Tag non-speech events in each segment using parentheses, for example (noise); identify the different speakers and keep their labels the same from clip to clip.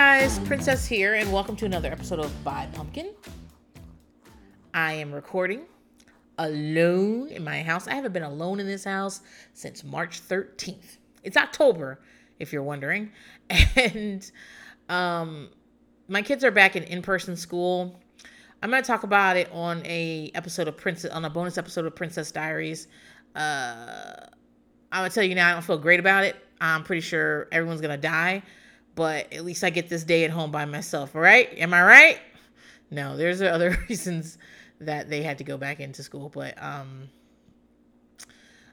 Speaker 1: guys, Princess here, and welcome to another episode of By Pumpkin. I am recording alone in my house. I haven't been alone in this house since March 13th. It's October, if you're wondering. (laughs) And um my kids are back in in-person school. I'm gonna talk about it on a episode of Princess on a bonus episode of Princess Diaries. Uh I'm gonna tell you now, I don't feel great about it. I'm pretty sure everyone's gonna die, but at least I get this day at home by myself. All right? Am I right? No, there's other (laughs) reasons that they had to go back into school, but um,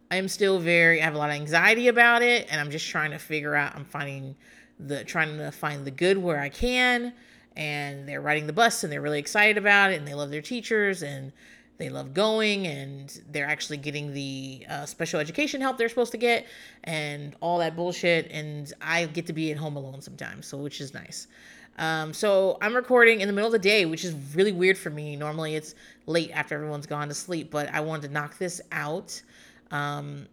Speaker 1: I am still very. I have a lot of anxiety about it, and I'm just trying to figure out. I'm finding the trying to find the good where I can, and they're riding the bus, and they're really excited about it, and they love their teachers, and they love going and they're actually getting the uh, special education help they're supposed to get and all that bullshit and i get to be at home alone sometimes so which is nice. Um, so i'm recording in the middle of the day which is really weird for me. Normally it's late after everyone's gone to sleep but i wanted to knock this out. Um,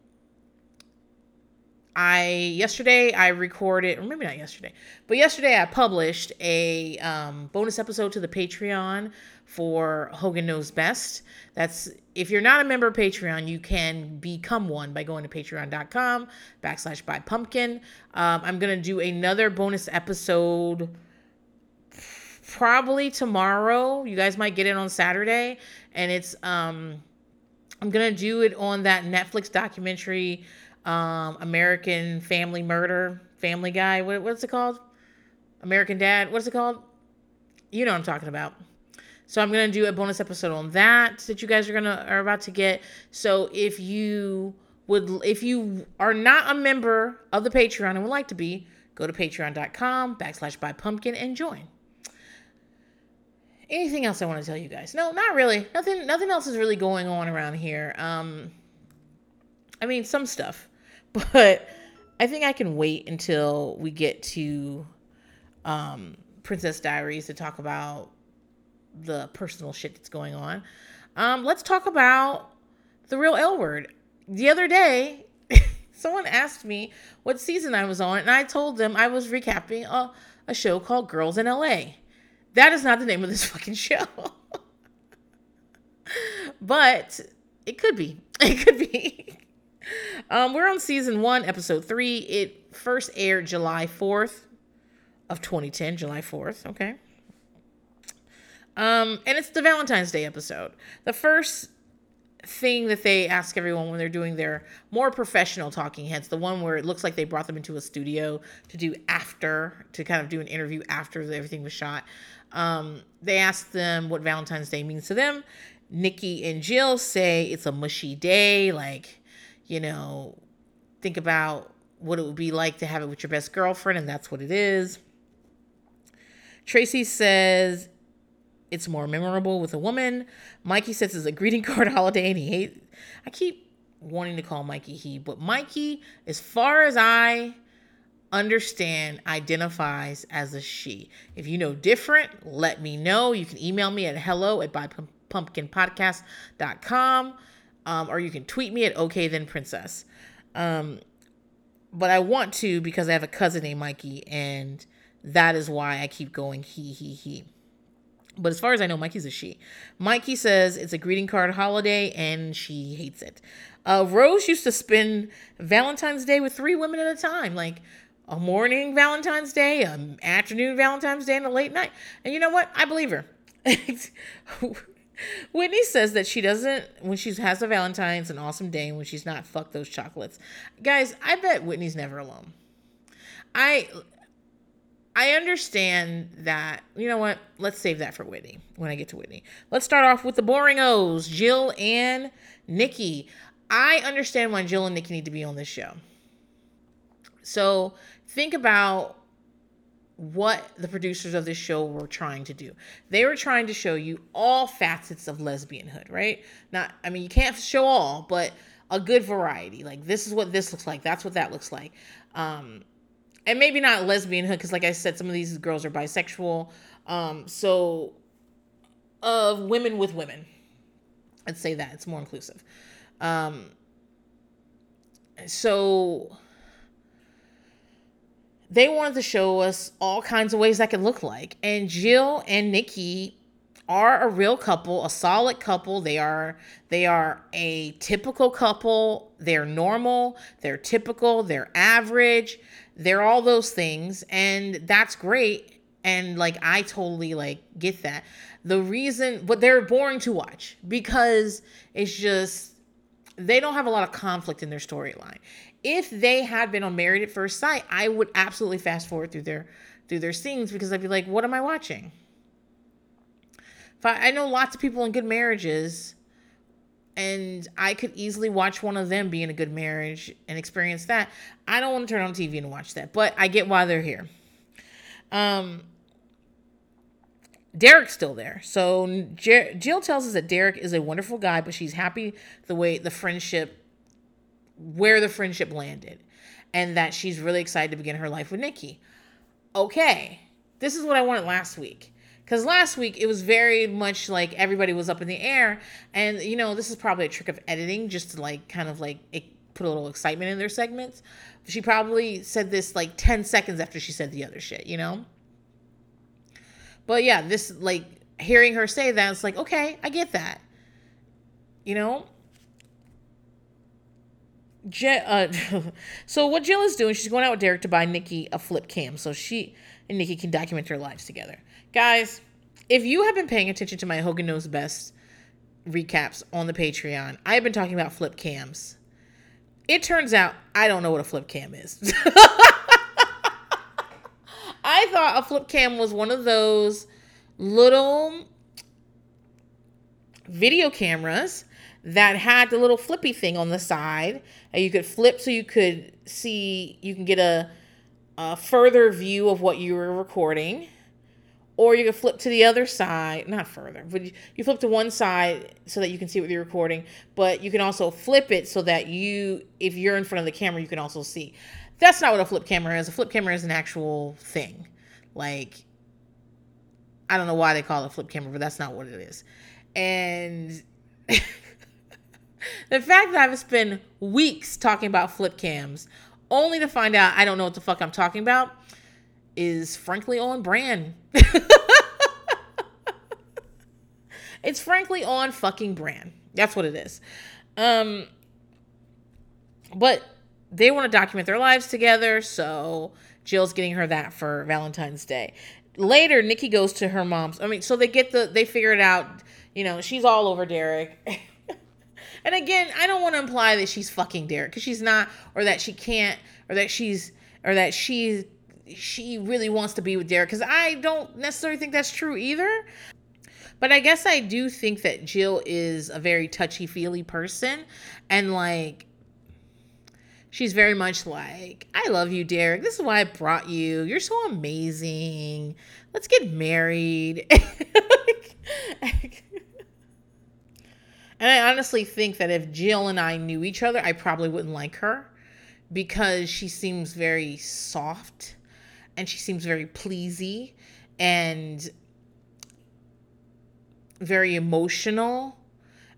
Speaker 1: I yesterday I recorded, or maybe not yesterday, but yesterday I published a um, bonus episode to the Patreon for Hogan Knows Best. That's if you're not a member of Patreon, you can become one by going to patreon.com backslash by pumpkin. Um, I'm gonna do another bonus episode probably tomorrow. You guys might get it on Saturday, and it's um I'm gonna do it on that Netflix documentary um, American Family Murder, Family Guy. What, what's it called? American Dad. What's it called? You know what I'm talking about. So I'm gonna do a bonus episode on that that you guys are gonna are about to get. So if you would, if you are not a member of the Patreon and would like to be, go to patreon.com backslash by pumpkin and join. Anything else I want to tell you guys? No, not really. Nothing. Nothing else is really going on around here. Um, I mean, some stuff. (laughs) but I think I can wait until we get to um, Princess Diaries to talk about the personal shit that's going on. Um, let's talk about the real L word. The other day, (laughs) someone asked me what season I was on, and I told them I was recapping a, a show called Girls in LA. That is not the name of this (laughs) fucking show. (laughs) but it could be. It could be. Um, we're on season one, episode three. It first aired July 4th of 2010, July 4th. Okay. Um, and it's the Valentine's Day episode. The first thing that they ask everyone when they're doing their more professional talking heads, the one where it looks like they brought them into a studio to do after, to kind of do an interview after everything was shot. Um, they ask them what Valentine's Day means to them. Nikki and Jill say it's a mushy day, like you know, think about what it would be like to have it with your best girlfriend, and that's what it is. Tracy says it's more memorable with a woman. Mikey says it's a greeting (laughs) card holiday, and he hates. I keep wanting to call Mikey he, but Mikey, as far as I understand, identifies as a she. If you know different, let me know. You can email me at hello at bypumpkinpodcast.com um, or you can tweet me at okay then princess. Um, but I want to because I have a cousin named Mikey, and that is why I keep going he he he. But as far as I know, Mikey's a she. Mikey says it's a greeting card holiday and she hates it. Uh, Rose used to spend Valentine's Day with three women at a time, like a morning Valentine's Day, an afternoon Valentine's Day, and a late night. And you know what? I believe her. (laughs) Whitney says that she doesn't when she has a Valentine's an awesome day when she's not fuck those chocolates. Guys, I bet Whitney's never alone. I I understand that. You know what? Let's save that for Whitney when I get to Whitney. Let's start off with the boring O's, Jill and Nikki. I understand why Jill and Nikki need to be on this show. So think about what the producers of this show were trying to do. They were trying to show you all facets of lesbianhood, right? Not, I mean, you can't show all, but a good variety. Like, this is what this looks like. That's what that looks like. Um, and maybe not lesbianhood, because, like I said, some of these girls are bisexual. Um, so, of women with women. Let's say that it's more inclusive. Um, so they wanted to show us all kinds of ways that could look like. And Jill and Nikki are a real couple, a solid couple. They are they are a typical couple. They're normal, they're typical, they're average. They're all those things and that's great and like I totally like get that. The reason but they're boring to watch because it's just they don't have a lot of conflict in their storyline. If they had been on Married at First Sight, I would absolutely fast forward through their through their scenes because I'd be like, what am I watching? I, I know lots of people in good marriages, and I could easily watch one of them be in a good marriage and experience that. I don't want to turn on TV and watch that, but I get why they're here. Um, Derek's still there. So Jer- Jill tells us that Derek is a wonderful guy, but she's happy the way the friendship, where the friendship landed, and that she's really excited to begin her life with Nikki. Okay, this is what I wanted last week. Because last week it was very much like everybody was up in the air. And, you know, this is probably a trick of editing just to like kind of like it, put a little excitement in their segments. She probably said this like 10 seconds after she said the other shit, you know? But yeah, this like hearing her say that, it's like, okay, I get that. You know? Je- uh, (laughs) so what Jill is doing, she's going out with Derek to buy Nikki a flip cam so she and Nikki can document their lives together. Guys, if you have been paying attention to my Hogan Knows Best recaps on the Patreon, I have been talking about flip cams. It turns out I don't know what a flip cam is. (laughs) I thought a flip cam was one of those little video cameras that had the little flippy thing on the side and you could flip so you could see you can get a, a further view of what you were recording or you can flip to the other side not further but you flip to one side so that you can see what you're recording but you can also flip it so that you if you're in front of the camera you can also see. That's not what a flip camera is. A flip camera is an actual thing. Like i don't know why they call it a flip camera but that's not what it is. And (laughs) the fact that i've spent weeks talking about flip cams only to find out i don't know what the fuck i'm talking about is frankly on brand. it's frankly on fucking brand. That's what it is. Um but they want to document their lives together, so Jill's getting her that for Valentine's Day. Later, Nikki goes to her mom's. I mean, so they get the they figure it out, you know, she's all over Derek. (laughs) and again, I don't want to imply that she's fucking Derek because she's not, or that she can't, or that she's, or that she she really wants to be with Derek because I don't necessarily think that's true either. But I guess I do think that Jill is a very touchy feely person and like she's very much like, I love you, Derek. This is why I brought you. You're so amazing. Let's get married. (laughs) and I honestly think that if Jill and I knew each other, I probably wouldn't like her because she seems very soft and she seems very pleasy and very emotional.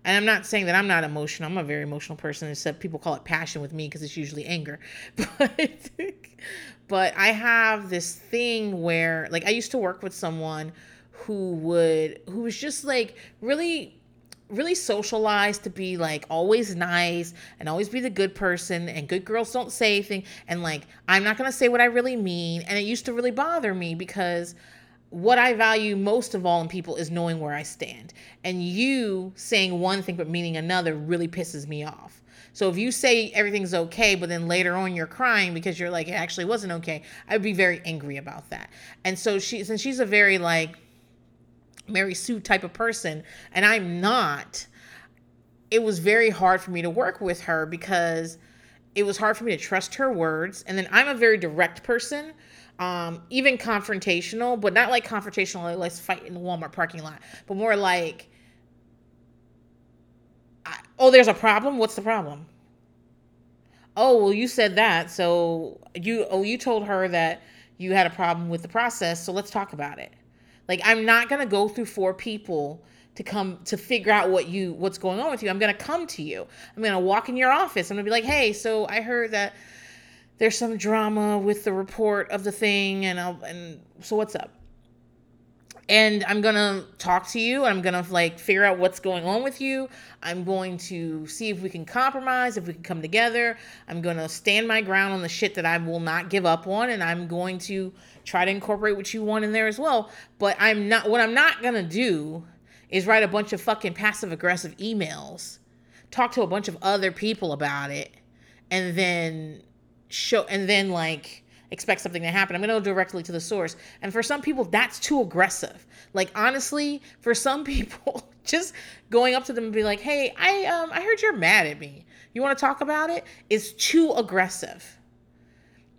Speaker 1: And I'm not saying that I'm not emotional. I'm a very emotional person, except people call it passion with me because it's usually anger. (laughs) But but I have this thing where like I used to work with someone who would who was just like really really socialized to be like always nice and always be the good person and good girls don't say anything and like I'm not going to say what I really mean and it used to really bother me because what I value most of all in people is knowing where I stand and you saying one thing but meaning another really pisses me off. So if you say everything's okay, but then later on you're crying because you're like it actually wasn't okay, I'd be very angry about that. And so she, since she's a very like Mary Sue type of person, and I'm not, it was very hard for me to work with her because it was hard for me to trust her words. And then I'm a very direct person, um, even confrontational, but not like confrontational, like let's fight in the Walmart parking lot, but more like, I, oh, there's a problem. What's the problem? Oh, well, you said that. So you, oh, you told her that you had a problem with the process. So let's talk about it. Like I'm not going to go through four people to come to figure out what you what's going on with you. I'm going to come to you. I'm going to walk in your office. I'm going to be like, "Hey, so I heard that there's some drama with the report of the thing and I'll, and so what's up and i'm gonna talk to you i'm gonna like figure out what's going on with you i'm going to see if we can compromise if we can come together i'm gonna stand my ground on the shit that i will not give up on and i'm going to try to incorporate what you want in there as well but i'm not what i'm not gonna do is write a bunch of fucking passive aggressive emails talk to a bunch of other people about it and then show and then like expect something to happen. I'm going to go directly to the source. And for some people, that's too aggressive. Like honestly, for some (laughs) people, just going up to them and be like, "Hey, I um I heard you're mad at me. You want to talk about it?" is too aggressive.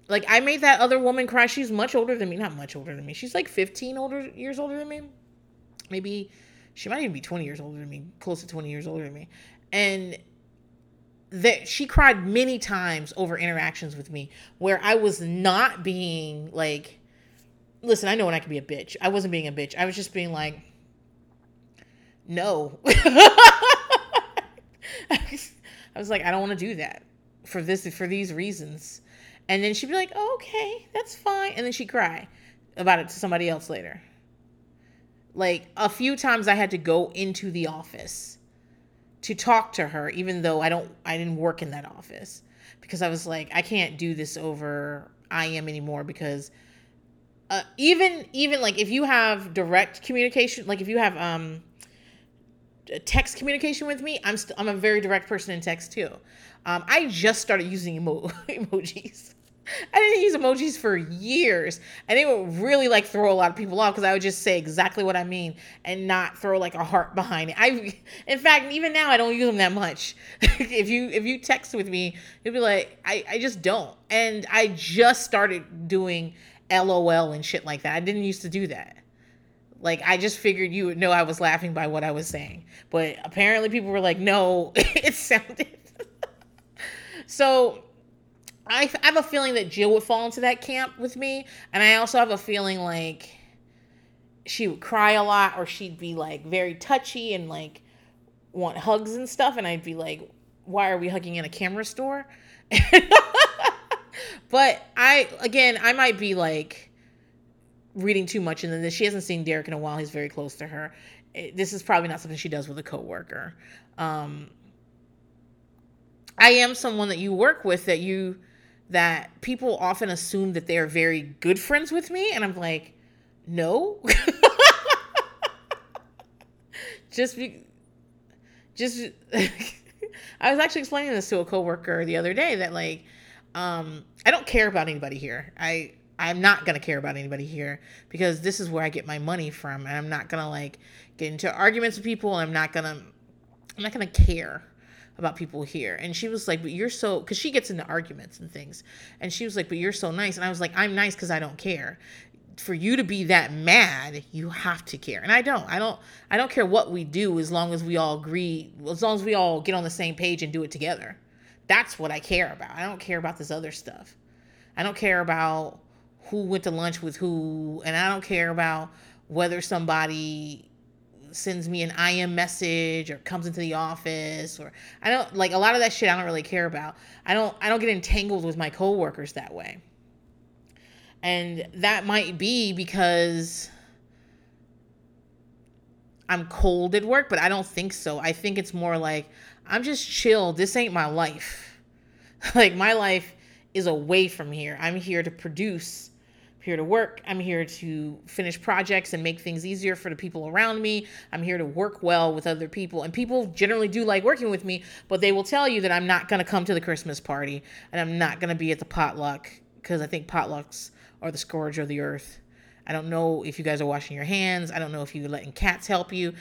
Speaker 1: Like I made that other woman cry. She's much older than me. Not much older than me. She's like 15 older years older than me. Maybe she might even be 20 years older than me, close to 20 years older than me. And that she cried many times over interactions with me where I was not being like, listen, I know when I can be a bitch. I wasn't being a bitch. I was just being like, no. (laughs) I was like, I don't want to do that for this for these reasons. And then she'd be like, oh, okay, that's fine. And then she'd cry about it to somebody else later. Like a few times I had to go into the office to talk to her even though I don't I didn't work in that office because I was like I can't do this over IM anymore because uh, even even like if you have direct communication like if you have um text communication with me I'm st- I'm a very direct person in text too. Um, I just started using emo- (laughs) emojis. I didn't use emojis for years, and it would really like throw a lot of people off because I would just say exactly what I mean and not throw like a heart behind it. I, in fact, even now I don't use them that much. (laughs) if you if you text with me, you'd be like, I I just don't, and I just started doing LOL and shit like that. I didn't used to do that. Like I just figured you would know I was laughing by what I was saying, but apparently people were like, no, (laughs) it sounded. (laughs) so I, I have a feeling that Jill would fall into that camp with me, and I also have a feeling like she would cry a lot, or she'd be like very touchy and like want hugs and stuff, and I'd be like, "Why are we hugging in a camera store?" (laughs) but I again, I might be like reading too much, and then she hasn't seen Derek in a while. He's very close to her. This is probably not something she does with a coworker. Um, I am someone that you work with that you that people often assume that they are very good friends with me and i'm like no. (laughs) Just be just (laughs) i was actually explaining this to a coworker the other day that like um i don't care about anybody here. I i'm not gonna care about anybody here because this is where i get my money from and i'm not gonna like get into arguments with people i'm not gonna i'm not gonna care about people here. And she was like, but you're so, because she gets into arguments and things. And she was like, but you're so nice. And I was like, I'm nice because I don't care. For you to be that mad, you have to care. And I don't. I don't I don't care what we do as long as we all agree, as long as we all get on the same page and do it together. That's what I care about. I don't care about this other stuff. I don't care about who went to lunch with who, and I don't care about whether somebody sends me an IM message or comes into the office or I don't like a lot of that shit I don't really care about. I don't I don't get entangled with my coworkers that way. And that might be because I'm cold at work, but I don't think so. I think it's more like I'm just chill. This ain't my life. (laughs) like my life is away from here. I'm here to produce here to work. I'm here to finish projects and make things easier for the people around me. I'm here to work well with other people. And people generally do like working with me, but they will tell you that I'm not going to come to the Christmas party and I'm not going to be at the potluck because I think potlucks are the scourge of the earth. I don't know if you guys are washing your hands. I don't know if you're letting cats help you.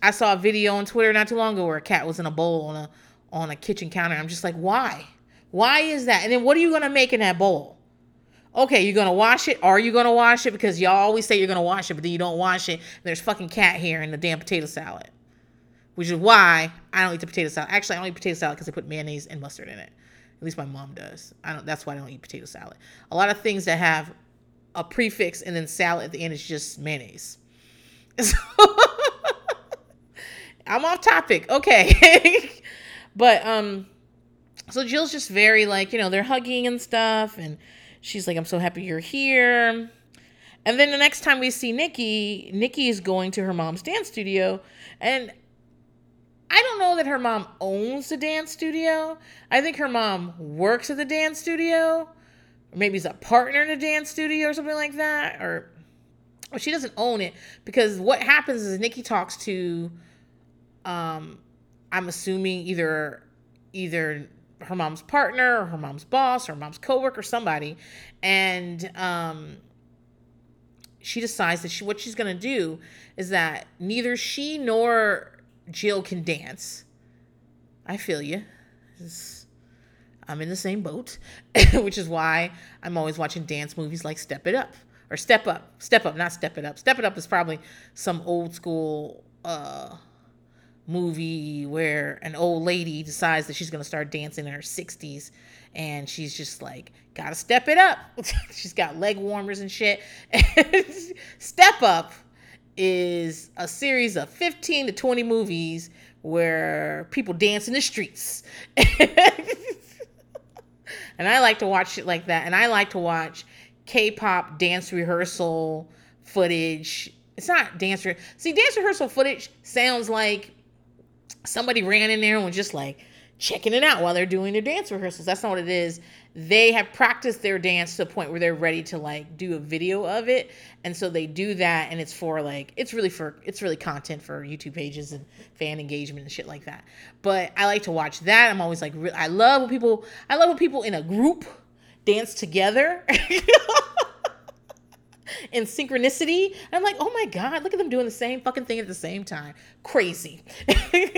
Speaker 1: I saw a video on Twitter not too long ago where a cat was in a bowl on a on a kitchen counter. I'm just like, why? Why is that? And then what are you gonna make in that bowl? Okay, you're gonna wash it. Are you gonna wash it? Because y'all always say you're gonna wash it, but then you don't wash it. there's fucking cat hair in the damn potato salad, which is why I don't eat the potato salad. Actually, I don't eat potato salad because they put mayonnaise and mustard in it. At least my mom does. I don't. That's why I don't eat potato salad. A lot of things that have a prefix and then salad at the end is just mayonnaise. (laughs) So I'm off topic. Okay, (laughs) but um, so Jill's just very like, you know, they're hugging and stuff. And she's like, I'm so happy you're here. And then the next time we see Nikki, Nikki is going to her mom's dance studio. And I don't know that her mom owns the dance studio. I think her mom works at the dance studio. Or maybe is a partner in a dance studio or something like that. Or, or she doesn't own it. Because what happens is Nikki talks to um I'm assuming either either her mom's partner or her mom's boss or her mom's coworker, somebody, and um, she decides that she what she's gonna do is that neither she nor Jill can dance. I feel you. I'm in the same boat, (laughs) which is why I'm always watching dance movies like Step It Up or Step Up, Step Up, not Step It Up. Step It Up is probably some old school. uh movie where an old lady decides that she's going to start dancing in her 60s and she's just like gotta step it up. (laughs) She's got leg warmers and shit. (laughs) Step up is a series of 15 to 20 movies where people dance in the streets. (laughs) And i like to watch shit like that and i like to watch k-pop dance rehearsal footage. It's not dance see dance rehearsal footage sounds like somebody ran in there and was just like checking it out while they're doing their dance rehearsals. That's not what it is. They have practiced their dance to the point where they're ready to like do a video of it. And so they do that and it's for like it's really for it's really content for YouTube pages and fan engagement and shit like that. But I like to watch that. I'm always like I love when people I love when people in a group dance together. (laughs) in synchronicity. And I'm like, oh my God, look at them doing the same fucking thing at the same time. Crazy. (laughs)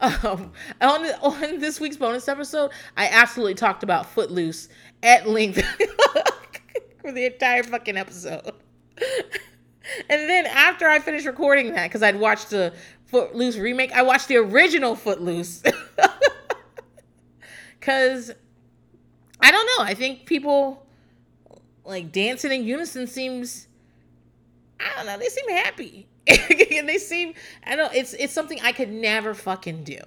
Speaker 1: um, on, on this week's bonus episode, I absolutely talked about Footloose at length (laughs) for the entire fucking episode. and then after I finished recording that, because I'd watched the Footloose remake, I watched the original Footloose. (laughs) Because I don't know. I think people like dancing in unison seems I don't know, they seem happy. (laughs) and they seem I don't it's it's something I could never fucking do.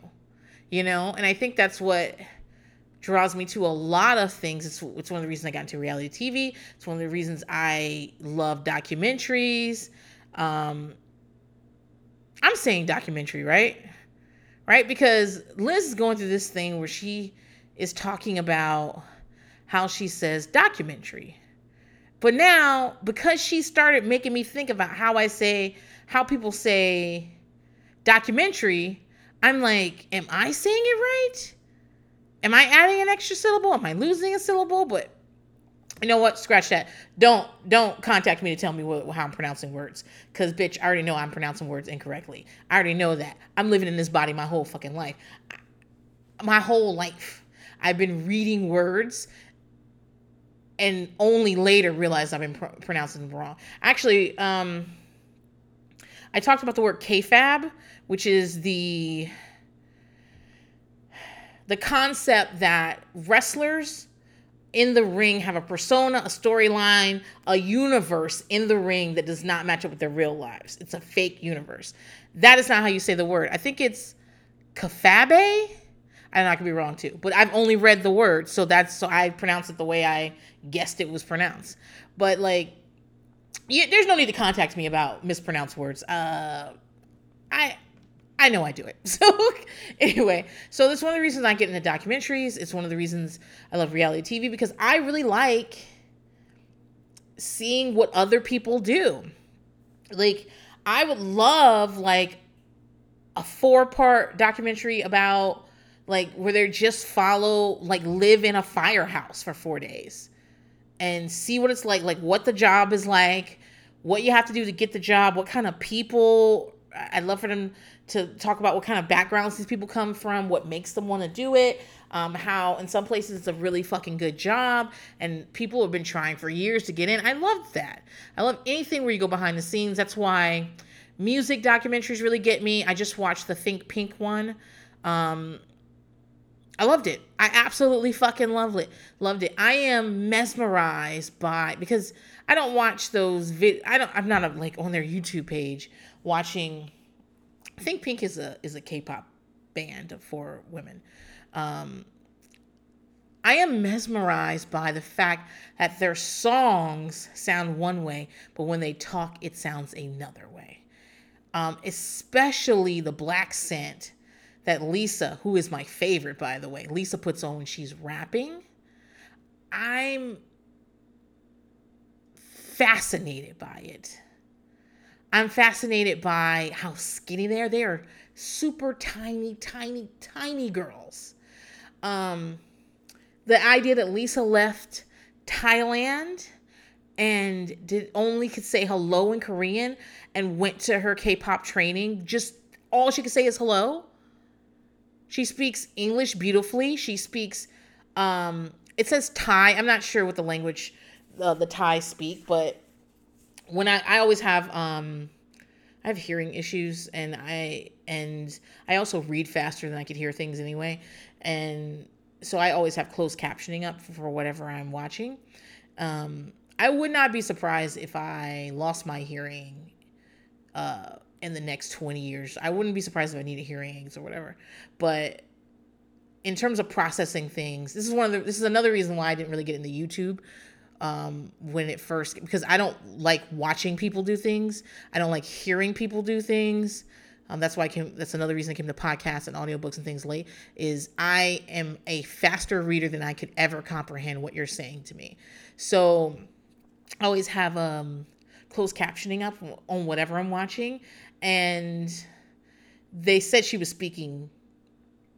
Speaker 1: You know? And I think that's what draws me to a lot of things. It's, it's one of the reasons I got into reality TV. It's one of the reasons I love documentaries. Um, I'm saying documentary, right? Right? Because Liz is going through this thing where she is talking about how she says documentary. But now, because she started making me think about how I say, how people say documentary, I'm like, am I saying it right? Am I adding an extra syllable? Am I losing a syllable? But you know what? Scratch that. Don't don't contact me to tell me what, how I'm pronouncing words, cause bitch, I already know I'm pronouncing words incorrectly. I already know that. I'm living in this body my whole fucking life. My whole life, I've been reading words and only later realized I've been pr- pronouncing wrong. Actually, um, I talked about the word kayfabe, which is the the concept that wrestlers in the ring have a persona, a storyline, a universe in the ring that does not match up with their real lives. It's a fake universe. That is not how you say the word. I think it's kafabe and I could be wrong too. But I've only read the word, so that's so I pronounce it the way I guessed it was pronounced. But like, there's no need to contact me about mispronounced words. Uh, I I know I do it. (laughs) So anyway, so that's one of the reasons I get into documentaries. It's one of the reasons I love reality TV because I really like seeing what other people do. Like I would love like a four part documentary about like where they just follow like live in a firehouse for four days and see what it's like like what the job is like what you have to do to get the job what kind of people i'd love for them to talk about what kind of backgrounds these people come from what makes them want to do it um, how in some places it's a really fucking good job and people have been trying for years to get in. I love that. I love anything where you go behind the scenes. That's why music documentaries really get me. I just watched the Blackpink one um, I loved it. I absolutely fucking loved it. Loved it. I am mesmerized by because I don't watch those vid. I don't. I'm not a, like on their YouTube page watching. I think Pink is a is a K-pop band for women. Um, I am mesmerized by the fact that their songs sound one way, but when they talk, it sounds another way. Um, especially the black scent that Lisa, who is my favorite, by the way, Lisa puts on when she's rapping. I'm fascinated by it. I'm fascinated by how skinny they are. They are super tiny, tiny, tiny girls. Um, the idea that Lisa left Thailand and did only could say hello in Korean and went to her K-pop training, just all she could say is hello. She speaks English beautifully. She speaks um it says Thai. I'm not sure what the language uh, the Thai speak, but when I I always have um I have hearing issues and I and I also read faster than I could hear things anyway. And so I always have closed captioning up for whatever I'm watching. Um, I would not be surprised if I lost my hearing uh, in the next 20 years. I wouldn't be surprised if I needed hearing aids or whatever. But in terms of processing things, this is one of the this is another reason why I didn't really get into YouTube um, when it first because I don't like watching people do things. I don't like hearing people do things. Um, that's why I came. That's another reason I came to podcasts and audiobooks and things late. Is I am a faster reader than I could ever comprehend what you're saying to me. So I always have um, closed captioning up on whatever I'm watching, and they said she was speaking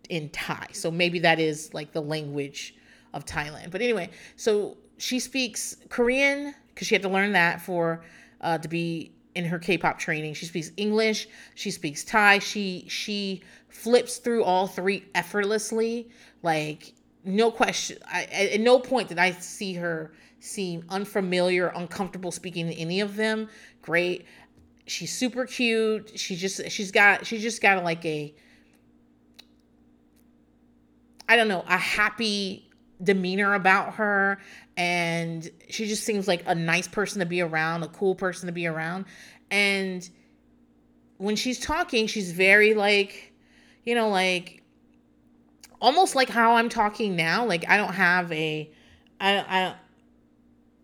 Speaker 1: in Thai, so maybe that is like the language of Thailand. But anyway, so she speaks Korean because she had to learn that for uh, to be in her K-pop training. She speaks English, she speaks Thai. She she flips through all three effortlessly. Like no question. I, at no point did I see her seem unfamiliar, uncomfortable speaking any of them. Great. She's super cute. She just she's got she just got like a I don't know, a happy demeanor about her and she just seems like a nice person to be around, a cool person to be around. And when she's talking, she's very like, you know, like almost like how I'm talking now. Like I don't have a I I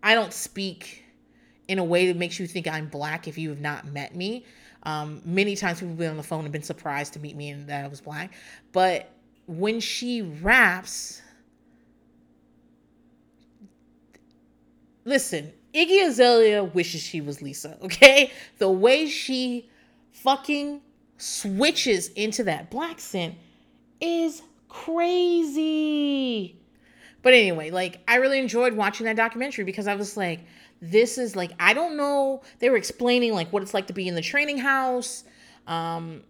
Speaker 1: I don't speak in a way that makes you think I'm black if you have not met me. Um, many times people have been on the phone and been surprised to meet me and that I was black. But when she raps, listen, Iggy Azalea wishes she was Lisa, (laughs) okay? The way she fucking switches into that black scent is crazy. But anyway, like I really enjoyed watching that documentary because I was like, this is like I don't know. They were explaining like what it's like to be in the training house, um,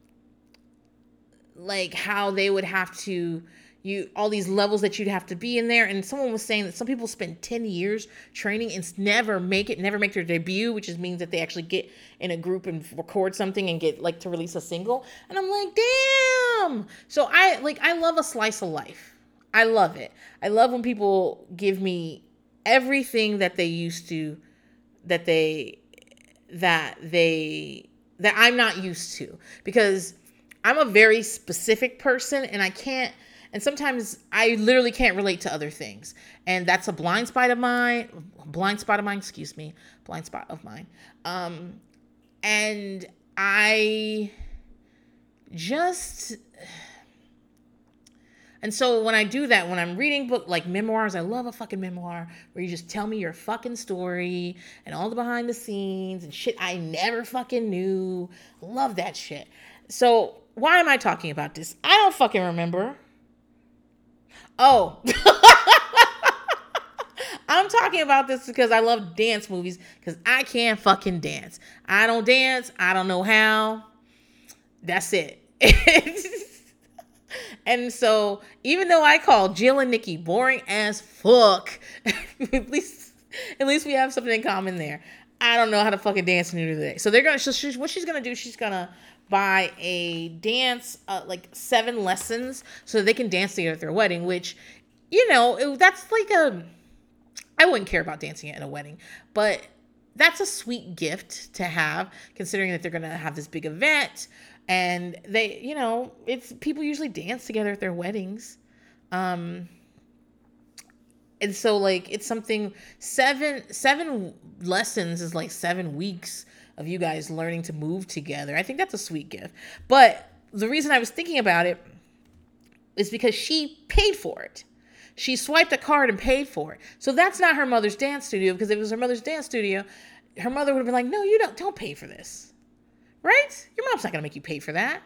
Speaker 1: like how they would have to you all these levels that you'd have to be in there. And someone was saying that some people spend 10 years training and never make it never make their debut which just means that they actually get in a group and record something and get like to release a single. And i'm like damn! So i like i love a slice of life. I love it. I love when people give me everything that they used to that they that they that i'm not used to because i'm a very specific person and i can't and sometimes I literally can't relate to other things. And that's a blind spot of mine, blind spot of mine, excuse me, blind spot of mine. Um, and I just and so when I do that, when I'm reading book like memoirs, I love a fucking memoir where you just tell me your fucking story and all the behind the scenes and shit I never fucking knew. Love that shit. So why am I talking about this? I don't fucking remember. Oh. (laughs) I'm talking about this because I love dance movies because I can't fucking dance. I don't dance. I don't know how. That's it. (laughs) and so, even though I call Jill and Nikki boring as fuck, (laughs) at least at least we have something in common there. I don't know how to fucking dance in today. So they're gonna. So she's, what she's gonna do? She's gonna buy a dance, uh, like seven lessons, so they can dance together at their wedding. Which, you know, it, that's like a. I wouldn't care about dancing at a wedding, but that's a sweet gift to have, considering that they're gonna have this big event. And they, you know, it's people usually dance together at their weddings. Um, and so like it's something seven seven lessons is like seven weeks of you guys learning to move together. I think that's a sweet gift. But the reason I was thinking about it is because she paid for it. She swiped a card and paid for it. So that's not her mother's dance studio because if it was her mother's dance studio, her mother would have been like, "No, you don't don't pay for this." Right? Your mom's not to make you pay for that.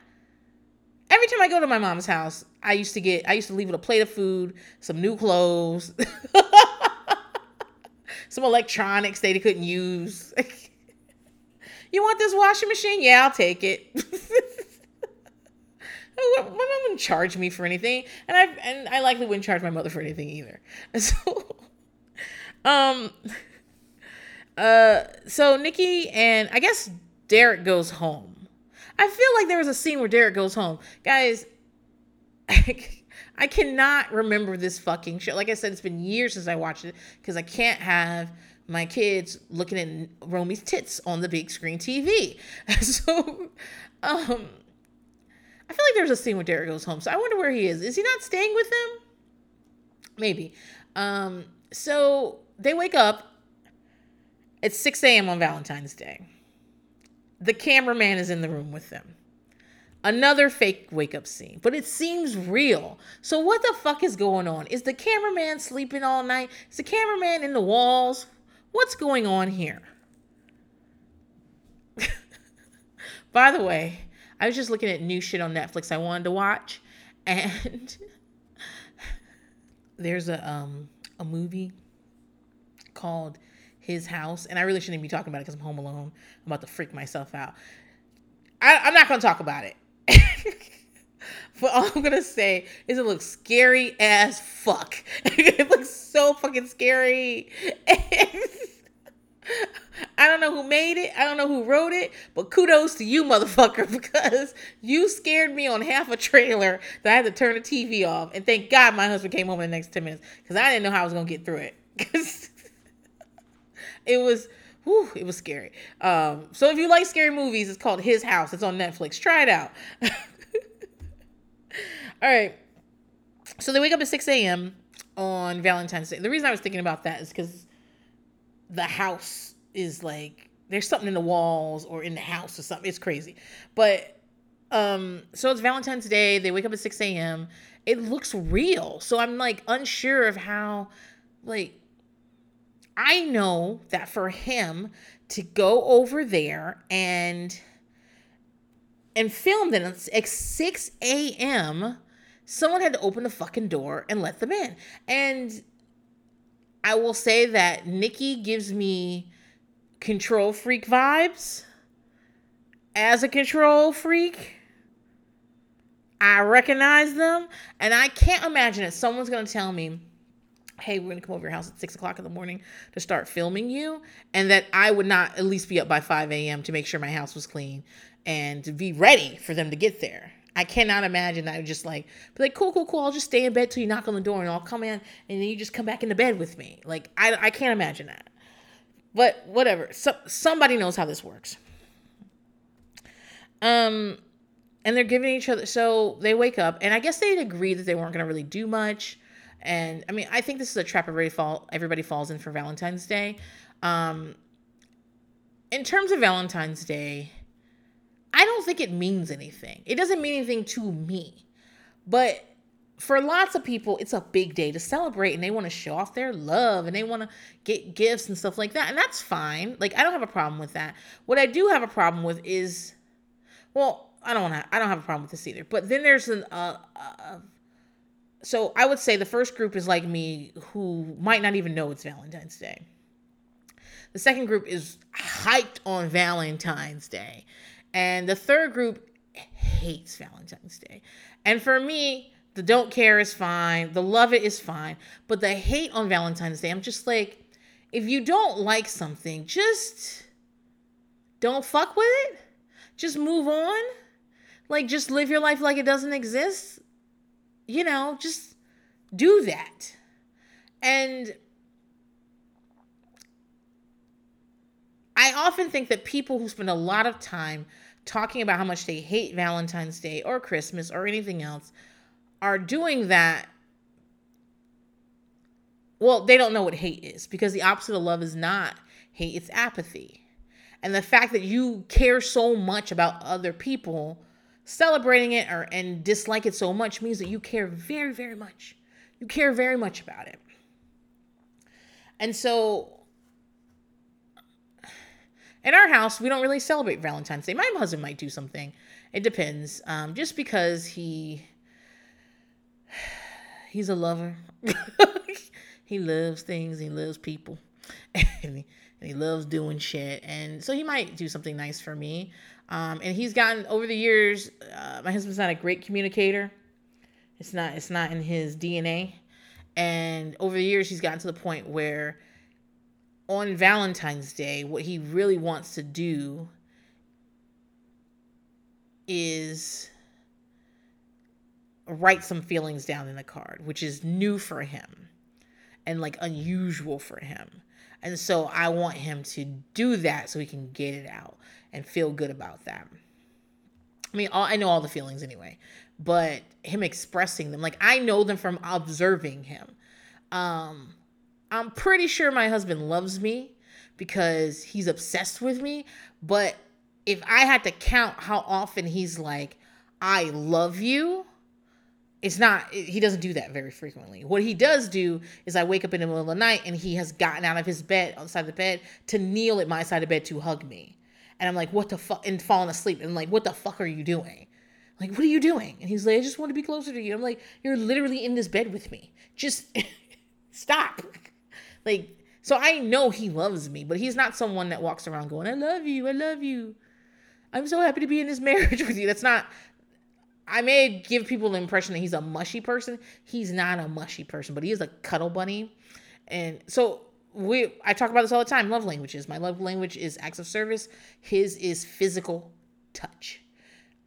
Speaker 1: Every time I go to my mom's house, I used to get I used to leave with a plate of food, some new clothes, (laughs) some electronics that they couldn't use. (laughs) you want this washing machine? Yeah, I'll take it. (laughs) my mom wouldn't charge me for anything, and I and I likely wouldn't charge my mother for anything either. So, um, uh, so Nikki and I guess Derek goes home I feel like there was a scene where Derek goes home. Guys, (laughs) I cannot remember this fucking show. Like I said, it's been years since I watched it because I can't have my kids looking at Romi's tits on the big screen TV. (laughs) so, um, I feel like there's a scene where Derek goes home. So I wonder where he is. Is he not staying with them? Maybe. Um, so they wake up. It's 6 a.m. on Valentine's Day. The cameraman is in the room with them. Another fake wake up scene, but it seems real. So, what the fuck is going on? Is the cameraman sleeping all night? Is the cameraman in the walls? What's going on here? (laughs) By the way, I was just looking at new shit on Netflix I wanted to watch, (laughs) and there's a um a movie called his house, and I really shouldn't be talking about it because I'm home alone. I'm about to freak myself out. I, am not going to talk about it. (laughs) but all I'm going to say is it looks scary as fuck. (laughs) it looks so fucking scary. (laughs) I don't know who made it. I don't know who wrote it, but kudos to you, motherfucker, because you scared me on half a trailer that I had to turn the TV off. And thank God my husband came home in the next 10 minutes because I didn't know how I was going to get through it. It was whew, it was scary. Um, so if you like scary movies, it's called His House. It's on Netflix. Try it out. (laughs) All right. So they wake up at 6 a.m. on Valentine's Day. The reason I was thinking about that is because the house is like there's something in the walls or in the house or something. It's crazy. But um, so it's Valentine's Day. They wake up at 6 a.m. It looks real. So I'm like unsure of how like I know that for him to go over there and and film that at 6 a.m., someone had to open the fucking door and let them in. And I will say that Nikki gives me control freak vibes. As a control freak, I recognize them. And I can't imagine that someone's to tell me, hey, we're gonna come over your house at six o'clock in the morning to start filming you, and that I would not at least be up by 5 a.m. to make sure my house was clean and to be ready for them to get there. I cannot imagine that I would just like be like, cool, cool, cool. I'll just stay in bed till you knock on the door and I'll come in and then you just come back into bed with me. Like I, I can't imagine that. But whatever. So somebody knows how this works. Um, and they're giving each other. So they wake up, and I guess they'd agreed that they weren't gonna really do much. And I mean, I think this is a trap everybody fall everybody falls in for Valentine's Day. Um, in terms of Valentine's Day, I don't think it means anything. It doesn't mean anything to me. But for lots of people, it's a big day to celebrate and they want to show off their love and they want to get gifts and stuff like that. And that's fine. Like I don't have a problem with that. What I do have a problem with is well, I don't want to I don't have a problem with this either. But then there's an uh, uh so I would say the first group is like me who might not even know it's Valentine's Day. The second group is hyped on Valentine's Day. And the third group hates Valentine's Day. And for me, the don't care is fine, the love it is fine, but the hate on Valentine's Day, I'm just like, if you don't like something, just don't fuck with it. Just move on. Like, just live your life like it doesn't exist you know, just do that. And I often think that people who spend a lot of time talking about how much they hate Valentine's Day or Christmas or anything else are doing that. Well, they don't know what hate is because the opposite of love is not hate, it's apathy. And the fact that you care so much about other people, celebrating it or and dislike it so much means that you care very, very much. You care very much about it. And so in our house, we don't really celebrate Valentine's Day. My husband might do something. It depends. Um, just because he he's a lover. (laughs) he loves things. He loves people. (laughs) and, and he loves doing shit. And so he might do something nice for me. Um, and he's gotten over the years. Uh, my husband's not a great communicator. It's not. It's not in his DNA. And over the years, he's gotten to the point where on Valentine's Day, what he really wants to do is write some feelings down in a card, which is new for him and like unusual for him. And so I want him to do that so he can get it out and feel good about that. I mean, all, I know all the feelings anyway, but him expressing them, like I know them from observing him. Um, I'm pretty sure my husband loves me because he's obsessed with me. But if I had to count how often he's like, I love you, it's not, he doesn't do that very frequently. What he does do is I wake up in the middle of the night and he has gotten out of his bed, on the side of the bed, to kneel at my side of bed to hug me. And I'm like, what the fuck? And falling asleep. And I'm like, what the fuck are you doing? like, what are you doing? And he's like, I just want to be closer to you. I'm like, you're literally in this bed with me. Just (laughs) stop. (laughs) Like, so I know he loves me, but he's not someone that walks around going, I love you, I love you. I'm so happy to be in this (laughs) marriage with you. That's not, I may give people the impression that he's a mushy person. He's not a mushy person, but he is a cuddle bunny. And so we, I talk about this all the time love languages. My love language is acts of service, his is physical touch.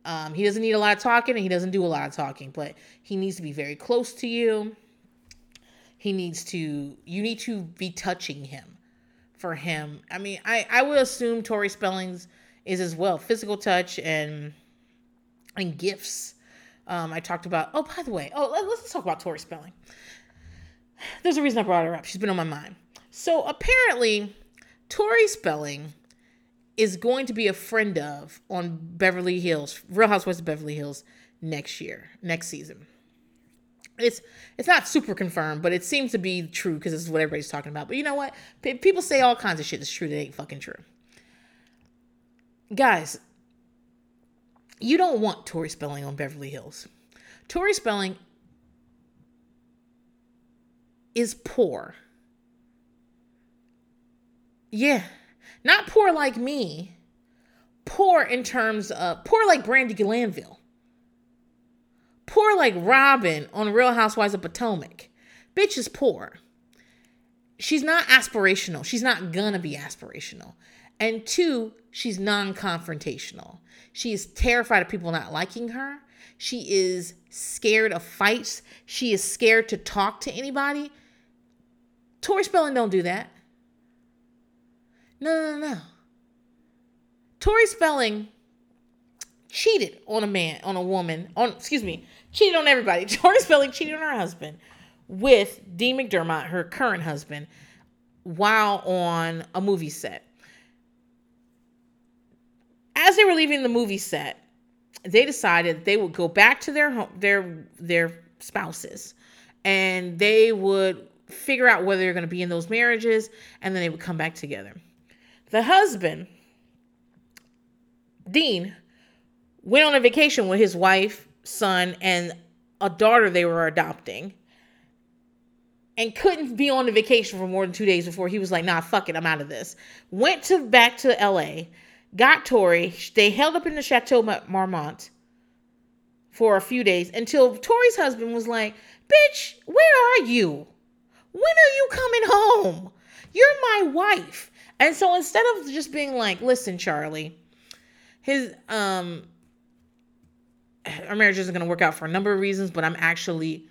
Speaker 1: Um, he doesn't need a lot of talking and he doesn't do a lot of talking, but he needs to be very close to you he needs to you need to be touching him for him. I mean, I I would assume Tori Spellings is as well physical touch and and gifts. Um, I talked about. Oh, by the way, oh let, let's talk about Tori Spelling. There's a reason I brought her up. She's been on my mind. So apparently, Tori Spelling is going to be a friend of on Beverly Hills, Real Housewives of Beverly Hills next year, next season it's it's not super confirmed, but it seems to be true because this is what everybody's talking about. But you know what? P- people say all kinds of shit that's true that ain't fucking true. Guys, you don't want Tori Spelling on Beverly Hills. Tori Spelling is poor. Yeah, not poor like me. Poor in terms of poor like Brandi Glanville. Poor like Robyn on Real Housewives of Potomac. Bitch is poor. She's not aspirational. She's not gonna be aspirational. And two, she's non confrontational. She is terrified of people not liking her. She is scared of fights. She is scared to talk to anybody. Tori Spelling don't do that. No, no, no. Tori Spelling cheated on a man, on a woman, on excuse me, cheated on everybody. (laughs) Tori Spelling cheated on her husband with Dean McDermott, her current husband, while on a movie set. As they were leaving the movie set, they decided they would go back to their home, their their spouses, and they would figure out whether they're going to be in those marriages, and then they would come back together. The husband, Dean, went on a vacation with his wife, son, and a daughter they were adopting and couldn't be on the vacation for more than two days before he was like, nah, fuck it, I'm out of this. Went to back to LA, got Tori. They held up in the Chateau Marmont for a few days until Tori's husband was like, bitch, where are you? When are you coming home? You're my wife. And so instead of just being like, listen, Charlie, his um our marriage isn't going to work out for a number of reasons, but I'm actually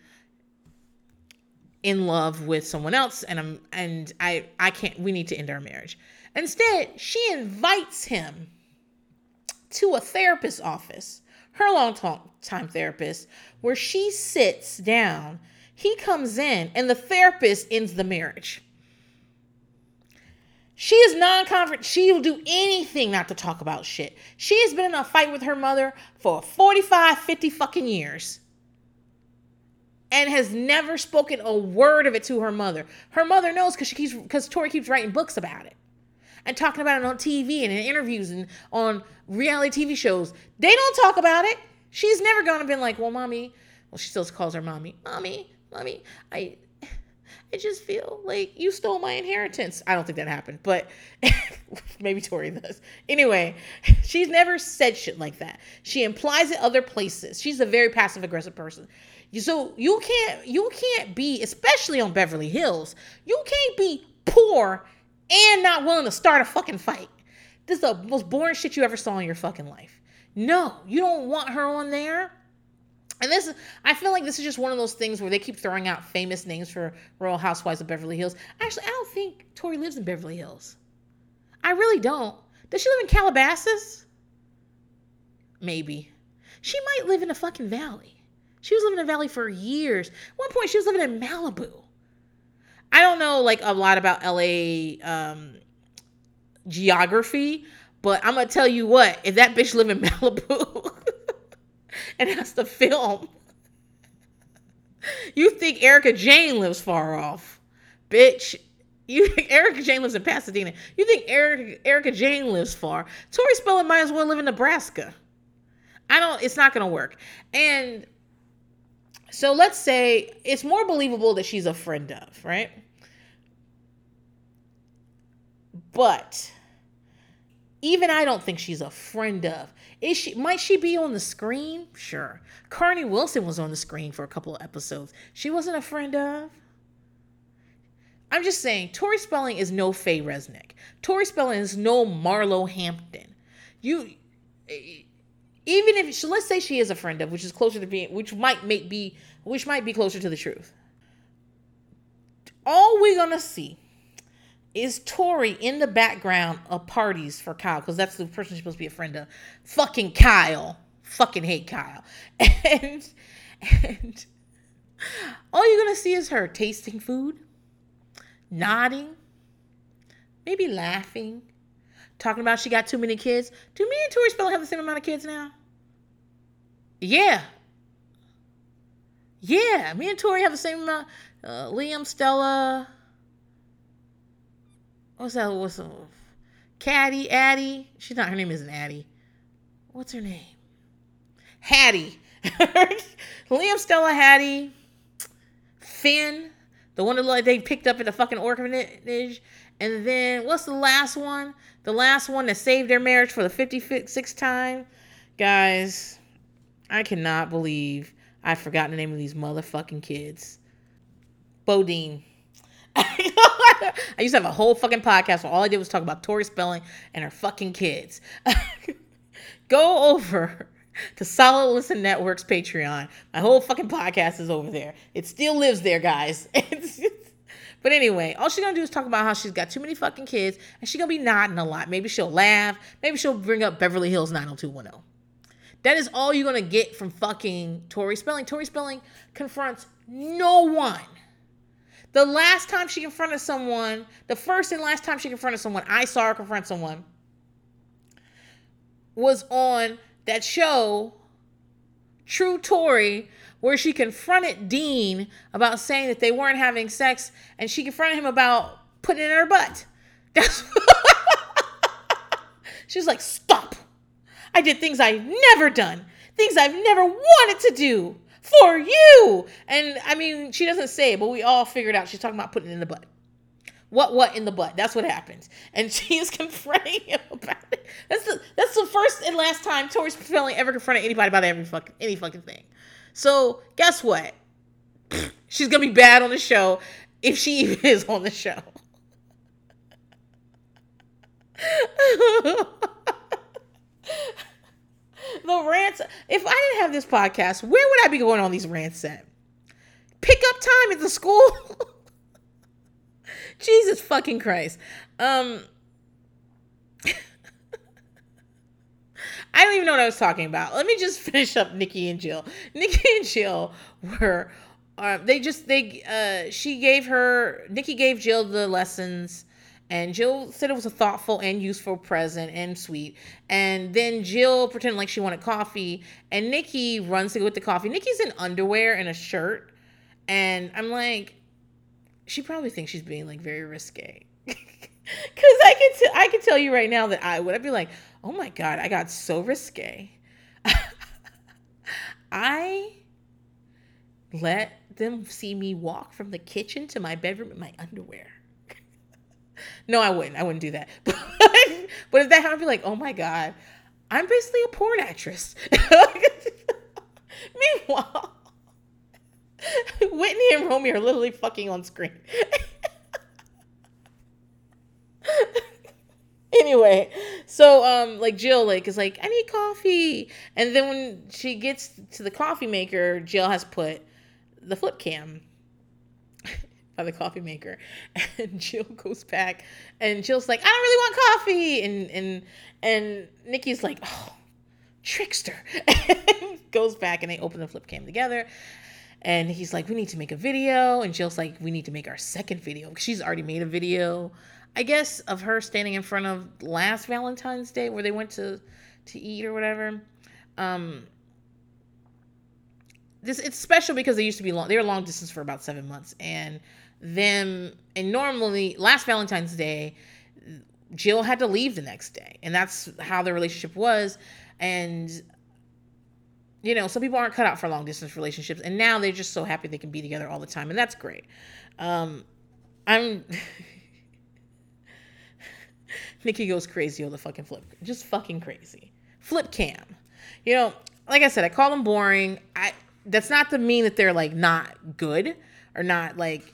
Speaker 1: in love with someone else and I'm and I I can't we need to end our marriage. Instead, she invites him to a therapist's office, her long time therapist, where she sits down. He comes in, and the therapist ends the marriage. She is non confident. She will do anything not to talk about shit. She has been in a fight with her mother for 45, 50 fucking years and has never spoken a word of it to her mother. Her mother knows because she keeps because Tori keeps writing books about it and talking about it on TV and in interviews and on reality TV shows. They don't talk about it. She's never gonna been like, "Well, mommy," well, she still calls her mommy, "Mommy, mommy, I." I just feel like you stole my inheritance. I don't think that happened, but (laughs) maybe Tori does. Anyway, she's never said shit like that. She implies it other places. She's a very passive aggressive person. So you can't you can't be, especially on Beverly Hills, you can't be poor and not willing to start a fucking fight. This is the most boring shit you ever saw in your fucking life. No, you don't want her on there. And this is, I feel like this is just one of those things where they keep throwing out famous names for Royal Housewives of Beverly Hills. Actually, I don't think Tori lives in Beverly Hills. I really don't. Does she live in Calabasas? Maybe. She might live in a fucking valley. She was living in a Valley for years. At one point, she was living in Malibu. I don't know like a lot about LA um, geography, but I'm gonna tell you what: if that bitch live in (laughs) Malibu (laughs) and has to film, you think Erika Jayne lives far off, bitch? You (laughs) think Erika Jayne lives in Pasadena? You think Erica, Erika Jayne lives far? Tori Spelling might as well live in Nebraska. I don't. It's not gonna work. And so let's say it's more believable that she's a friend of, right? But even I don't think she's a friend of. Is she might she be on the screen? Sure. Carnie Wilson was on the screen for a couple of episodes. She wasn't a friend of. I'm just saying, Tori Spelling is no Faye Resnick. Tori Spelling is no Marlo Hampton. You even if so let's say she is a friend of which is closer to being which might make be which might be closer to the truth all we're gonna see is Tori in the background of parties for Kyle because that's the person she's supposed to be a friend of fucking Kyle fucking hate Kyle (laughs) and and all you're gonna see is her tasting food nodding maybe laughing talking about she got too many kids. Do me and Tori Spelling have the same amount of kids now? Yeah. Yeah, me and Tori have the same amount. Uh, Liam, Stella. What's that? What's the Caddy, Addie? She's not. Her name isn't Addie. What's her name? Hattie. (laughs) Liam, Stella, Hattie. Finn, the one that they picked up at the fucking orphanage. And then what's the last one? The last one that saved their marriage for the 56th time. Guys, I cannot believe I've forgotten the name of these motherfucking kids. Beau Dean. (laughs) I used to have a whole fucking podcast where all I did was talk about Tori Spelling and her fucking kids. (laughs) Go over to Solid Listen Network's Patreon. My whole fucking podcast is over there. It still lives there, guys. (laughs) But anyway, all she's gonna do is talk about how she's got too many fucking kids and she's gonna be nodding a lot. Maybe she'll laugh. Maybe she'll bring up Beverly Hills 90210. That is all you're gonna get from fucking Tori Spelling. Tori Spelling confronts no one. The last time she confronted someone, the first and last time she confronted someone, I saw her confront someone, was on that show, True Tori, where she confronted Dean about saying that they weren't having sex, and she confronted him about putting it in her butt. (laughs) That's she was like, stop. I did things I've never done, things I've never wanted to do for you. And I mean, she doesn't say it, but we all figured out she's talking about putting it in the butt. What what in the butt? That's what happens. And (laughs) she's confronting him about it. That's the that's the first and last time Tori Spelling ever confronted anybody about every fucking any fucking thing. So guess what? (sniffs) She's gonna be bad on the show if she even (laughs) is on the show. (laughs) the rants. If I didn't have this podcast, where would I be going on these rants at? Pick up time at the school. (laughs) Jesus fucking Christ. Um (laughs) I don't even know what I was talking about. Let me just (laughs) finish up Nikki and Jill. Nikki and Jill were uh, they just they uh she gave her Nikki gave Jill the lessons and Jill said it was a thoughtful and useful present and sweet. And then Jill pretended like she wanted coffee, and Nikki runs to go get the coffee. Nikki's in underwear and a shirt, and I'm like, she probably thinks she's being like very risque. (laughs) Cause I can t- I can tell you right now that I would I'd be like, oh my god, I got so risque. (laughs) I let them see me walk from the kitchen to my bedroom in my underwear. No, I wouldn't. I wouldn't do that. (laughs) But, but if that happened, I'd be like, oh my God, I'm basically a porn actress. (laughs) Meanwhile, (laughs) Whitney and Romi are literally fucking on screen. anyway, so um like Jill like is like, I need coffee. And then when she gets to the coffee maker, Jill has put the flip cam by the coffee maker. (laughs) And Jill goes back and Jill's like, I don't really want coffee. And and and Nikki's like, oh, trickster. (laughs) goes back and they open the flip cam together. And he's like, we need to make a video. And Jill's like, we need to make our second video. She's already made a video, I guess, of her standing in front of last Valentine's Day where they went to to eat or whatever. Um, this it's special because they used to be long. They were long distance for about seven months, and them and normally last Valentine's Day, Jill had to leave the next day, and that's how their relationship was. And you know, some people aren't cut out for long distance relationships, and now they're just so happy they can be together all the time, and that's great. Um, I'm. (laughs) Nikki goes crazy on the fucking flip, just fucking crazy. Flip cam, you know, like I said, I call them boring. I that's not to mean that they're like not good or not like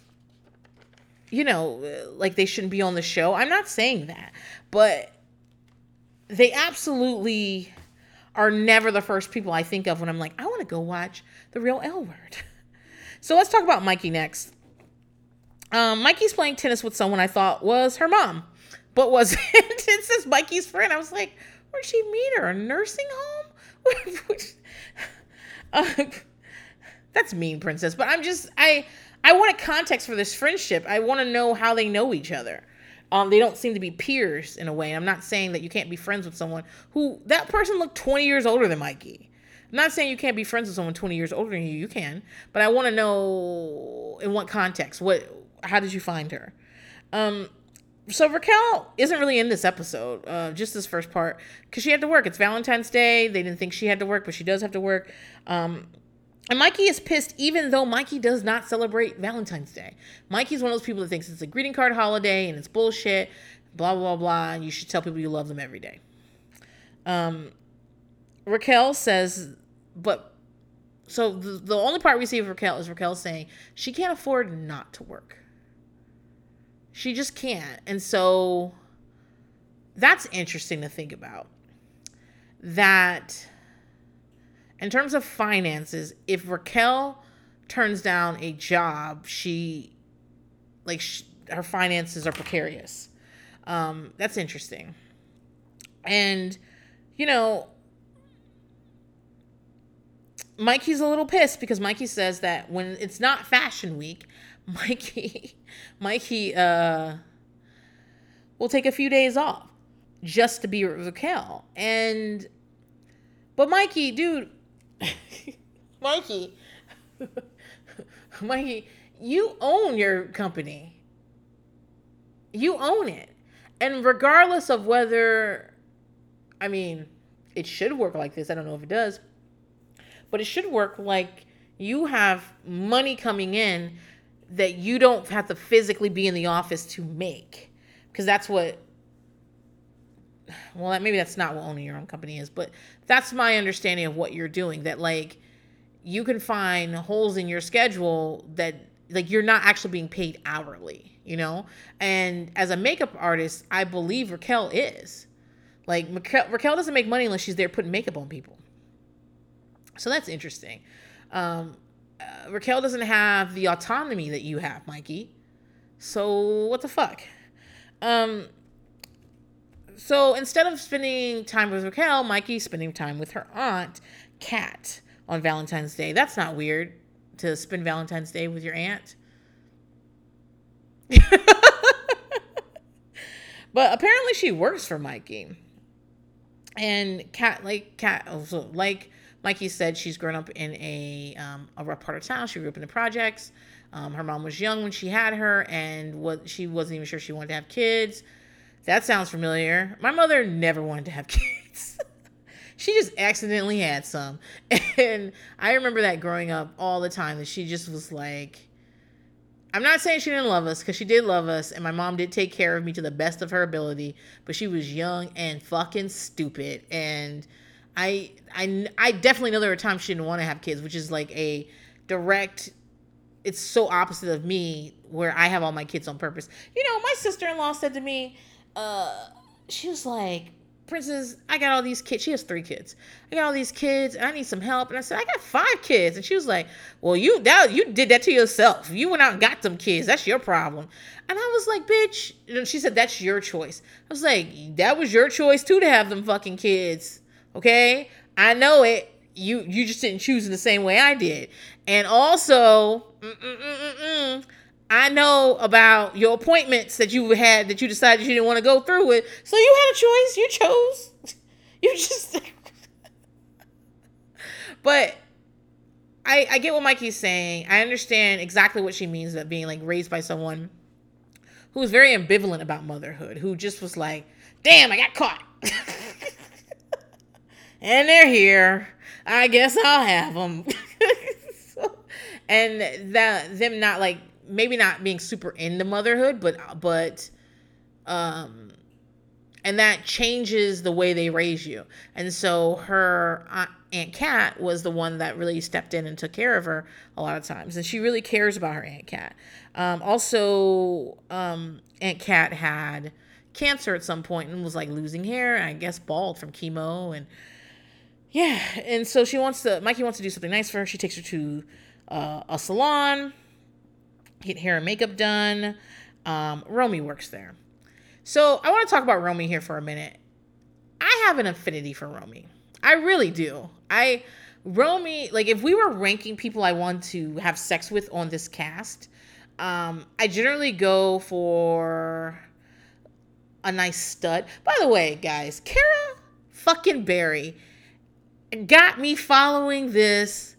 Speaker 1: you know like they shouldn't be on the show. I'm not saying that but they absolutely are never the first people i think of when i'm like i want to go watch the real l word (laughs) so let's talk about mikey next. Um, mikey's playing tennis with someone i thought was her mom but wasn't. (laughs) It says mikey's friend. I was like where'd she meet her? A nursing home? Uh, (laughs) that's mean, princess. But I'm just I I want a context for this friendship. I want to know how they know each other. Um, they don't seem to be peers in a way. I'm not saying that you can't be friends with someone who that person looked 20 years older than Mikey. I'm not saying you can't be friends with someone 20 years older than you. You can, but I want to know in what context. What? How did you find her? Um, so Raquel isn't really in this episode, uh, just this first part, because she had to work. It's Valentine's Day. They didn't think she had to work, but she does have to work. Um, and Mikey is pissed even though Mikey does not celebrate Valentine's Day. Mikey's one of those people that thinks it's a greeting card holiday and it's bullshit, blah, blah, blah, and you should tell people you love them every day. Um, Raquel says, but so the, the only part we see of Raquel is Raquel saying she can't afford not to work. She just can't. And so that's interesting to think about. That in terms of finances, if Raquel turns down a job, she like she, her finances are precarious. Um, that's interesting. And you know, Mikey's a little pissed because Mikey says that when it's not fashion week, (laughs) Mikey Mikey uh will take a few days off just to be with Raquel. And but Mikey, dude, (laughs) Mikey, (laughs) Mikey, you own your company. You own it. And regardless of whether, I mean, it should work like this. I don't know if it does, but it should work like you have money coming in that you don't have to physically be in the office to make. Because that's what well maybe that's not what owning your own company is but that's my understanding of what you're doing that like you can find holes in your schedule that like you're not actually being paid hourly you know? And as a makeup artist i believe raquel is. Like raquel, raquel doesn't make money unless she's there putting makeup on people. So that's interesting. Um, uh, raquel doesn't have the autonomy that you have mikey. So what the fuck? Um so instead of spending time with Raquel, Mikey's spending time with her aunt, Kat, on Valentine's Day. That's not weird to spend Valentine's Day with your aunt. (laughs) but apparently she works for Mikey. And Kat, like Kat, also like Mikey said, she's grown up in a um, a rough part of town. She grew up in the projects. Um, her mom was young when she had her, and what she wasn't even sure she wanted to have kids. That sounds familiar. My mother never wanted to have (laughs) kids. she just accidentally had some, (laughs) and I remember that growing up all the time. That she just was like, I'm not saying she didn't love us because she did love us, and my mom did take care of me to the best of her ability. But she was young and fucking stupid, and I I I definitely know there were times she didn't want to have kids, which is like a direct. It's so opposite of me, where I have all my kids on purpose. You know, my sister in law said to me, uh, she was like, Princess, I got all these kids. She has three kids. I got all these kids, and I need some help. And I said, I got five kids. And she was like, Well, you that you did that to yourself. You went out and got them kids. That's your problem. And I was like, Bitch. And she said, That's your choice. I was like, That was your choice too to have them fucking kids. Okay, I know it. You you just didn't choose in the same way I did. And also, mm-mm-mm-mm, I know about your appointments that you had that you decided you didn't want to go through with. So you had a choice. You chose. (laughs) You just. (laughs) but I I get what Mikey's saying. I understand exactly what she means about being like raised by someone who was very ambivalent about motherhood, who just was like, "Damn, I got caught." (laughs) and they're here. I guess I'll have them. so, and that them not like maybe not being super into motherhood, but but um and that changes the way they raise you. And so her aunt Cat was the one that really stepped in and took care of her a lot of times, and she really cares about her aunt Cat. Um, also, um, Aunt Cat had cancer at some point and was like losing hair, I guess bald from chemo, and yeah, and so she wants to. Mikey wants to do something nice for her. She takes her to uh, a salon get hair and makeup done. Um, Romi works there. So I want to talk about Romi here for a minute. I have an affinity for Romi. I really do. I Romi, like if we were ranking people I want to have sex with on this cast, um, I generally go for a nice stud. By the way, guys, Kara fucking Barry got me following this.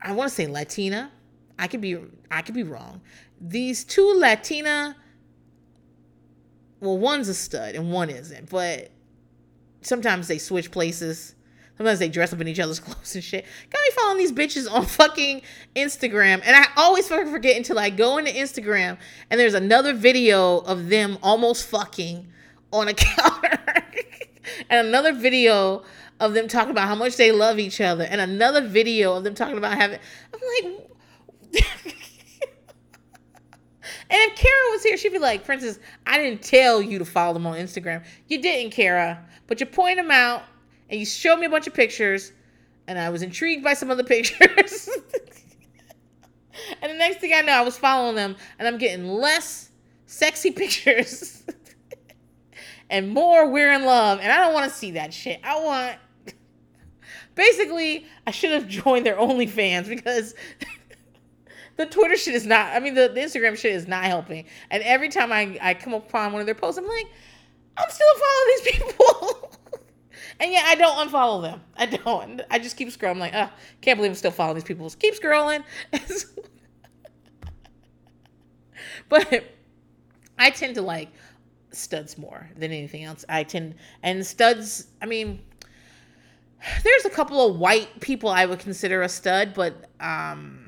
Speaker 1: I want to say Latina I could be I could be wrong. These two Latina well, one's a stud and one isn't, but sometimes they switch places. Sometimes they dress up in each other's (laughs) clothes and shit. Got me following these bitches on fucking Instagram. And I always fucking forget until I go into Instagram and there's another video of them almost fucking on a (laughs) counter. and another video of them talking about how much they love each other. And another video of them talking about having I'm like, and if Kara was here, she'd be like, Princess, I didn't tell you to follow them on Instagram. You didn't, Kara. But you point them out and you showed me a bunch of pictures, and I was intrigued by some of the pictures. (laughs) and the next thing I know, I was following them, and I'm getting less sexy (laughs) pictures and more we're in love. And I don't want to see that shit. I want. (laughs) Basically, I should have joined their OnlyFans because the Twitter shit is not. I mean, the, the Instagram shit is not helping. And every time I I come upon one of their posts, I'm like, I'm still following these (laughs) people. and yet I don't unfollow them. I don't. I just keep scrolling. I'm like, oh, can't believe I'm still following these people. Just keep scrolling. (laughs) but I tend to like studs more than anything else. I tend and studs. I mean, there's a couple of white people I would consider a stud, but um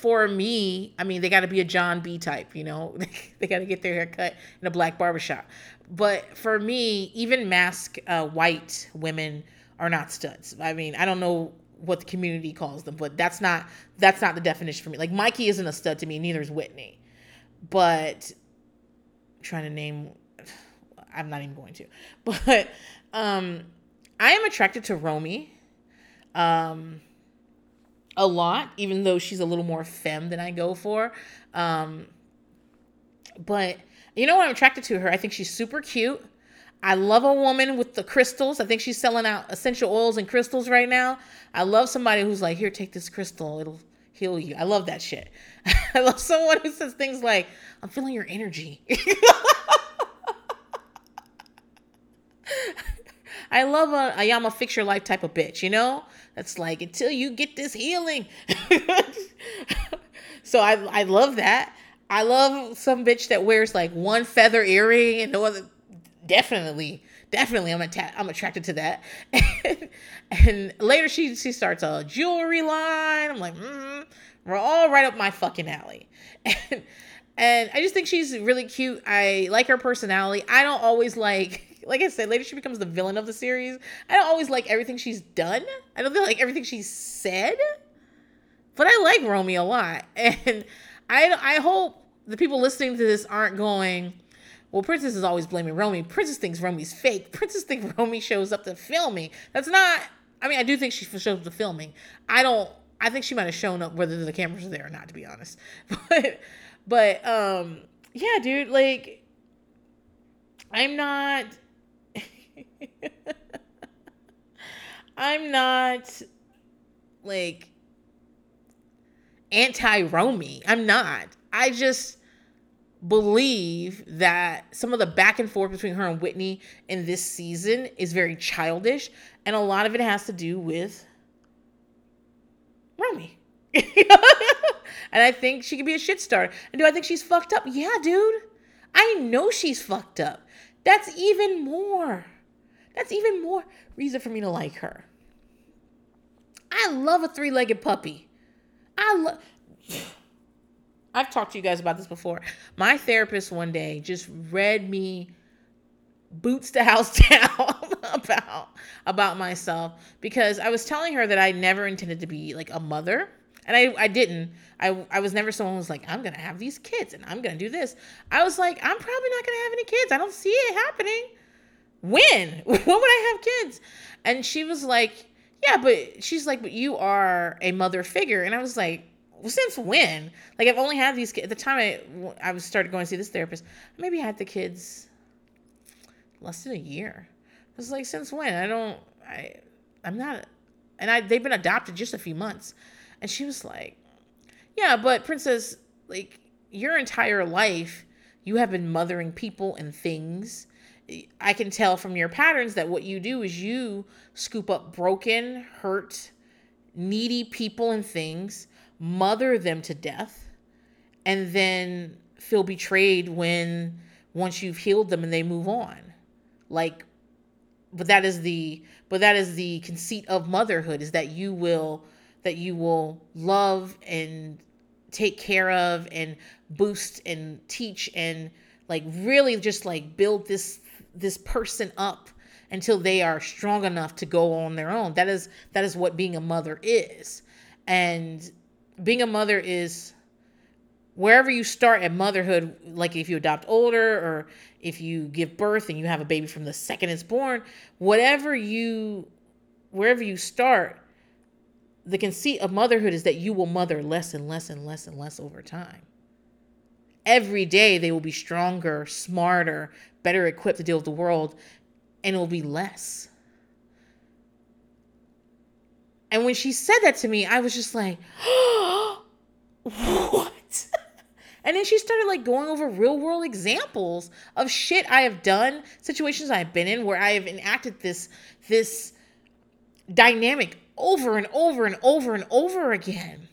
Speaker 1: for me, I mean, they got to be a John B type, you know, (laughs) they got to get their hair cut in a black barbershop. But for me, even mask uh, white women are not studs. I mean, I don't know what the community calls them, but that's not that's not the definition for me. Like Mikey isn't a stud to me, neither is Whitney. But trying to name, (sighs) I'm not even going to. (laughs) But um, I am attracted to Romi. Um, a lot, even though she's a little more femme than I go for. Um, but you know what? I'm attracted to her. I think she's super cute. I love a woman with the crystals. I think she's selling out essential oils and crystals right now. I love somebody who's like, here, take this crystal. It'll heal you. I love that shit. (laughs) I love someone who says things like, I'm feeling your energy. (laughs) I love a, a Iyanla fix your life type of bitch, you know? That's like until you get this healing. (laughs) so I I love that. I love some bitch that wears like one feather earring and no other. Definitely, definitely, I'm atta- I'm attracted to that. and, (laughs) and later she she starts a jewelry line. I'm like, mm, we're all right up my fucking alley. And (laughs) and I just think she's really cute. I like her personality. I don't always like like I said, later she becomes the villain of the series. I don't always like everything she's done. I don't feel like everything she's said, but I like Romi a lot, (laughs) and I I hope the people listening to this aren't going. Well, Princess is always blaming Romi. Princess thinks Romi's fake. Princess thinks (laughs) Romi shows up to filming. That's not. I mean, I do think she shows up to filming. I don't. I think she might have shown up whether the cameras are there or not. To be honest, (laughs) but but um yeah, dude, like I'm not I'm not like anti Romi. I'm not. I just believe that some of the back and forth between her and Whitney in this season is very childish, and a lot of it has to do with Romi. (laughs) and I think she could be a shit star. And do I think she's fucked up? Yeah, dude. I know she's fucked up. That's even more. That's even more reason for me to like her. I love a three-legged puppy. I love I've talked to you guys about this before. My therapist one day just read me boots to house (laughs) down about about myself because I was telling her that I never intended to be like a mother. And I, I didn't. I, I was never someone who was like, I'm going to have these kids and I'm going to do this. I was like, I'm probably not going to have any kids. I don't see it happening. When? (laughs) when would I have kids? And she was like, Yeah, but she's like, But you are a mother figure. And I was like, well, since when? Like I've only had these kids. At the time I I was started going to see this therapist, maybe I had the kids less than a year. I was like, since when? I don't. I I'm not. And I they've been adopted just a few months, and she was like, yeah, but princess, like your entire life, you have been mothering people and things. I can tell from your patterns that what you do is you scoop up broken, hurt, needy people and things mother them to death, and then feel betrayed when once you've healed them and they move on. Like, but that is the but that is the conceit of motherhood is that you will that you will love and take care of and boost and teach and like really just like build this this person up until they are strong enough to go on their own that is that is what being a mother is and being a mother is wherever you start at motherhood, like if you adopt older or if you give birth and you have a baby from the second it's born, whatever you, wherever you start, the conceit of motherhood is that you will mother less and less and less and less over time. Every day they will be stronger, smarter, better equipped to deal with the world, and it will be less. And when she said that to me, I was just like, (gasps) what? And then she started like going over real world examples of shit I have done, situations I've been in where I have enacted this this dynamic over and over and over and over again.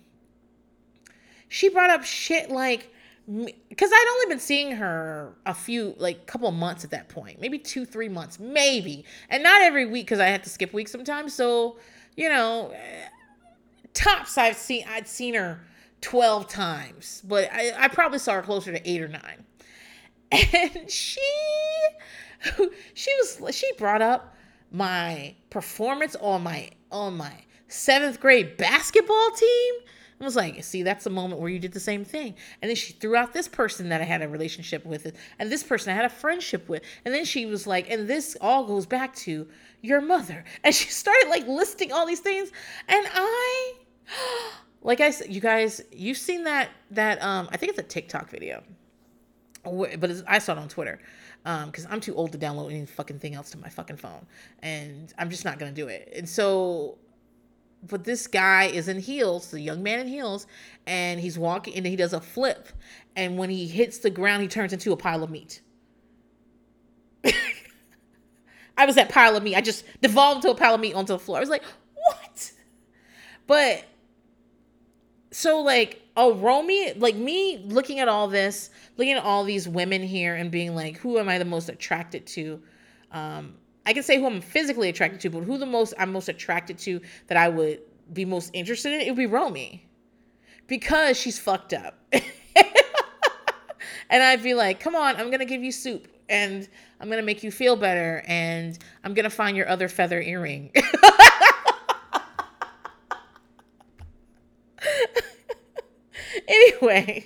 Speaker 1: She brought up shit like because I'd only been seeing her a few, like, couple months at that point, maybe two, three months, maybe, and not every week because I had to skip weeks sometimes. So you know, eh, tops I've seen I'd seen her 12 times, but I, I probably saw her closer to eight or nine. (laughs) And she she was she brought up my performance on my on my seventh grade basketball team. I was like, see, that's the moment where you did the same thing. And then she threw out this person that I had a relationship with, and this person I had a friendship with. And then she was like, and this all goes back to your mother. (laughs) And she started like listing all these things. And I, (gasps) like I said, you guys, you've seen that, that, um, I think it's a TikTok video but I saw it on Twitter Um because I'm too old to download any fucking thing else to my fucking phone, and I'm just not gonna do it. And so, but this guy is in heels, the young man in heels, and he's walking, and he does a flip, and when he hits the ground, he turns into a pile of meat. (laughs) I was that pile of meat. I just devolved into a pile of meat onto the floor. I was like, what? But so like oh Romi, like me looking at all this, looking at all these women here and being like, who am I the most attracted to? Um, I can say who I'm physically attracted to, but who the most I'm most attracted to that I would be most interested in, it would be Romi. Because she's fucked up. (laughs) and I'd be like, come on, I'm gonna give you soup and I'm gonna make you feel better and I'm gonna find your other feather earring. (laughs) anyway,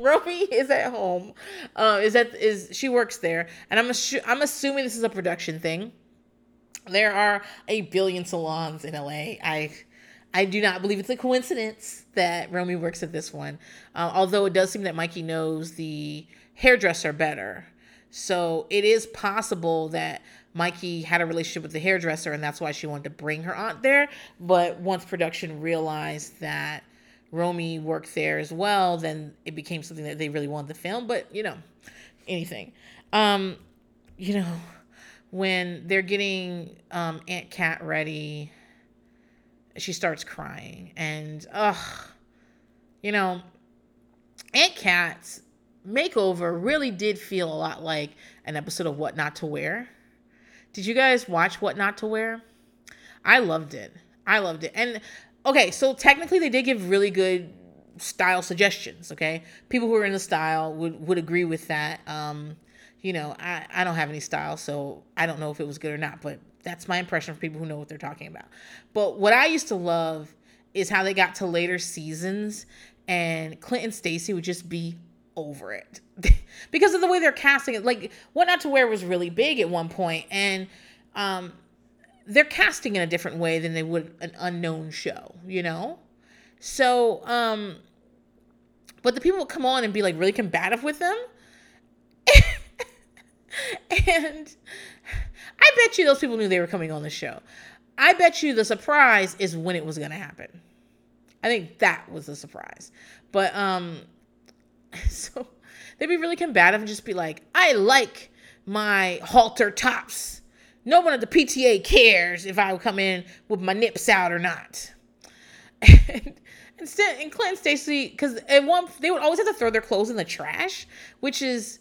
Speaker 1: Romi (laughs) is at home. Uh, is that is she works there, and I'm assu- I'm assuming this is a production thing. There are a billion salons in LA. I I do not believe it's a coincidence that Romi works at this one. Uh, although it does seem that Mikey knows the hairdresser better. So it is possible that Mikey had a relationship with the hairdresser and that's why she wanted to bring her aunt there. But once production realized that Romi worked there as well, then it became something that they really wanted to film. But you know, anything. Um, you know, when they're getting um, Aunt Cat ready, she starts crying, and ugh, you know, Aunt Cat's makeover really did feel a lot like an episode of What Not to Wear. Did you guys watch What Not to Wear? I loved it. I loved it. And okay, so technically they did give really good style suggestions. Okay, people who are in the style would would agree with that. Um, you know, I I don't have any style, so I don't know if it was good or not, but that's my impression for people who know what they're talking about. But what I used to love is how they got to later seasons and Clint and Stacy would just be over it (laughs) because of the way they're casting it. Like, What Not to Wear was really big at one point, and um, they're casting in a different way than they would an unknown show, you know? So, um, but the people would come on and be like really combative with them. (laughs) and I bet you those people knew they were coming on the show. I bet you the surprise is when it was going to happen. I think that was the surprise. But, um, (laughs) so they'd be really combative and just be like, I like my halter tops no one at the PTA cares if I come in with my nips out or not. (laughs) And instead, and Clint and Stacy, because at one they would always have to throw their clothes in the trash, which is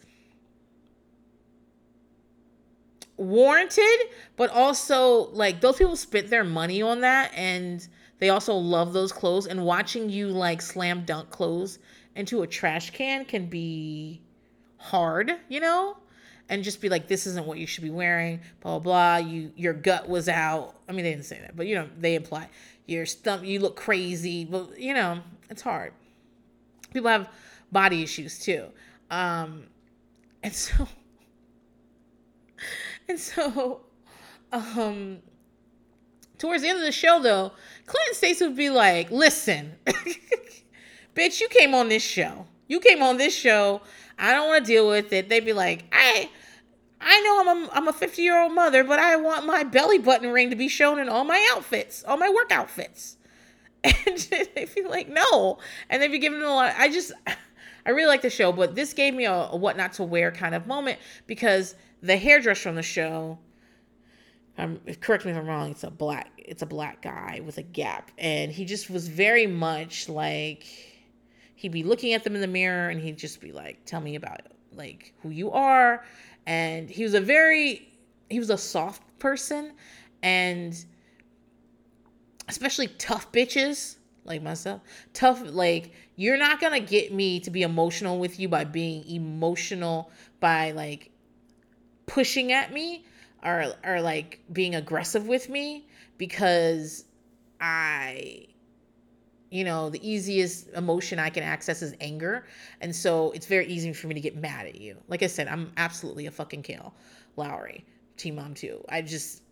Speaker 1: warranted, but also like those people spent their money on that and they also love those clothes. And watching you like slam dunk clothes into a trash can can be hard, you know? And just be like, this isn't what you should be wearing, blah, blah, blah. You, your gut was out. I mean, they didn't say that, but you know, they imply your stomach, you look crazy. But you know, it's hard. People have body issues too. Um, and so, (laughs) and so, um, towards the end of the show though, Clint and Stacy would be like, listen, (laughs) bitch, you came on this show. You came on this show I don't want to deal with it. They'd be like, I I know I'm a, I'm a 50 year old mother, but I want my belly button ring to be shown in all my outfits, all my work outfits. (laughs) And they'd be like, no. And they'd be giving them a lot. I just, I really like the show, but this gave me a, a what not to wear kind of moment because the hairdresser on the show, um, correct me if I'm wrong, it's a black, it's a black guy with a gap. And he just was very much like, he'd be looking at them in the mirror and he'd just be like, tell me about like who you are. And he was a very, he was a soft person and especially tough bitches like myself. Tough like you're not gonna get me to be emotional with you by being emotional by like pushing at me or or like being aggressive with me because i you know, the easiest emotion I can access is anger. And so it's very easy for me to get mad at you. Like I said, I'm absolutely a fucking Kail Lowry, Teen Mom 2. I just,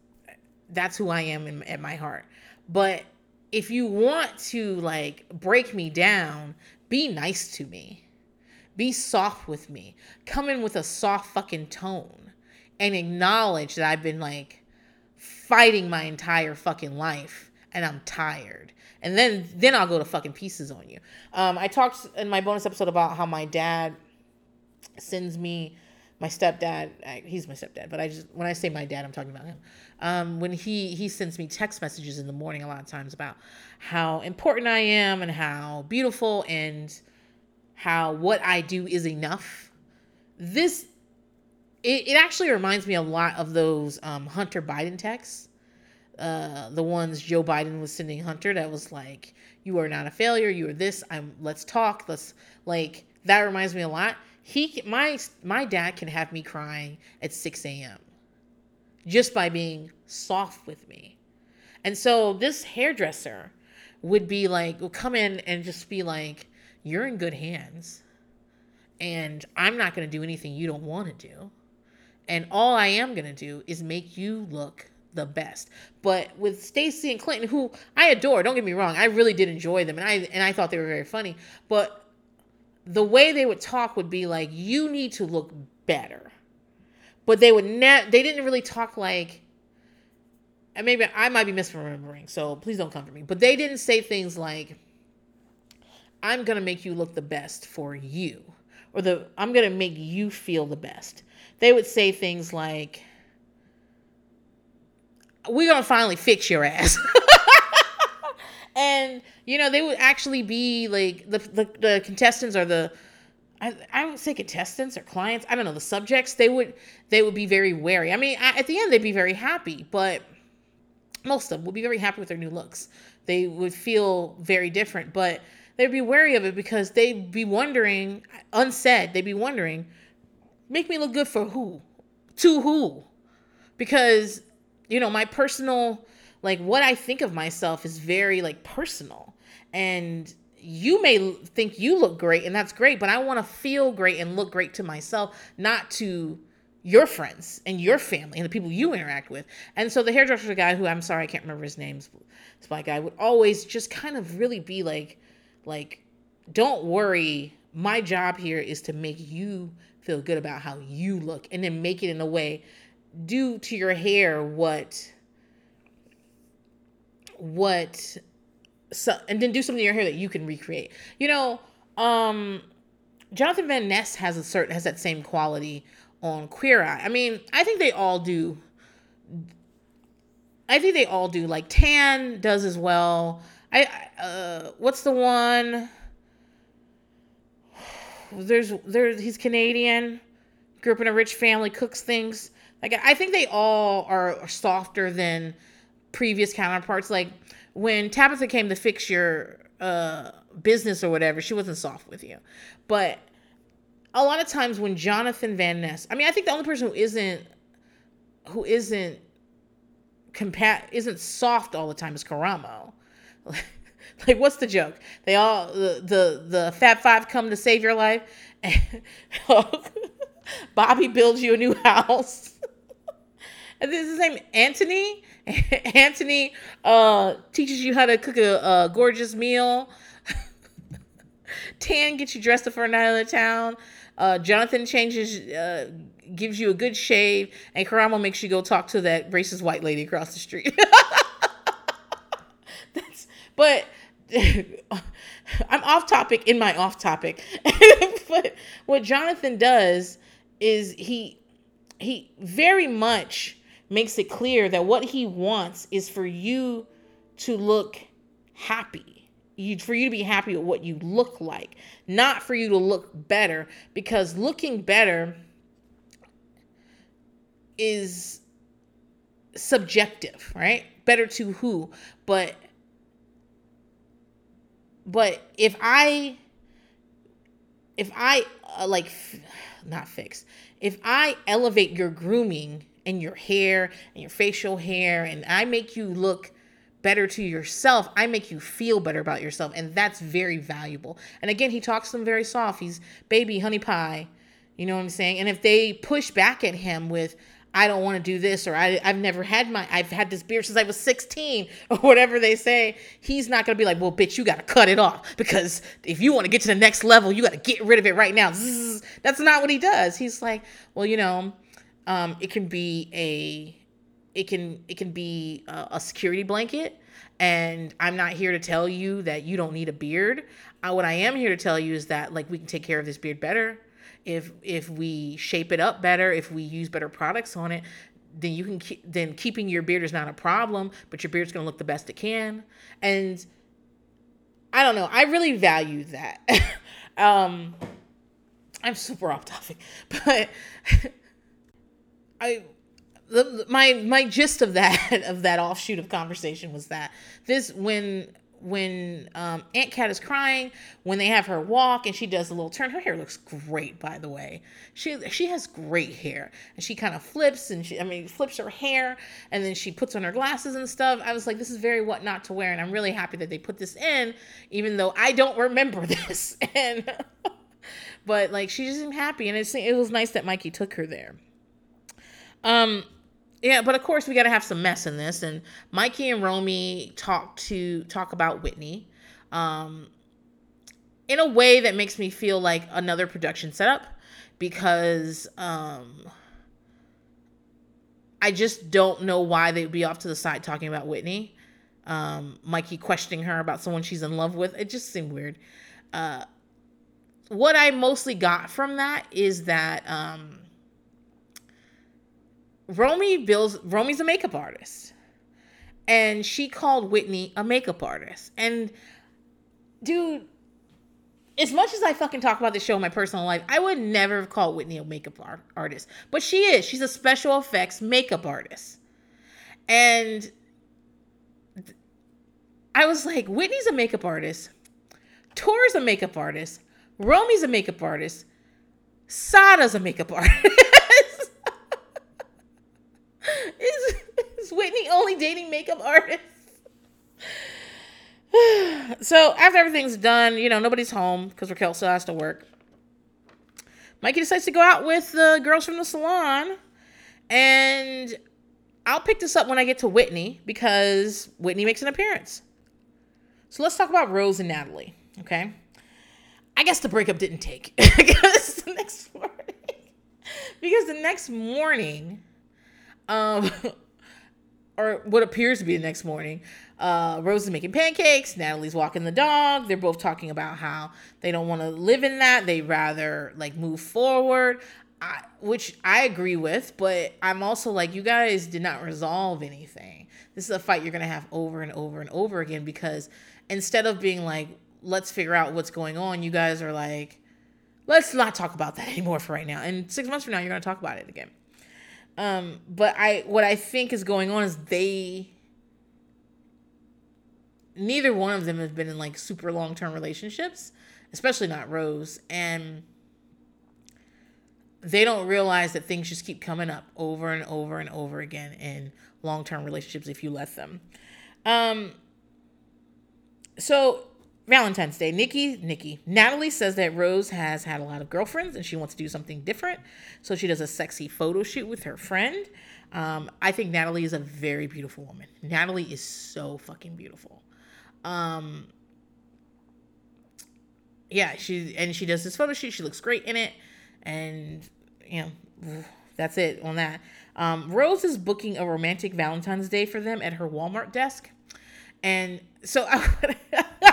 Speaker 1: that's who I am in, at my heart. But if you want to like break me down, be nice to me. Be soft with me. Come in with a soft fucking tone and acknowledge that I've been like fighting my entire fucking life and I'm tired. And then then I'll go to fucking pieces on you. Um, I talked in my bonus episode about how my dad sends me my stepdad he's my stepdad but i just when i say my dad i'm talking about him. Um, when he he sends me text messages in the morning a lot of times about how important i am and how beautiful and how what i do is enough. This it, it actually reminds me a lot of those um, hunter biden texts uh, the ones joe biden was sending hunter that was like you are not a failure you are this i'm let's talk let's like that reminds me a lot he my my dad can have me crying at 6 a.m. just by being soft with me. And so this hairdresser would be like, will come in and just be like, You're in good hands. And I'm not gonna do anything you don't want to do. And all I am gonna do is make you look the best. But with Stacy and Clinton, who I adore, don't get me wrong, I really did enjoy them and I and I thought they were very funny. But the way they would talk would be like, you need to look better. But they would ne- they didn't really talk like and maybe I might be misremembering, so please don't come for me. But they didn't say things like, I'm gonna make you look the best for you. Or the I'm gonna make you feel the best. They would say things like, We're gonna finally fix your ass. (laughs) and you know they would actually be like the the, the contestants or the I, I would say contestants or clients i don't know the subjects they would they would be very wary. I mean at the end they'd be very happy but most of them would be very happy with their new looks. They would feel very different but they'd be wary of it because they'd be wondering unsaid they'd be wondering make me look good for who? To who? Because you know my personal like what I think of myself is very like personal. And you may think you look great and that's great, but I want to feel great and look great to myself, not to your friends and your family and the people you interact with. And so the hairdresser guy who I'm sorry I can't remember his name, this black guy would always just kind of really be like like don't worry, my job here is to make you feel good about how you look and then make it in a way do to your hair what what so and then do something in your hair that you can recreate. You know, um Jonathan Van Ness has a certain has that same quality on Queer Eye. I mean, I think they all do. I think they all do. Like Tan does as well. I uh what's the one? There's there's he's Canadian, grew up in a rich family, cooks things. Like I think they all are softer than previous counterparts. Like when Tabatha came to fix your uh, business or whatever, she wasn't soft with you. But a lot of times when Jonathan Van Ness, I mean, I think the only person who isn't who isn't compat isn't soft all the time is Karamo. (laughs) like, what's the joke? They all the the the Fab Five come to save your life. (laughs) Bobby builds you a new (laughs) house. This is his name Anthony. (laughs) Anthony uh, teaches you how to cook a, a gorgeous meal. (laughs) Tan gets you dressed up for a night in the town. Uh, Jonathan changes, uh, gives you a good shave, and Karamo makes you go talk to that racist white lady across the street. (laughs) That's, but I'm off topic in my off topic. but what Jonathan does is he he very much makes it clear that what he wants is for you to look happy. You, for you to be happy with what you look like, not for you to look better, because looking better is subjective, right? Better to who? But but if I if I uh, like not fix, if I elevate your grooming and your hair and your facial hair and I make you look better to yourself, I make you feel better about yourself. And that's very valuable. And again, he talks to them very soft. He's baby honey pie. You know what I'm saying? And if they push back at him with, I don't want to do this or I, I've never had my I've had this beard since I was 16 (laughs) or whatever they say, he's not gonna be like, well, bitch, you gotta cut it off because if you want to get to the next level, you gotta get rid of it right now. Zzz. That's not what he does. He's like, well, you know, um, it can be a it can it can be a, a security blanket. And i'm not here to tell you that you don't need a beard. Uh, what i am here to tell you is that like we can take care of this beard better. If if we shape it up better if we use better products on it then you can keep then keeping your beard is not a problem but your beard's going to look the best it can. And i don't know i really value that. (laughs) Um i'm super off topic (laughs) but i the, my my gist of that (laughs) of that offshoot of conversation was that this when when um, Aunt Cat is crying, when they have her walk and she does a little turn, her hair looks great, by the way. She she has great hair, and she kind of flips and she I mean flips her hair, and then she puts on her glasses and stuff. I was like, this is very what not to wear, and I'm really happy that they put this in, even though I don't remember (laughs) this. And (laughs) but like she just seemed happy, and it it was nice that Mikey took her there. Um, yeah, but of course we got to have some mess in this. And Mikey and Romi talk to talk about Whitney, um, in a way that makes me feel like another production setup, because um, I just don't know why they'd be off to the side talking about Whitney. Um, Mikey questioning her about someone she's in love with. It just seemed weird. Uh, what I mostly got from that is that um, Romi builds Romi's a makeup artist. And she called Whitney a makeup artist. And dude, as much as I fucking talk about the show in my personal life, I would never have called Whitney a makeup art- artist. But she is. She's a special effects makeup artist. And th- I was like, Whitney's a makeup artist. Tor's a makeup artist. Romi's a makeup artist. Sada's a makeup (laughs) artist. is, is Whitney only dating makeup (laughs) artists? (sighs) so after everything's done, you know, nobody's home because Raquel still has to work. Mikey decides to go out with the girls from the salon. And I'll pick this up when I get to Whitney because Whitney makes an appearance. So let's talk about Rose and Natalie, okay? I guess the breakup didn't take (laughs) because the next (laughs) morning, because the next morning, um, or what appears to be the next morning, uh, Rose is making pancakes. Natalie's walking the dog. They're both talking about how they don't want to live in that. They rather like move forward, I, which I agree with. But I'm also like, you guys did not resolve anything. This is a fight you're gonna have over and over and over again because instead of being like, let's figure out what's going on, you guys are like, let's not talk about that (laughs) anymore for right now. And six months from now, you're gonna talk about it again. Um, but I what I think is going on is they neither one of them has been in like super long term relationships, especially not Rose. And they don't realize that things just keep coming up over and over and over again in long term relationships if you let them. Um, so Valentine's Day, Nikki, Nikki, Natalie says that Rose has had a lot of girlfriends and she wants to do something different. So she does a sexy photo shoot with her friend. Um, I think Natalie is a very beautiful woman. Natalie is so fucking beautiful. Um, yeah, she and she does this photo shoot. She looks great in it, and you know, that's it on that. Um, Rose is booking a romantic Valentine's Day for them at her Walmart desk, and so I, (laughs)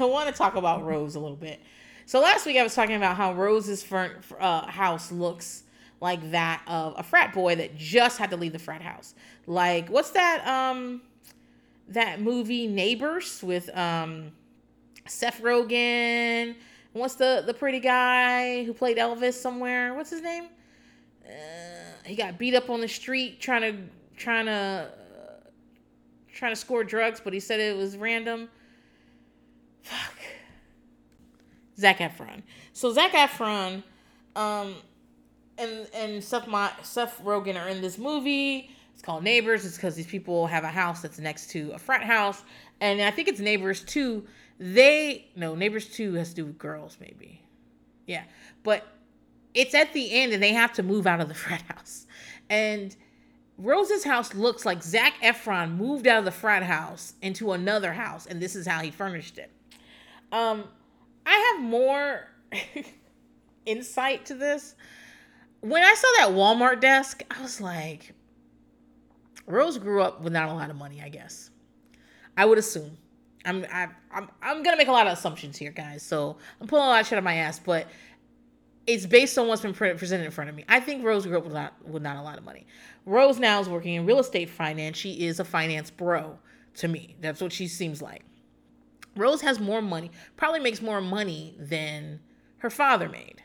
Speaker 1: I want to talk about Rose a little bit. So last week I was talking about how Rose's front uh, house looks like that of a frat boy that just had to leave the frat house. Like what's that um that movie Neighbors with um Seth Rogen? What's the the pretty guy who played Elvis somewhere? What's his name? Uh, he got beat up on the street trying to trying to uh, trying to score drugs, but he said it was random. Fuck. Zac Efron. So Zac Efron, um, and and Seth My, Seth Rogen are in this movie. It's called Neighbors. It's because these people have a house that's next to a frat house, and I think it's Neighbors Two. They no Neighbors Two has to do with girls maybe, yeah. But it's at the end and they have to move out of the (laughs) frat house. And Rose's house looks like Zac Efron moved out of the frat house into another house, and this is how he furnished it. Um, I have more (laughs) insight to this. When I saw that Walmart desk, I was like, Rose grew up with not a lot of money, I guess. I would assume. I'm I, I'm I'm gonna make a lot of assumptions here, guys. So I'm pulling a lot of shit on my ass, but it's based on what's been presented in front of me. I think Rose grew up with not with not a lot of money. Rose now is working in real estate finance. She is a finance bro to me. That's what she seems like. Rose has more money, probably makes more money than her father made.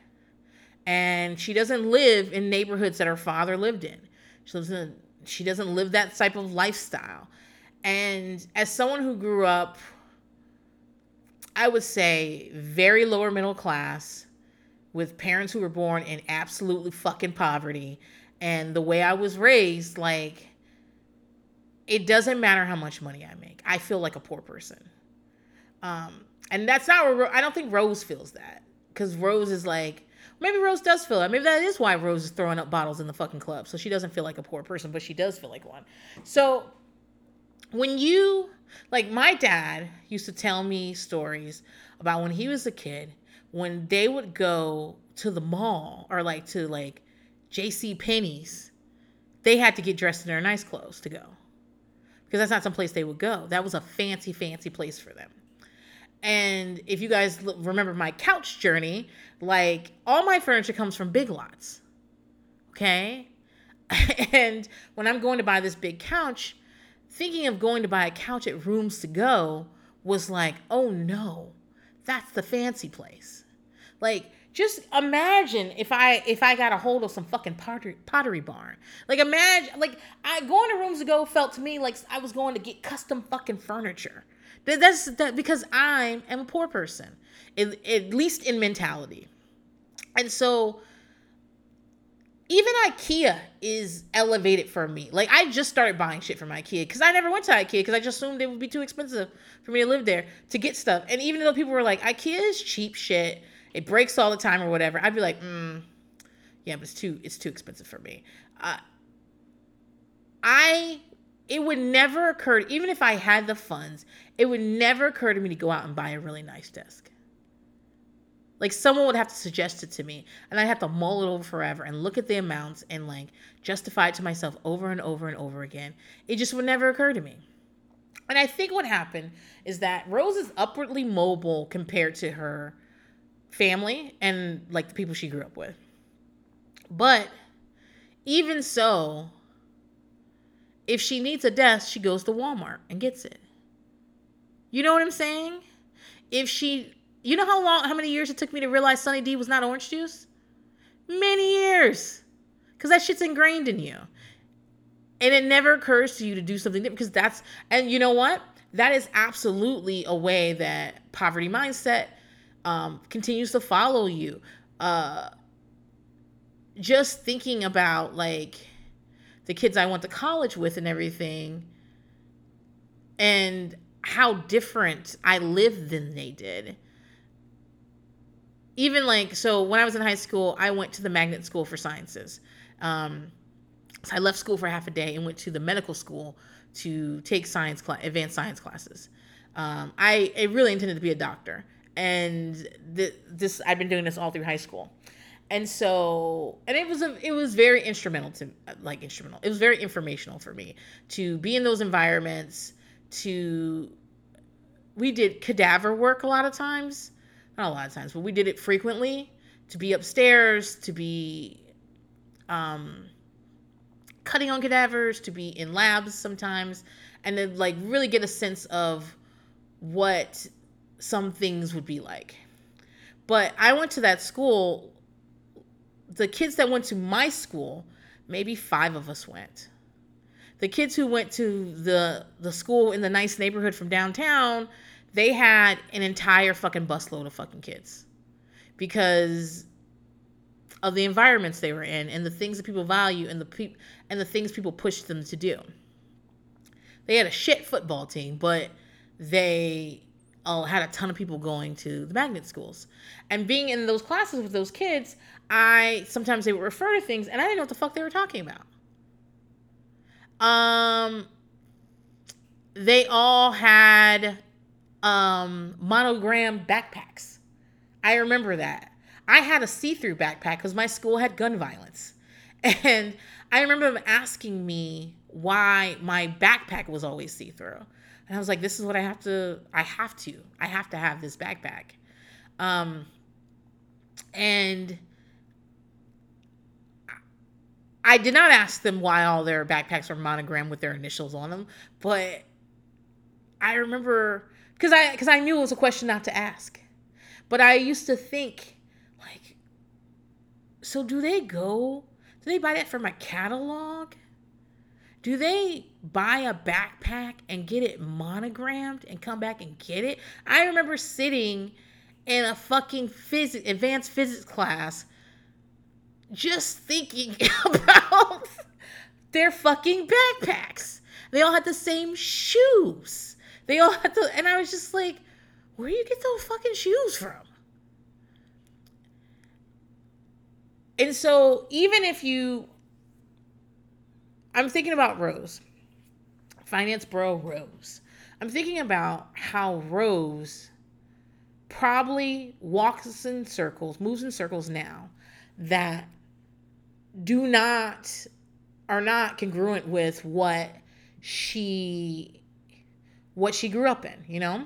Speaker 1: And she doesn't live in neighborhoods that her father lived in. She lives in she doesn't live that type of lifestyle. And as someone who grew up, I would say very lower middle class, with parents who were born in absolutely fucking poverty, and the way I was raised, like, it doesn't matter how much money I make. I feel like a poor person. Um, and that's not where I don't think Rose feels that. Because Rose is like, maybe Rose does feel that. Maybe that is why Rose is throwing up bottles in the fucking club. So she doesn't feel like a poor person, but she does feel like one. So when you like my dad used to tell me stories about when he was a kid when they would go to the mall or like to like JC Penney's they had to get dressed in their nice clothes to go because that's not some place they would go that was a fancy fancy place for them and if you guys remember my couch journey like all my furniture comes from big lots okay (laughs) and when i'm going to buy this big couch thinking of going to buy a couch at Rooms to Go was like, oh no, that's the fancy place. Like, just imagine if I if I got a hold of some fucking pottery pottery barn. Like imagine like I going to rooms to go felt to me like I was going to get custom fucking furniture. That, that's that because I am a poor person, at, at least in mentality. And so even IKEA is elevated for me. Like I just started buying shit from IKEA because I never went to IKEA because I just assumed it would be too expensive for me to live there to get stuff. And even though people were like, IKEA is cheap shit, it breaks all the time or whatever, I'd be like, mm, yeah, but it's too it's too expensive for me. Uh, I it would never occur even if I had the funds, it would never occur to me to go out and buy a really nice desk. Like someone would have to suggest it to me, and I'd have to mull it over forever and look at the amounts and like justify it to myself over and over and over again. It just would never occur to me. And I think what happened is that Rose is upwardly mobile compared to her family and like the people she grew up with. But even so, if she needs a desk, she goes to Walmart and gets it. You know what I'm saying? If she you know how long, how many years it took me to realize Sunny D was not orange juice? Many years. Because that shit's ingrained in you. And it never occurs to you to do something different because that's, and you know what? That is absolutely a way that poverty mindset um, continues to follow you. Uh, just thinking about like the kids I went to college with and everything, and how different I lived than they did even like so when I was in high school, I went to the magnet school for sciences. Um, so I left school for half a day and went to the medical school to take science advanced science classes. Um, I, I really intended to be a doctor, and th- this I've been doing this all through high school, and so and it was a it was very instrumental to like instrumental. It was very informational for me to be in those environments. To we did cadaver work a lot of times not a lot of times, but we did it frequently to be upstairs, to be um, cutting on cadavers, to be in labs sometimes, and then like really get a sense of what some things would be like. But I went to that school. The kids that went to my school, maybe five of us went. The kids who went to the the school in the nice neighborhood from downtown, they had an entire fucking busload of fucking kids because of the environments they were in and the things that people value and the pe- and the things people push them to do. They had a shit football team, but they uh, had a ton of people going to the magnet schools. And being in those classes with those kids, I sometimes they would refer to things and I didn't know what the fuck they were talking about. Um, they all had um monogram backpacks. I remember that. I had a see-through backpack because my school had gun violence. (laughs) And I remember them asking me why my backpack was always see-through. And I was like, this is what I have to, I have to, I have to have this backpack. Um, and I did not ask them why all their backpacks are monogrammed with their initials on them, but I remember because I because I knew it was a question not to ask, but I used to think like, so do they go? Do they buy that for my catalog? Do they buy a backpack and get it monogrammed and come back and get it? I remember sitting in a fucking physics advanced physics class just thinking (laughs) about their fucking backpacks. They all had the same shoes. They all had to, and I was just like, where do you get those fucking shoes from? And so, even if you, I'm thinking about Rose, finance bro Rose. I'm thinking about how Rose probably walks in circles, moves in circles now that do not are not congruent with what she what she grew up in, you know?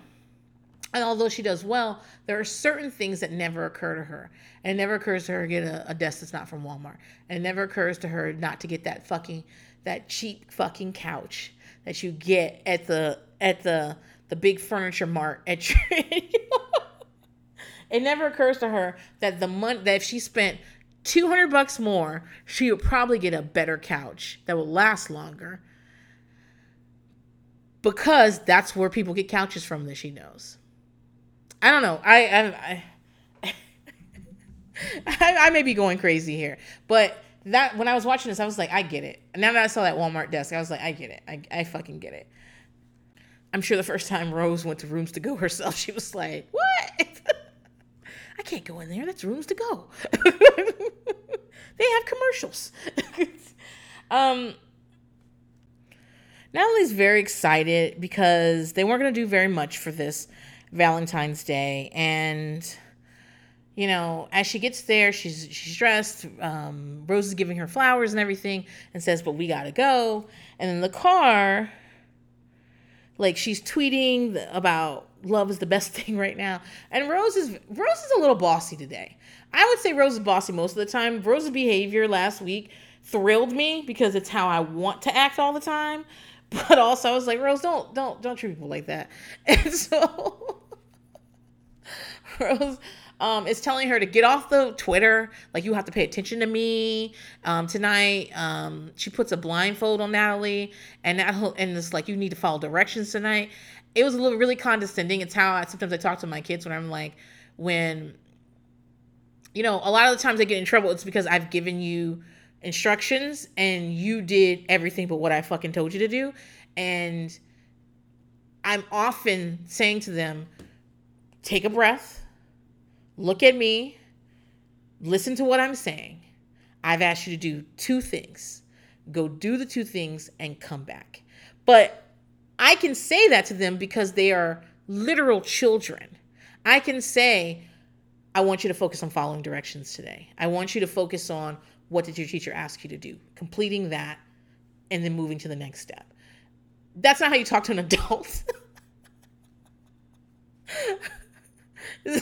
Speaker 1: And although she does well, there are certain things that never occur to her. And it never occurs to her to get a, a desk that's not from Walmart. And it never occurs to her not to get that fucking that cheap fucking couch that you get at the at the the big furniture mart at your (laughs) it never occurs to her that the money that if she spent 200 bucks more, she would probably get a better couch that will last longer. Because that's where people get couches from that she knows. I don't know. I I, (laughs) I, I may be going crazy here, but that when I was watching this, I was like, I get it. Now that I saw that Walmart desk, I was like, I get it. I, I fucking get it. I'm sure the first time Rose went to Rooms to Go herself, (laughs) she was like, What? (laughs) I can't go in there. That's Rooms to Go. (laughs) they have commercials. (laughs) um, Natalie's very excited because they weren't going to do very much for this Valentine's Day. And, you know, as she gets there, she's she's dressed. Um, Rose is giving her flowers and everything and says, but we got to go. And in the car, like she's tweeting about love is the best (laughs) thing right now. And Rose is Rose is a little bossy today. I would say Rose is bossy most of the time. Rose's behavior last week thrilled me because it's how I want to act all the time. (laughs) But also I was like, Rose, don't don't don't treat people like that. (laughs) And so Rose um, is telling her to get off the Twitter. Like you have to pay attention to me um, tonight. Um, she puts a blindfold on Natalie, and that and it's like you need to follow directions tonight. It was a little really condescending. It's how I sometimes I talk to my kids when I'm like when you know a lot of the times I get in trouble. It's because I've given you instructions and you did everything but what I fucking told you to do, and I'm often saying to them, take a breath look at me, listen to what I'm saying. I've asked you to do two things. Go do the two things and come back. But I can say that to them because they are literal children. I can say, I want you to focus on following directions today. I want you to focus on what did your teacher ask you to do, completing that, and then moving to the next step. That's not how you talk to an adult. (laughs)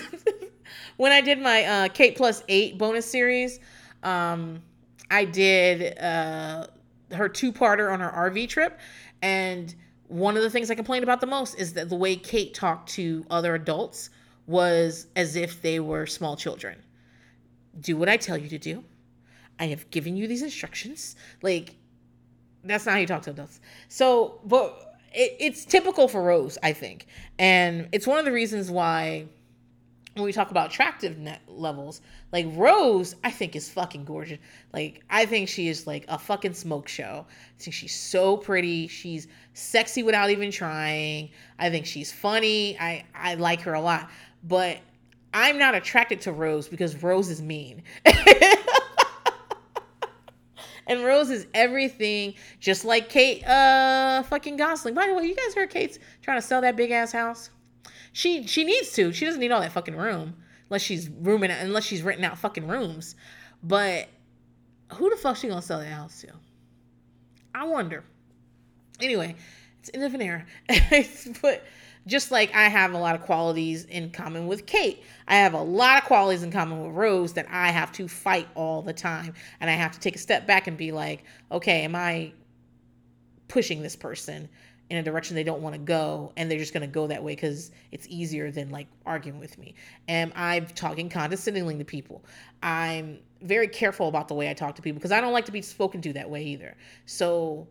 Speaker 1: when I did my uh, Kate plus eight bonus series, um, I did uh, her two parter on her RV trip. And one of the things I complained about the most is that the way Kate talked to other adults was as if they were small children. Do what I tell you to do. I have given you these instructions. Like, that's not how you talk to adults. So, but it, it's typical for Rose, I think. And it's one of the reasons why when we talk about attractive levels, like Rose, I think is fucking gorgeous. Like I think she is like a fucking smoke show. I think she's so pretty. She's sexy without even trying. I think she's funny. I I like her a lot. But I'm not attracted to Rose because Rose is mean. (laughs) and Rose is everything, just like Kate uh fucking Gosselin. By the way, you guys heard Kate's trying to sell that big ass house? She she needs to. She doesn't need all that fucking room unless she's rooming unless she's renting out fucking rooms. But who the fuck she gonna sell the house to? I wonder. Anyway, it's different era. (laughs) but just like I have a lot of qualities in common with Kate, I have a lot of qualities in common with Rose that I have to fight all the time. And I have to take a step back and be like, okay, am I pushing this person in a direction they don't want to go and they're just going to go that way because it's easier than like arguing with me. Am i talking condescendingly to people. I'm very careful about the way i talk to people because i don't like to be spoken to that way either. So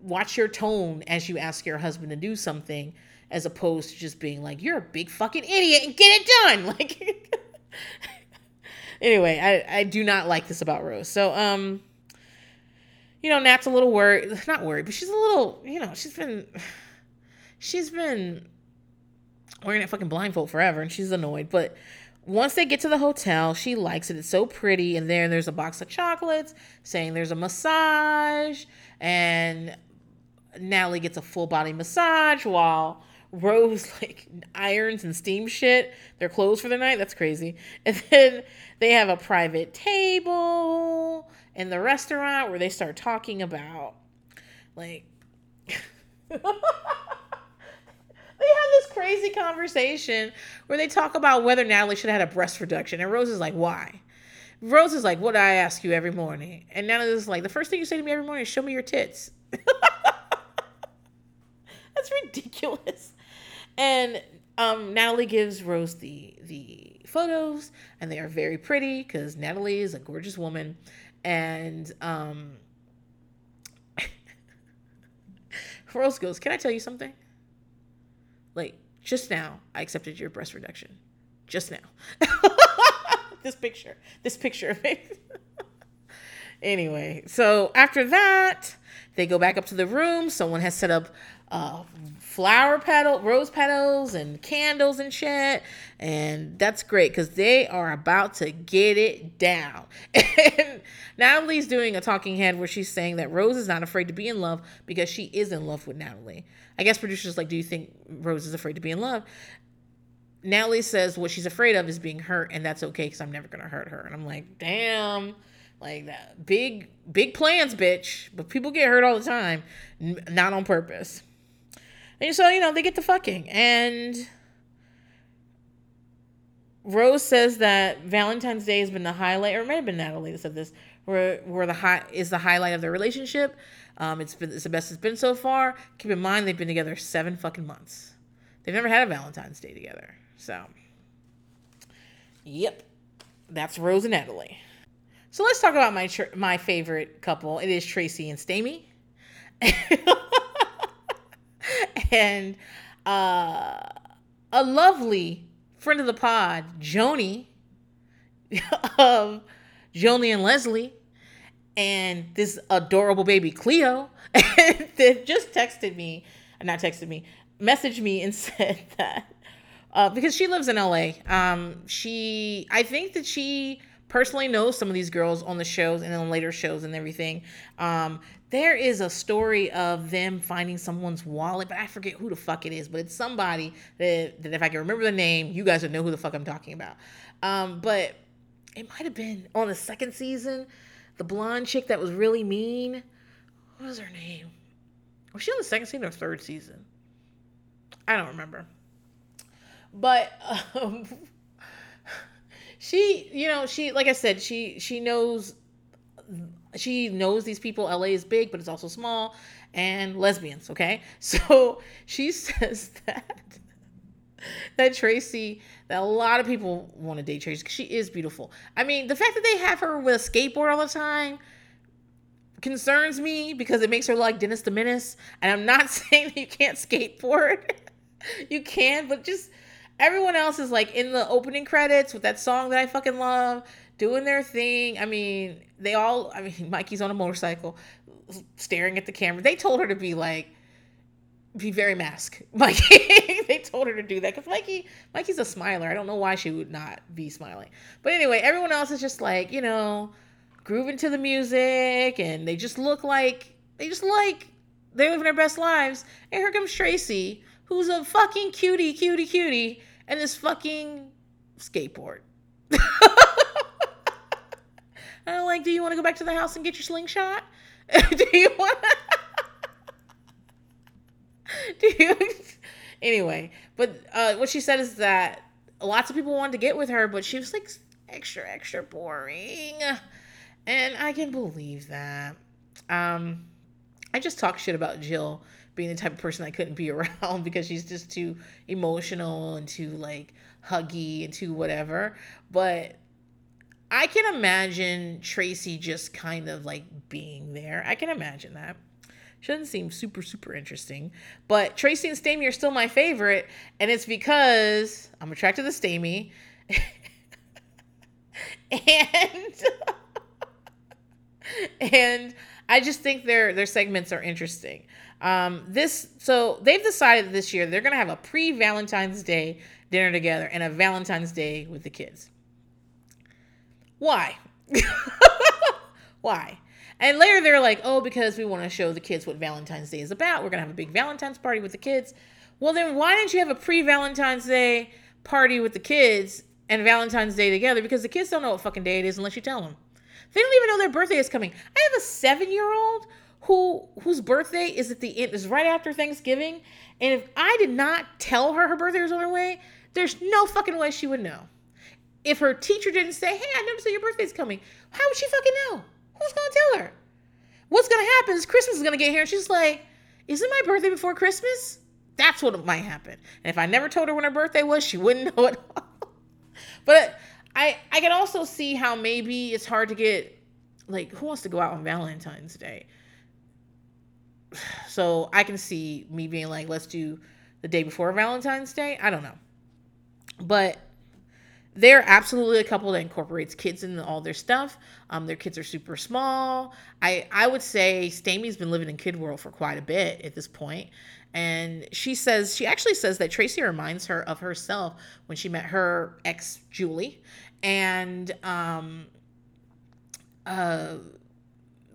Speaker 1: watch your tone as you ask your husband to do something as opposed to just being like you're a big fucking idiot and get it done. (laughs) Like (laughs) anyway i i do not like this about rose. So um you know, Nat's a little worried, (sighs) not worried, but she's a little, you know, she's been, (sighs) she's been wearing that fucking blindfold forever and she's annoyed. But once they get to the hotel, she likes it. It's so pretty. And there, there's a box of chocolates saying there's a massage. And Natalie gets a full body massage while Rose (laughs) like irons and steam shit their clothes for the night. That's crazy. (laughs) And then they have a private table in the restaurant where they start talking about like (laughs) they have this crazy conversation where they talk about whether Natalie should have had a breast reduction. And Rose is like, why? Rose is like, what do I ask you every morning? And Natalie is like, the first thing you say to me every morning is show me your tits. (laughs) That's ridiculous. And um, Natalie gives Rose the the photos, and they are very pretty because Natalie is a gorgeous woman and um (laughs) Rose goes, Can I tell you something? Like, just now, I accepted your breast reduction. Just now. (laughs) this picture. This picture of me. (laughs) anyway, so after that, they go back up to the room. Someone has set up uh, flower petal, rose petals, and candles and shit. And that's great because they are about to get it down. (laughs) And Natalie's doing a talking head where she's saying that Rose is not afraid to be in love because she is in love with Natalie. I guess producers like, do you think Rose is afraid to be in love? Natalie says what she's afraid of is being hurt, and that's okay because I'm never gonna hurt her. And I'm like, damn, like that big, big plans, bitch. But people get hurt all the time, n- not on purpose. And so, you know, they get to fucking. And Rose says that Valentine's Day has been the highlight, or it might have been Natalie that said this, where where the high is the highlight of their relationship. Um, it's been it's the best it's been so far. Keep in mind they've been together seven fucking months. They've never had a Valentine's Day together. So, yep, that's Rose and Natalie. So let's talk about my my favorite couple. It is Tracy and Stamie. (laughs) and uh, a lovely friend of the pod, Joni, of (laughs) Joni and Leslie, and this adorable baby Cleo, (laughs) that just texted me, not texted me, messaged me and (laughs) said that uh, because she lives in LA. Um, she, I think that she personally knows some of these girls on the shows and on later shows and everything. Um, there is a story of them finding someone's wallet, but I forget who the fuck it is, but it's somebody that, that if I can remember the name, you guys would know who the fuck I'm talking about. Um, but it might have been on the second season, the blonde chick that was really mean. What was her name? Was she on the second season or third season? I don't remember. But (laughs) um, she, you know, she like I said, she she knows she knows these people LA is big, but it's also small and lesbians, okay? (laughs) So she says (laughs) that that Tracy, that a lot of people want to date Tracy because she is beautiful. I mean, the fact that they have her with a skateboard all the time concerns me because it makes her like Dennis the Menace. And I'm not (laughs) saying that you can't skateboard. you can, but just everyone else is like in the opening credits with that song that I fucking love, doing their thing. I mean, they all. I mean, (laughs) Mikey's on a motorcycle, staring at the camera. They told her to be like, be very mask, Mikey. (laughs) they told her to do that because Mikey, Mikey's a smiler. I don't know why she would not be smiling. But anyway, everyone else is just like you know, grooving to the music, and they just look like they just like they're living their best lives. And here comes Tracy, who's a fucking cutie, cutie, cutie, and this fucking skateboard. (laughs) I'm like, do you want to go back to the house and get your slingshot? (laughs) do you want? (laughs) do you? (laughs) anyway, but uh, what she said is that lots of people wanted to get with her, but she was like extra, extra boring, and I can believe that. Um, I just talk shit about Jill being the type of person I couldn't be around because she's just too emotional and too like huggy and too whatever. But I can imagine Tracy just kind of like being there. I can imagine that. Doesn't seem super, super interesting. But Tracy and Stamie are still my favorite, and it's because I'm attracted to Stamie. (laughs) and and I just think their their segments are interesting. Um, this so they've decided this year they're gonna have a pre Valentine's Day dinner together and a Valentine's Day with the kids. Why? (laughs) Why? And later they're like, oh, because we want to show the kids what Valentine's Day is about. We're gonna have a big Valentine's party with the kids. Well, then why didn't you have a pre Valentine's Day party with the kids and Valentine's Day together? Because the kids don't know what fucking day it is unless you tell them. They don't even know their birthday is coming. I have a seven year old who whose birthday is at the end is right after Thanksgiving, and if I did not tell her her birthday was on her way, there's no fucking way she would know. If her teacher didn't say, "Hey, I noticed that your birthday's coming," how would she fucking know? Who's gonna tell her? What's gonna happen is Christmas is gonna get here, and she's like, "Isn't my birthday before Christmas?" That's what might happen. And if I never told her when her birthday was, she wouldn't (laughs) know it. but I I can also see how maybe it's hard to get like who wants to go out on Valentine's Day. (sighs) So I can see me being like, let's do the day before Valentine's Day. I don't know, but they're absolutely a couple that incorporates kids in all their stuff. Um, their kids are super small. I I would say Stamie's been living in kid world for quite a bit at this point, and she says she actually says that Tracy reminds her of herself when she met her ex Julie, and um, uh,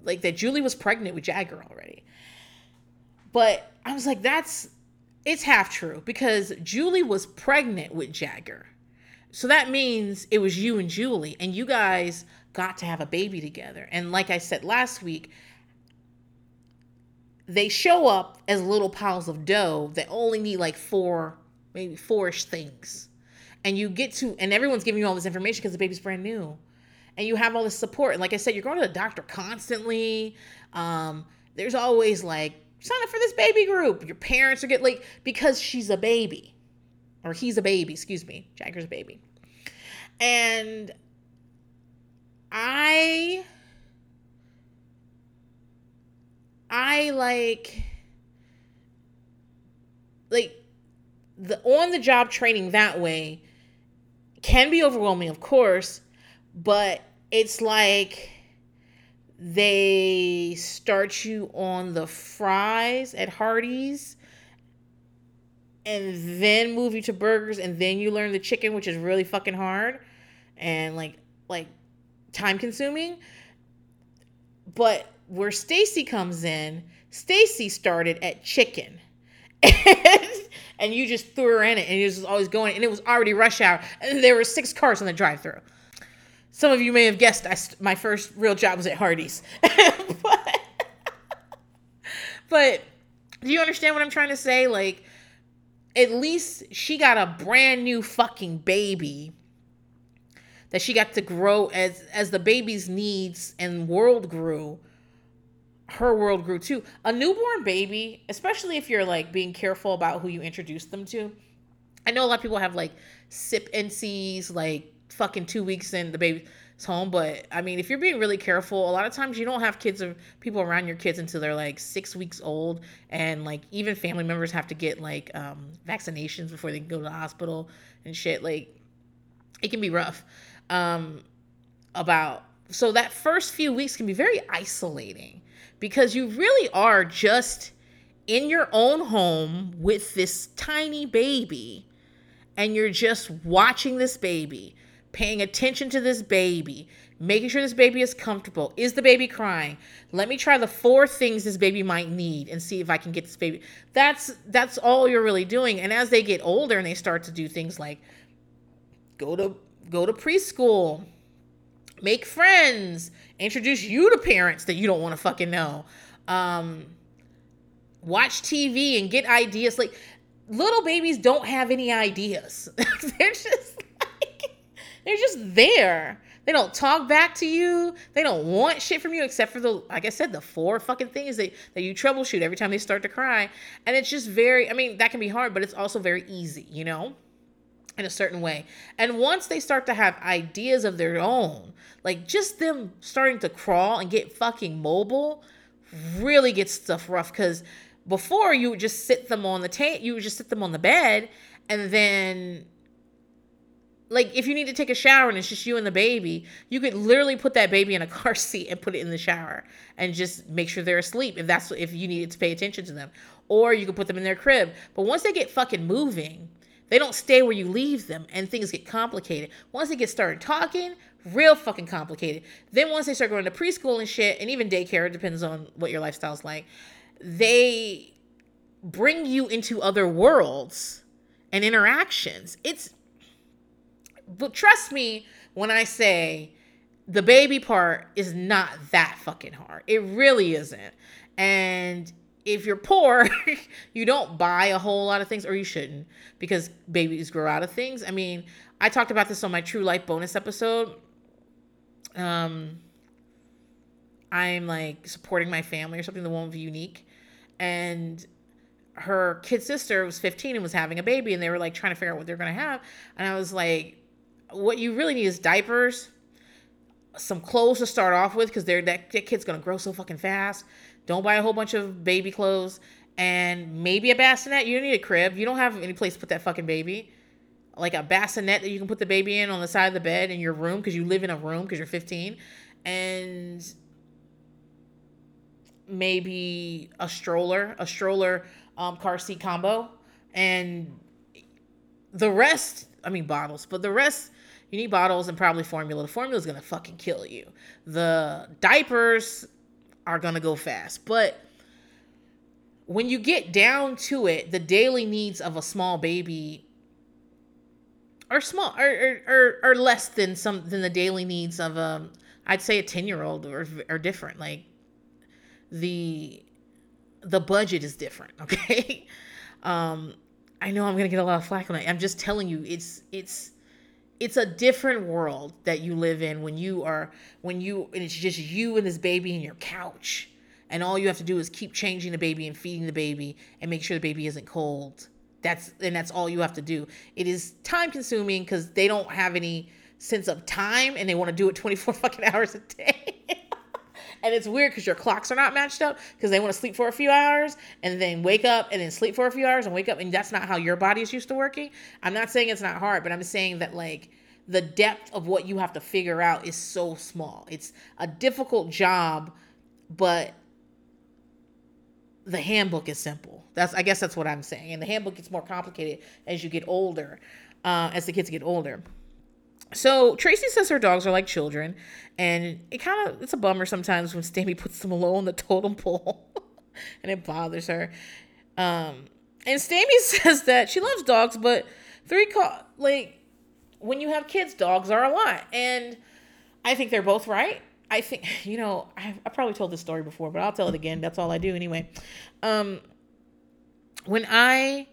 Speaker 1: like that Julie was pregnant with Jagger already. But I was like, that's it's half true because Julie was pregnant with Jagger. So that means it was you and Julie, and you guys got to have a baby together. And like I said last week, they show up as little piles of dough that only need like four, maybe fourish things. And you get to, and everyone's giving you all this information because the baby's brand new. And you have all this support. And like I said, you're going to the doctor constantly. Um, there's always like, sign up for this baby group. Your parents are getting like, because she's a baby. Or he's a baby, excuse me. Jagger's a baby. And I I like like the on the job training that way can be overwhelming, of course, but it's like they start you on the fries at Hardee's and then move you to burgers and then you learn the chicken which is really fucking hard and like like time consuming but where Stacy comes in, Stacy started at chicken. (laughs) and, you just threw her in it and it was always going and it was already rush hour and there were six cars on the drive-through. Some of you may have guessed I, my first real job was at Hardee's. (laughs) but, (laughs) but do you understand what I'm trying to say? Like at least she got a brand new fucking baby that she got to grow as as the baby's needs and world grew her world grew too. A newborn baby, especially if you're like being careful about who you introduce them to. I know a lot of people have like sip NCs, like fucking two weeks in, the baby home. But I mean, if you're being really careful, a lot of times you don't have kids or people around your kids until they're like six weeks old, and like even family members have to get like um, vaccinations before they can go to the hospital and shit. Like it can be rough. Um, about so that first few weeks can be very isolating because you really are just in your own home with this tiny baby and you're just watching this baby, paying attention to this baby, making sure this baby is comfortable. Is the baby crying? Let me try the four things this baby might need and see if I can get this baby. That's that's all you're really doing. And as they get older and they start to do things like go to go to preschool, make friends, introduce you to parents that you don't want to fucking know. Um, watch TV and get ideas. Like little babies don't have any ideas. (laughs) they're just they're just there. They don't talk back to you. They don't want shit from you except for the, like I said, the four fucking things that, that you troubleshoot every time they start to cry. And it's just very, I mean, that can be hard, but it's also very easy, you know? in a certain way. And once they start to have ideas of their own, like just them starting to crawl and get fucking mobile, really gets stuff rough because before you would just sit them on the tape, you would just sit them on the bed and then like if you need to take a shower and it's just you and the baby, you could literally put that baby in a car (laughs) seat and put it in the shower and just make sure they're asleep if that's if you needed to pay attention to them. Or you could put them in their crib. But once they get fucking moving, they don't stay where you leave them and things get complicated. Once they get started talking, real fucking complicated. Then once they start going to preschool and shit, and even daycare, depends on what your lifestyle's like, they bring you into other worlds and interactions. It's but trust me when I say the baby part is not that fucking hard. It really isn't. And if you're poor, (laughs) you don't buy a whole lot of things, or you shouldn't, because babies grow out of things. I mean, I talked about this on my True Life bonus episode. Um, I'm like supporting my family or something, the one with unique, and her kid sister was 15 and was having a baby, and they were like trying to figure out what they're gonna have, and I was like, what you really need is diapers, some clothes to start off with, because they're that, that kid's gonna grow so fucking fast don't buy a whole bunch of baby clothes and maybe a bassinet. You don't need a crib. You don't have any place to put that fucking baby. Like a bassinet that you can put the baby in on the side of the bed in your room because you live in a room because you're 15. And maybe a stroller, a stroller um, car seat combo. And the rest, I mean, bottles, but the rest, you need bottles and probably formula. The formula is going to fucking kill you. The diapers, are going to go fast. But when you get down to it, the daily needs of a small baby are small are, are, are, less than some than the daily needs of um I'd say a 10 year old or are different. Like the the budget is different, (laughs) okay? um I know I'm gonna get a lot of flack on it. I'm just telling you, it's it's it's a different world that you live in when you are when you and it's just you and this baby in your couch. And all you have to do is keep changing the baby and feeding the baby and make sure the baby isn't cold. That's and that's all you have to do. It is time consuming because they don't have any sense of time and they want to do it 24 (laughs) fucking hours a day and it's weird because your clocks are not matched up because they want to sleep for a few hours and then wake up and then sleep for a few hours and wake up and that's not how your body is used to working. I'm not saying it's not hard but i'm saying that like the depth of what you have to figure out is so small. It's a difficult job but the handbook is simple. That's i guess that's what i'm saying. And the handbook gets more complicated as you get older uh, as the kids get older so Tracy says her dogs are like children, and it kind of it's a bummer sometimes when Stamy puts them low on the totem pole, (laughs) and it bothers her. Um, and Stamy (laughs) says that she loves dogs, but three co- like when you have kids, dogs are a lot, and I think they're both right. I think (laughs) you know I, I probably told this story before, but I'll tell it again. That's all I do anyway. Um, when I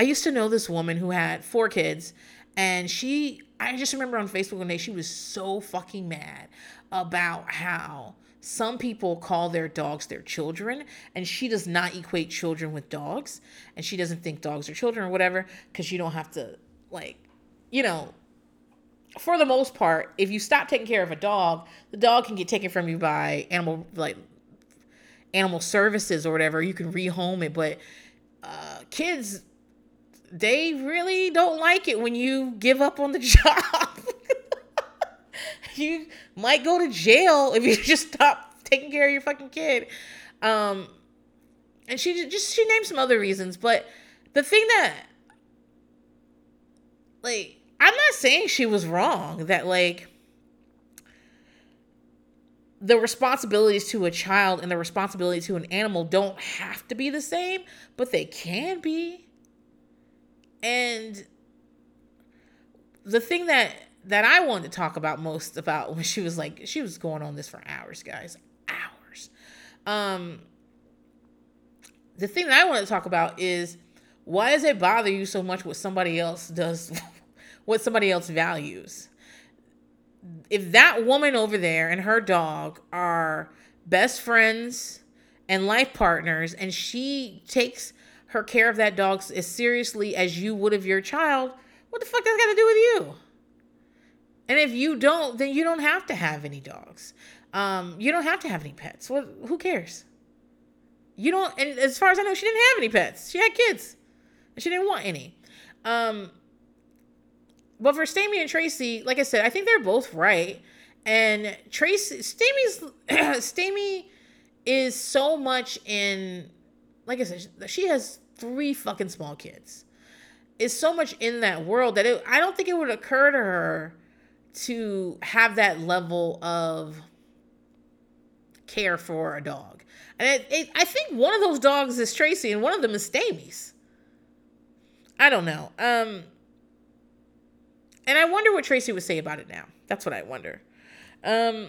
Speaker 1: I used to know this woman who had four kids, and she I just remember on Facebook one day she was so fucking mad about how some people call their dogs their children and she does not equate children with dogs and she doesn't think dogs are children or whatever because you don't have to like you know for the most part, if you stop taking care of a dog, the dog can get taken from you by animal like animal services or whatever. You can rehome it, but uh, kids they really don't like it when you give up on the (laughs) job. you might go to jail if you just stop taking care of your fucking kid. Um, and she just she named some other reasons, but the thing that like I'm not saying she was wrong that like the responsibilities to a child and the responsibility to an animal don't have to be the same, but they can be. And the thing that that I wanted to talk about most about when she was like she was going on this for hours, guys. Hours. Um the thing that I want to talk about is why does it bother you so much what somebody else does (laughs) what somebody else values? if that woman over there and her dog are best friends and life partners and she takes her care of that dog as seriously as you would of your child, what the fuck does that got to do with you? And if you don't, then you don't have to have any dogs. Um, you don't have to have any pets. What? Who cares? You don't. And as far as I know, she didn't have any pets. She had kids, and she didn't want any. Um, but for Stamy and Tracy, like I said, I think they're both right. And Tracy, Stamy's, (clears throat) Stamy is so much in, like I said, she has three fucking small kids. Is so much in that world that it, I don't think it would occur to her to have that level of care for a dog. And it, it, I think one of those dogs is Tracy, and one of them is Stamy's. I don't know. Um, and I wonder what Tracy would say about it now. That's what I wonder. Um,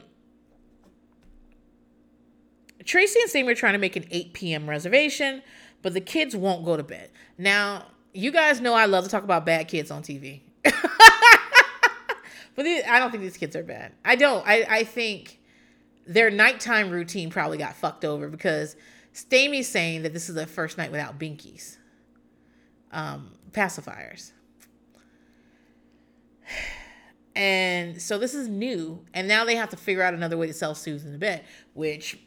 Speaker 1: Tracy and Sam are trying to make an 8 p.m. reservation, but the kids won't go to bed. Now, you guys know I love to talk about bad kids on TV. (laughs) but these, I don't think these kids are bad. I don't. I, I think their nighttime routine probably got fucked over because Stamy's saying that this is the first night without binkies, um, pacifiers. (sighs) And so this is new. And now they have to figure out another way to sell Susan the bed, which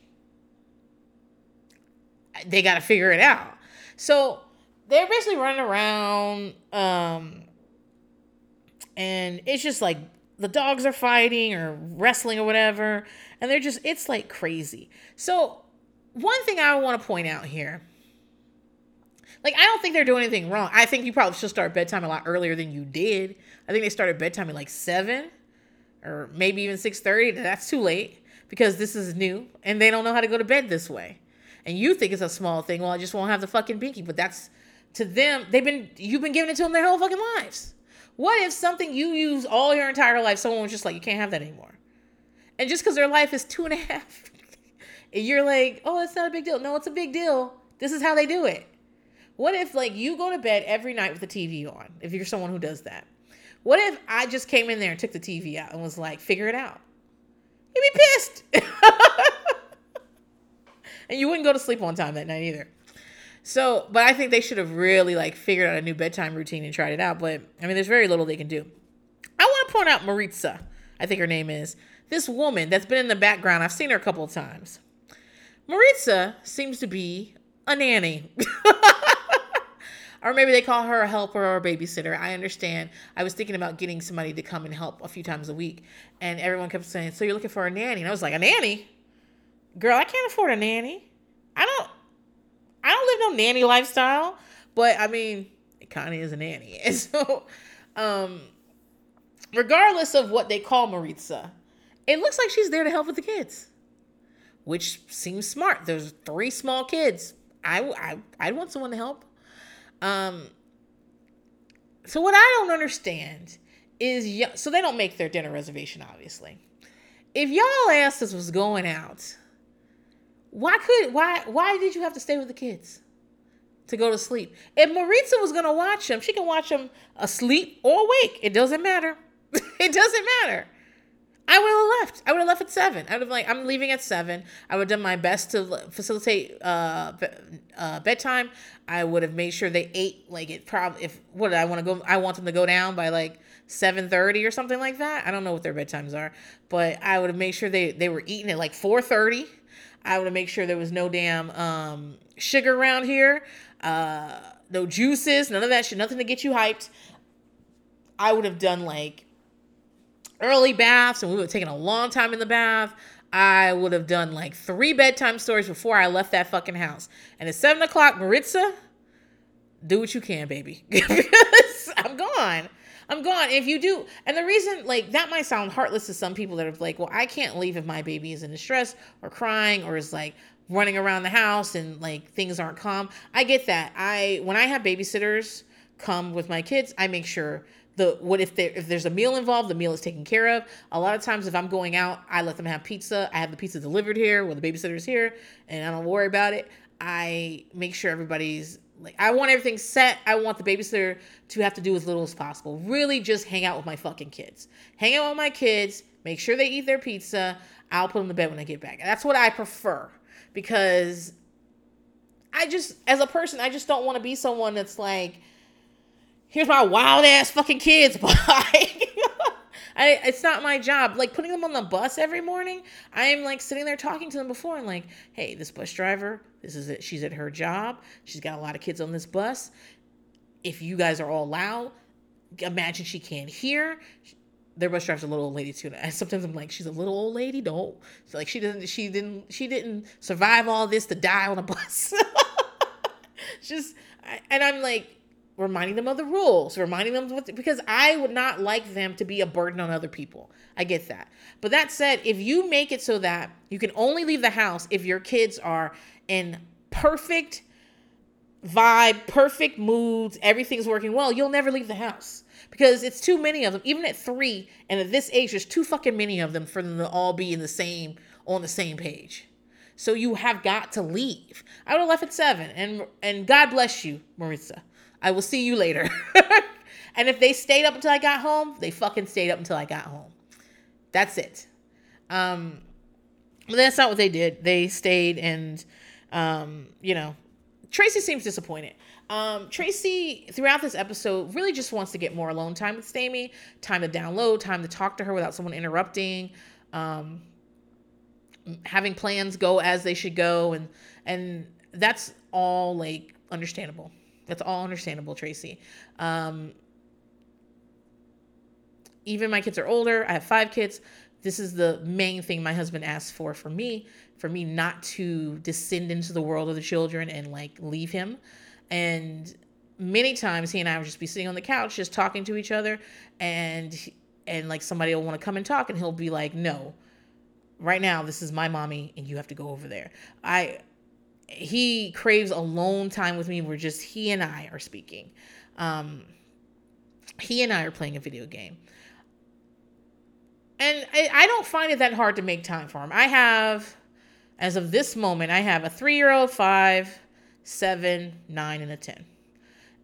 Speaker 1: they got to figure it out. So they're basically running around. Um, and it's just like the dogs are fighting or wrestling or whatever. And they're just, it's like crazy. So, one thing I want to point out here like, I don't think they're doing anything wrong. I think you probably should start bedtime a lot earlier than you did. I think they started bedtime at like seven or maybe even six thirty. That's too late because this is new and they don't know how to go to bed this way. And you think it's a small thing. Well, I just won't have the fucking binky, but that's to them. They've been you've been giving it to them their whole fucking lives. What if something you use all your entire life, someone was just like, you can't have that anymore, and just because their life is two and a half, (laughs) and you're like, oh, it's not a big deal. No, it's a big deal. This is how they do it. What if like you go to bed every night with the TV on? If you're someone who does that. What if I just came in there and took the TV out and was like, figure it out? You'd be pissed. (laughs) and you wouldn't go to sleep on time that night either. So, but I think they should have really like figured out a new bedtime routine and tried it out. But I mean, there's very little they can do. I want to point out Maritza, I think her name is. This woman that's been in the background, I've seen her a couple of times. Maritza seems to be a nanny. (laughs) or maybe they call her a helper or a babysitter. I understand. I was thinking about getting somebody to come and help a few times a week, and everyone kept saying, "So you're looking for a nanny?" And I was like, "A nanny? Girl, I can't afford a nanny. I don't. I don't live no nanny lifestyle." But I mean, it kind of is a nanny, (laughs) and so, um, regardless of what they call Maritza, it looks like she's there to help with the kids, which seems smart. There's three small kids. I I I'd want someone to help. Um, so what I don't understand is y- so they don't make their dinner reservation obviously. If y'all asked us was going out, why could why why did you have to stay with the kids to go to sleep? If Maritza was gonna watch them, she can watch them asleep or awake. It doesn't matter. (laughs) it doesn't matter. I would have left. I would have left at seven. I would have like I'm leaving at seven. I would have done my best to facilitate uh, uh, bedtime. I would have made sure they ate like it. Probably if what did I want to go? I want them to go down by like seven thirty or something like that. I don't know what their bedtimes are, but I would have made sure they they were eating at like four thirty. I would have made sure there was no damn um, sugar around here, uh, no juices, none of that shit, nothing to get you hyped. I would have done like early baths and we would have taken a long time in the bath. I would have done like three bedtime stories before I left that fucking house. And at seven o'clock, Maritza, do what you can, baby. (laughs) I'm gone. I'm gone. If you do, and the reason, like, that might sound heartless to some people that are like, well, I can't leave if my baby is in distress or crying or is like running around the house and like things aren't calm. I get that. I, when I have babysitters come with my kids, I make sure the what if there if there's a meal involved the meal is taken care of a lot of times if i'm going out i let them have pizza i have the pizza delivered here when the babysitter's here and i don't worry about it i make sure everybody's like i want everything set i want the babysitter to have to do as little as possible really just hang out with my fucking kids hang out with my kids make sure they eat their pizza i'll put them to bed when i get back that's what i prefer because i just as a person i just don't want to be someone that's like here's my wild ass fucking kids. (laughs) Bye. (laughs) I, it's not my job. Like putting them on the bus every morning, I'm like sitting there talking to them before and like, hey, this bus driver, this is it. She's at her job. She's got a lot of kids on this bus. If you guys are all loud, imagine she can't hear. Their bus driver's a little old lady too. And sometimes I'm like, she's a little old lady. Don't like she doesn't. She didn't. She didn't survive all this to die on a bus. (laughs) Just and I'm like, reminding them of the rules, reminding them what, because I would not like them to be a burden on other people. I get that. But that said, if you make it so that you can only leave the house if your kids are in perfect vibe, perfect moods, everything's working well, you'll never leave the house because it's too many of them. Even at three and at this age, there's too fucking many of them for them to all be in the same on the same page. So you have got to leave. I would have left at seven, and and God bless you, Maritza. I will see you later. (laughs) and if they stayed up until I got home, they fucking stayed up until I got home. That's it. Um, but that's not what they did. They stayed and, um, you know, Tracy seems disappointed. Um, Tracy, throughout this episode, really just wants to get more alone time with Stamy, time to download, time to talk to her without someone interrupting, um, having plans go as they should go, and and that's all like understandable. That's all understandable, Tracy. Um, even my kids are older. I have five kids. This is the main thing my husband asked for for me, for me not to descend into the world of the children and like leave him. And many times he and I would just be sitting on the couch, just talking to each other, and and like somebody will want to come and talk, and he'll be like, "No, right now this is my mommy, and you have to go over there." I he craves alone time with me where just he and I are speaking. Um, he and I are playing a video game. And I, I don't find it that hard to make time for him. I have, as of this moment, I have a three year old, five, seven, nine, and a 10.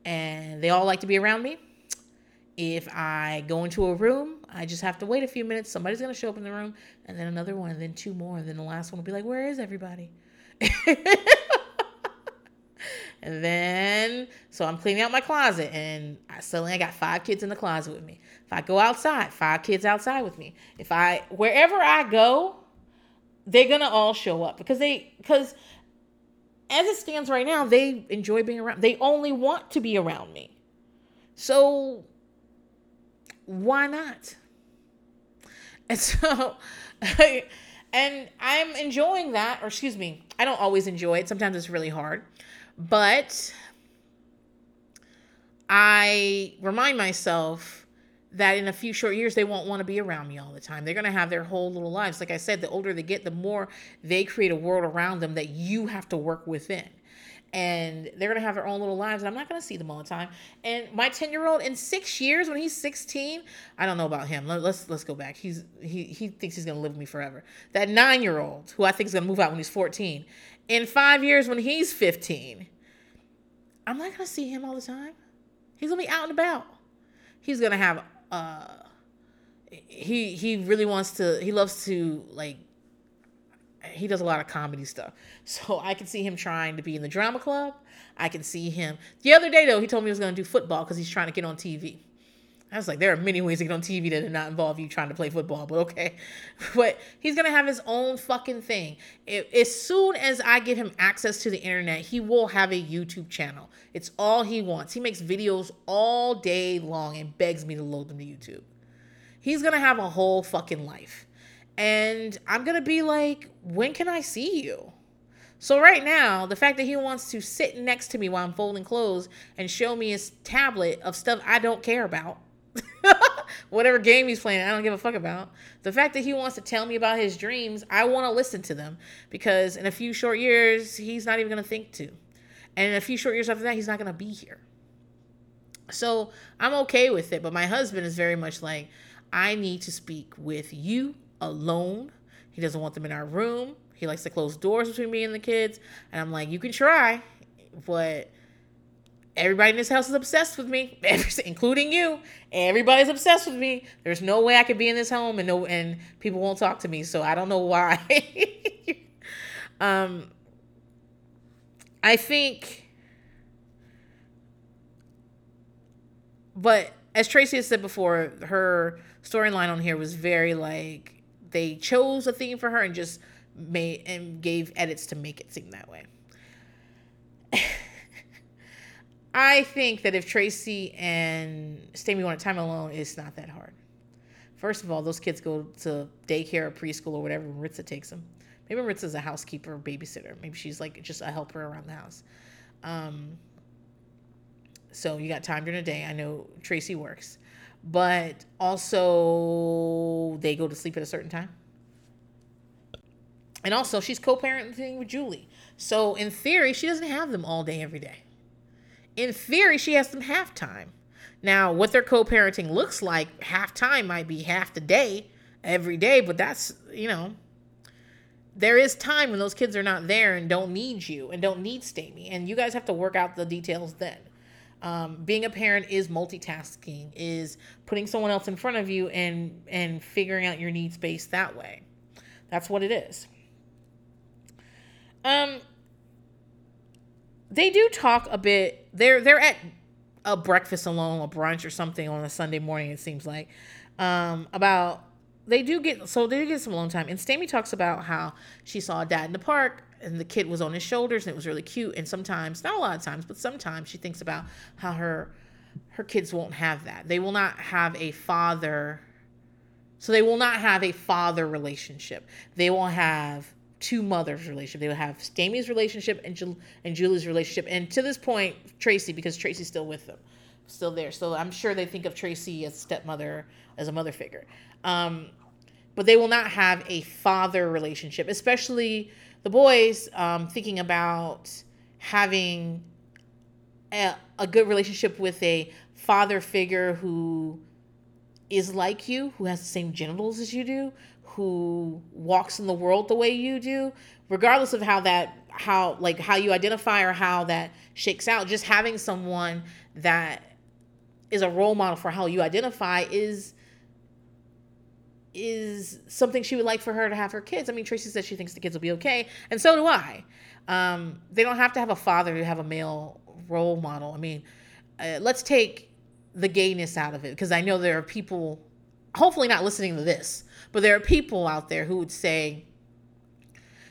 Speaker 1: And they all like to be around me. If I go into a room, I just have to wait a few minutes. Somebody's going to show up in the room, and then another one, and then two more. And then the last one will be like, Where is everybody? (laughs) and then, so I'm cleaning out my closet, and I suddenly I got five kids in the closet with me. If I go outside, five kids outside with me. If I wherever I go, they're gonna all show up because they because as it stands right now, they enjoy being around. They only want to be around me. So why not? (laughs) And so (laughs) and I'm enjoying that, or excuse me, I don't always enjoy it. Sometimes it's really hard. But I remind myself that in a few short years they won't want to be around me all the time. They're going to have their whole little lives. Like I said, the older they get, the more they create a world around them that you have to work within and they're gonna have their own little lives and i'm not gonna see them all the time. And my 10 year old in six years when he's 16 i don't know about him. Let, us let's go back. He's he he thinks he's gonna live with me forever. That nine year old who i think is gonna move out when he's 14 in five years when he's 15 i'm not gonna see him all the time. He's gonna be out and about. He's gonna have uh he he really wants to he loves to like he does a lot of comedy stuff. (laughs) So I can see him trying to be in the drama club. I can see him. The other day though, he told me he was going to do football cuz he's trying to get on TV. I was like, there are many ways to get on TV that do not involve you trying to play football, but okay. (laughs) But he's gonna have his own fucking thing. It, as soon as I give him access to the internet, he will have a YouTube channel. It's all he wants. He makes videos all day long and begs me to load them to YouTube. He's gonna have a whole fucking life. And I'm gonna be like, when can I see you? So right now, the fact that he wants to sit next to me while I'm folding clothes and show me his tablet of stuff I don't care about (laughs) whatever game he's playing, I don't give a fuck about. The fact that he wants to tell me about his dreams, I want to listen to them because in a few short years, he's not even going to think to. And in a few short years after that, he's not going to be here. So I'm okay with it. But my husband is very much like, I need to speak with you alone. He doesn't want them in our room. He likes to close doors between me and the kids. And I'm like, you can try, but everybody in this house is obsessed with me, (laughs) including you. Everybody's obsessed with me. There's no way I could be in this home and no and people won't talk to me. So I don't know why. (laughs) um, I think, but as Tracy has said before, her storyline on here was very like they chose a theme for her and just made and gave edits to make it seem that way. (laughs) I think that if Tracy and Stamy want a time alone, it's not that hard. First of all, those kids go to daycare or preschool or whatever Maritza takes them. Maybe Maritza's a housekeeper or babysitter. Maybe she's like just a helper around the house. Um, so you got time during the day. I know Tracy works, but also they go to sleep at a certain time. And also, she's co parenting with Julie. So, in theory, she doesn't have them all day, every day in theory, she has them half time. Now, what their co parenting looks like, half time might be half the day, every day, but that's, you know, there is time when those kids are not there and don't need you and don't need Stamy. And you guys have to work out the details then. Um, being a parent is multitasking, is putting someone else in front of you and and figuring out your needs based that way. That's what it is. Um, they do talk a bit. They're they're at a breakfast alone, a brunch or something on a Sunday morning. It seems like um, about they do get so they do get some alone time. And Stamy talks about how she saw dad in the park and the kid was on his shoulders and it was really cute. And sometimes, not a lot of times, but sometimes she thinks about how her her kids won't have that. They will not have a father. So they will not have a father relationship. They will have two mothers relationship. They will have Stamy's relationship and Jul- and Julie's relationship, and to this point, Tracy because Tracy's still with them, still there. So I'm sure they think of Tracy as stepmother, as a mother figure. Um, but they will not have a father relationship, especially the boys um, thinking about having a, a good relationship with a father figure who is like you, who has the same genitals as you do, who walks in the world the way you do, regardless of how that how like how you identify or how that shakes out, just having someone that is a role model for how you identify is is something she would like for her to have her kids. I mean, Tracy says she thinks the kids will be okay, and so do I. Um, they don't have to have a father to have a male role model. I mean, uh, let's take the gayness out of it because I know there are people, hopefully not listening to this, but there are people out there who would say,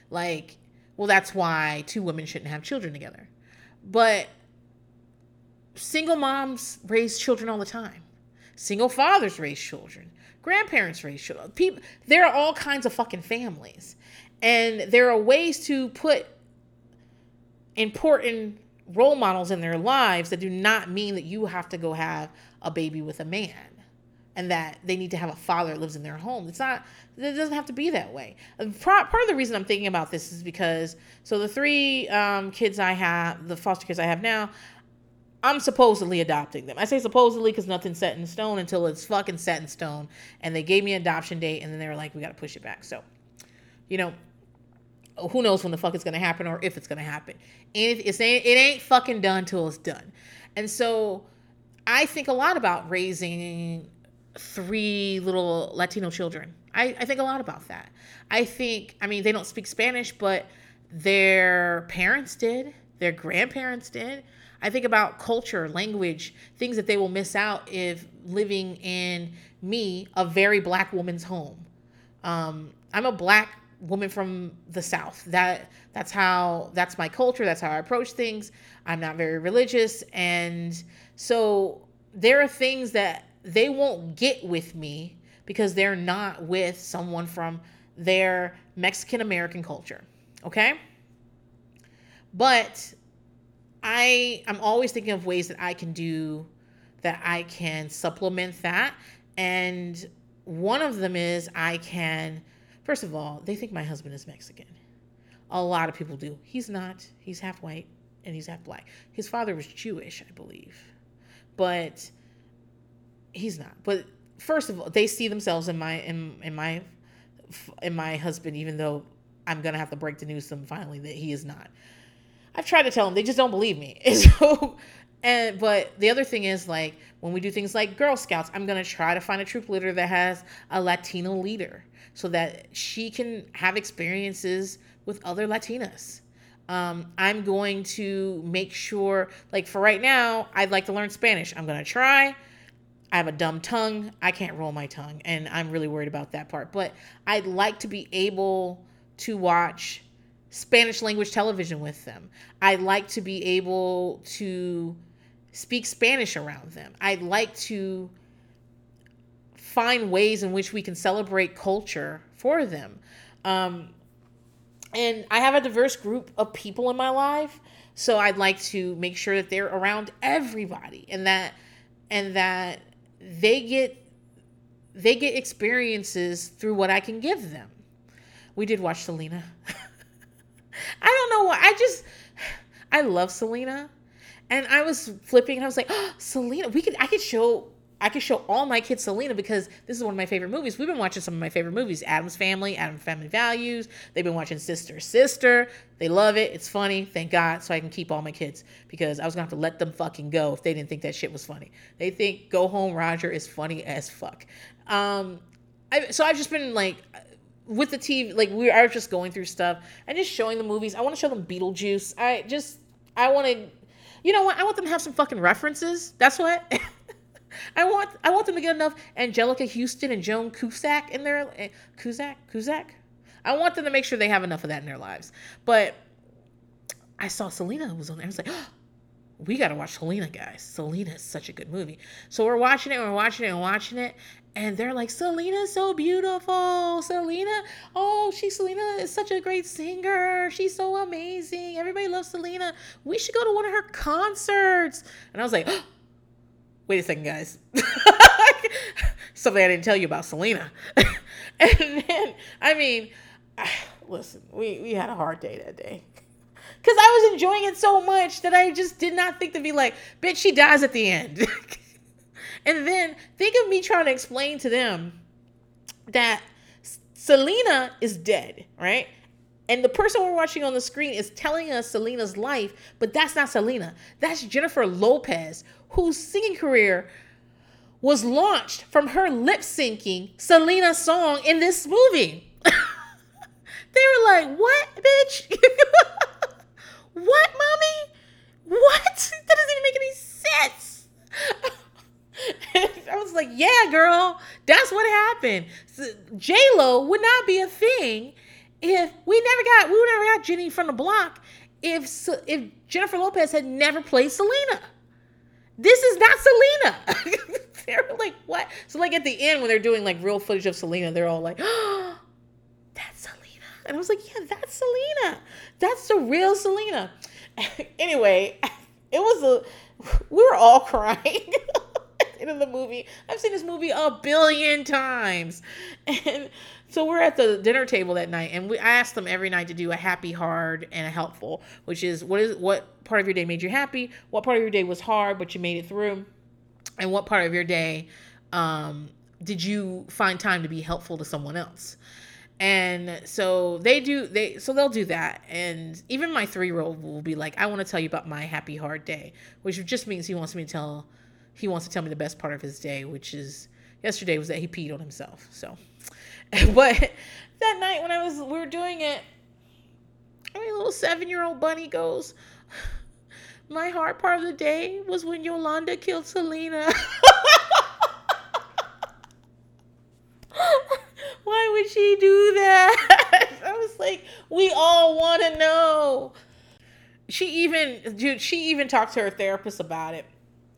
Speaker 1: like, well, that's why two women shouldn't have children together. But single moms raise children all the time. Single fathers raise children. Grandparents children. People, there are all kinds of fucking families. And there are ways to put important role models in their lives that do not mean that you have to go have a baby with a man and that they need to have a father that lives in their home. It's not, it doesn't have to be that way. Part of the reason I'm thinking about this is because, so the three um, kids I have, the foster kids I have now, I'm supposedly adopting them. I say supposedly because nothing's set in stone until it's fucking set in stone. And they gave me an adoption date and then they were like, we got to push it back. So, you know, who knows when the fuck it's going to happen or if it's going to happen. And it's, it ain't fucking done till it's done. And so I think a lot about raising three little Latino children. I, I think a lot about that. I think, I mean, they don't speak Spanish, but their parents did, their grandparents did. I think about culture, language, things that they will miss out if living in me, a very black woman's home. Um, I'm a black woman from the South. That that's how that's my culture. That's how I approach things. I'm not very religious, and so there are things that they won't get with me because they're not with someone from their Mexican American culture. Okay, but I I'm always thinking of ways that I can do that I can supplement that and one of them is I can first of all, they think my husband is Mexican. A lot of people do. He's not. He's half white and he's half black. His father was Jewish, I believe. But he's not. But first of all, they see themselves in my in in my in my husband even though I'm going to have to break the news to them finally that he is not. I've tried to tell them, they just don't believe me. (laughs) so, and but the other thing is like when we do things like Girl Scouts, I'm gonna try to find a troop leader that has a Latino leader so that she can have experiences with other Latinas. Um, I'm going to make sure, like for right now, I'd like to learn Spanish. I'm gonna try. I have a dumb tongue. I can't roll my tongue, and I'm really worried about that part. But I'd like to be able to watch Spanish language television with them. I'd like to be able to speak Spanish around them. I'd like to find ways in which we can celebrate culture for them. Um, and I have a diverse group of people in my life, so I'd like to make sure that they're around everybody and that and that they get they get experiences through what I can give them. We did watch Selena. (laughs) I don't know why. I just I love Selena. And I was flipping and I was like, oh, (gasps) Selena, we could I could show I could show all my kids Selena because this is one of my favorite movies. We've been watching some of my favorite movies. Addams Family, Addams Family Values. They've been watching Sister Sister. They love it. It's funny. Thank God. So I can keep all my kids because I was gonna have to let them fucking go if they didn't think that shit was funny. They think Go Home Roger is funny as fuck. Um, I, so I've just been like with the TV, like we are just going through stuff and just showing the movies. I want to show them Beetlejuice. I just, I want to, you know what? I want them to have some fucking references. That's what. (laughs) I want. I want them to get enough Anjelica Huston and Joan Cusack in their uh, Cusack Cusack. I want them to make sure they have enough of that in their lives. But I saw Selena was on there. I was like, oh, (gasps) we got to watch Selena, guys. Selena is such a good movie. So we're watching it, we're watching it, and watching it. And they're like, Selena's so beautiful. Selena, oh, she Selena is such a great singer. She's so amazing. Everybody loves Selena. We should go to one of her concerts. And I was like, oh, (gasps) wait a second, guys. (laughs) Something I didn't tell you about Selena. (laughs) and then, I mean, (sighs) listen, we, we had a hard day that day because I was enjoying it so much that I just did not think to be like, bitch, she dies at the end. (laughs) and then think of me trying to explain to them that Selena is dead, right? And the person we're watching on the screen is telling us Selena's life, but that's not Selena. That's Jennifer Lopez, whose singing career was launched from her lip syncing Selena's song in this movie. (laughs) they were like, What, bitch? (laughs) What, mommy? What? (laughs) That doesn't even make any sense. (laughs) I was like, yeah, girl, that's what happened. J Lo would not be a thing if we never got we never got Jenny from the block if if Jennifer Lopez had never played Selena. This is not Selena. (laughs) they're like, what? So like at the end when they're doing like real footage of Selena, they're all like, oh, (gasps) that's Selena. And I was like, yeah, that's Selena. That's the real Selena. (laughs) anyway, it was a, we were all crying end of the movie. I've seen this movie a billion times. (laughs) And so we're at the dinner table that night, and we I asked them every night to do a happy, hard, and a helpful, which is what is what part of your day made you happy, what part of your day was hard but you made it through, and what part of your day um, did you find time to be helpful to someone else and so they do they so they'll do that and even my three-year-old will be like i want to tell you about my happy hard day which just means he wants me to tell he wants to tell me the best part of his day which is Yesterday was that he peed on himself. So, (laughs) but that night when I was we were doing it, mean, little seven year old bunny goes. (sighs) My hard part of the day was when Yolanda killed Selena. (laughs) Why would she do that? (laughs) I was like, we all want to know. She even, dude, she even talked to her therapist about it.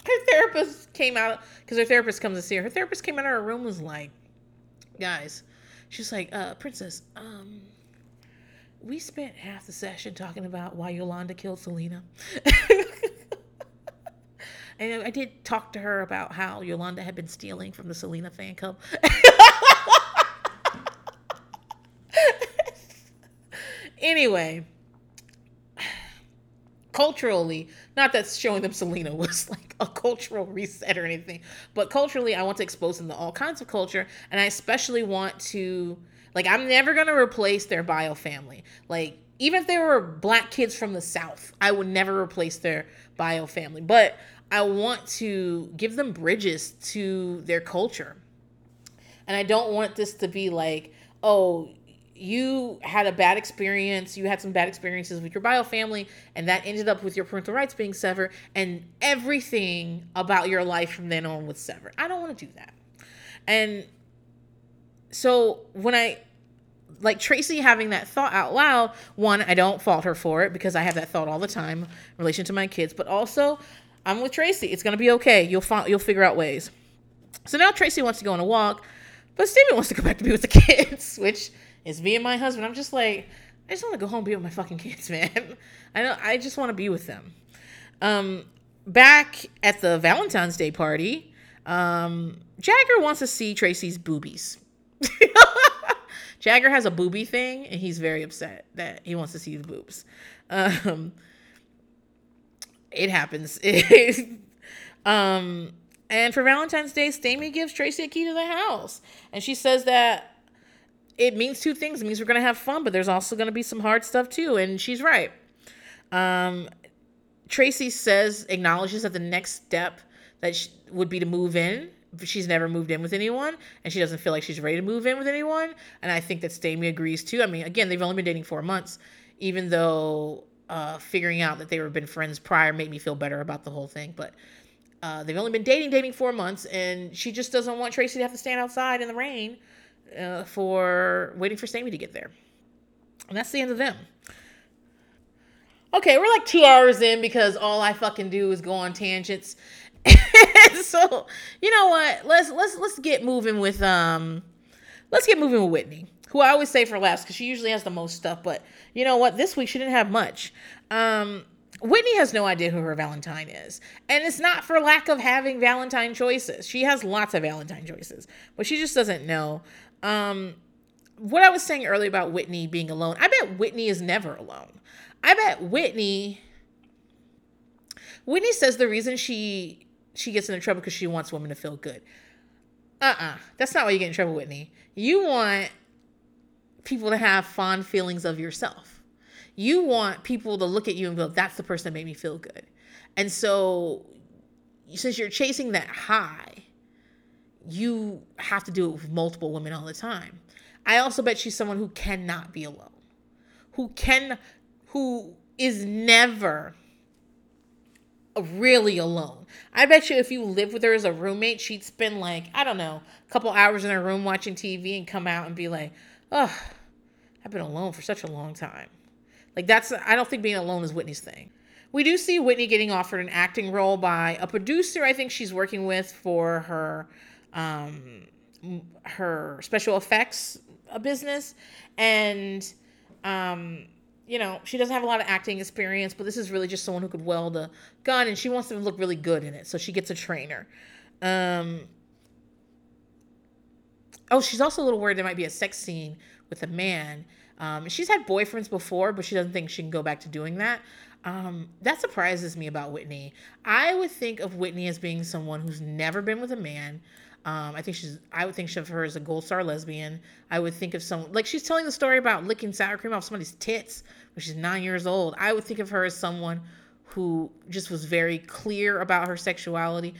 Speaker 1: Her therapist came out because her therapist comes to see her. Her therapist came out of her room was like, guys, she's like, uh, princess, um, we spent half the session talking about why Yolanda killed Selena. (laughs) and I did talk to her about how Yolanda had been stealing from the Selena fan club. (laughs) anyway, (sighs) culturally, not that showing them Selena (laughs) was like a cultural reset or anything, but culturally, I want to expose them to all kinds of culture. And I especially want to like I'm never gonna replace their bio family. Like even if they were black kids from the South, I would never replace their bio family. But I want to give them bridges to their culture. And I don't want this to be like, oh, you had a bad experience, you had some bad experiences with your bio family, and that ended up with your parental rights being severed, and everything about your life from then on was severed. I don't want to do that. And so when I like Tracy having that thought out loud, one, I don't fault her for it because I have that thought all the time in relation to my kids, but also I'm with Tracy. It's gonna be okay. You'll find you'll figure out ways. So now Tracy wants to go on a walk, but Steven wants to go back to be with the (laughs) kids, which is me and my husband. I'm just like, I just want to go home and be with my fucking kids, (laughs) man. I know I just want to be with them. Um, back at the Valentine's Day party, um, Jagger wants to see Tracy's boobies. (laughs) Jagger has a booby thing, and he's very upset that he wants to see the boobs. Um, it happens. (laughs) um, and for Valentine's Day, Stamy gives Tracy a key to the house, and she says that it means two things. It means we're gonna have fun, but there's also gonna be some hard stuff too, and she's right. Um, Tracy says acknowledges that the next step that she, would be to move in she's never moved in with anyone and she doesn't feel like she's ready to move in with anyone. And I think that Stamy agrees too. I mean, again, they've only been dating four months, even though uh, figuring out that they were been friends prior made me feel better about the whole thing. But uh, they've only been dating, dating four months, and she just doesn't want Tracy to have to stand outside in the rain uh, for waiting for Sammy to get there. And that's the end of them. Okay, we're like two hours in because all I fucking do is go on tangents (laughs) so you know what? Let's let's let's get moving with um let's get moving with Whitney, who I always say for last because she usually has the most stuff. But you know what? This week she didn't have much. Um Whitney has no idea who her Valentine is. And it's not for lack of having Valentine choices. She has lots of Valentine choices, but she just doesn't know. Um, what I was saying earlier about Whitney being alone, I bet Whitney is never alone. I bet Whitney. Whitney says the reason she she gets into trouble because she wants women to feel good. Uh uh-uh. uh. That's not why you get in trouble, Whitney. You want people to have fond feelings of yourself. You want people to look at you and go, that's the person that made me feel good. And so, since you're chasing that high, you have to do it with multiple women all the time. I also bet she's someone who cannot be alone, who can, who is never really alone. I bet you if you lived with her as a roommate, she'd spend like, I don't know, a couple hours in her room watching TV and come out and be like, oh, I've been alone for such a long time. Like, that's, I don't think being alone is Whitney's thing. We do see Whitney getting offered an acting role by a producer I think she's working with for her um her special effects business and um you know, she doesn't have a lot of acting experience, but this is really just someone who could weld a gun and she wants to look really good in it. So she gets a trainer. Um, oh, she's also a little worried there might be a sex scene with a man. Um, she's had boyfriends before, but she doesn't think she can go back to doing that. Um, that surprises me about Whitney. I would think of Whitney as being someone who's never been with a man, um, I think she's. I would think of her as a gold star lesbian. I would think of some like she's telling the story about licking sour cream off somebody's tits when she's nine years old. I would think of her as someone who just was very clear about her sexuality.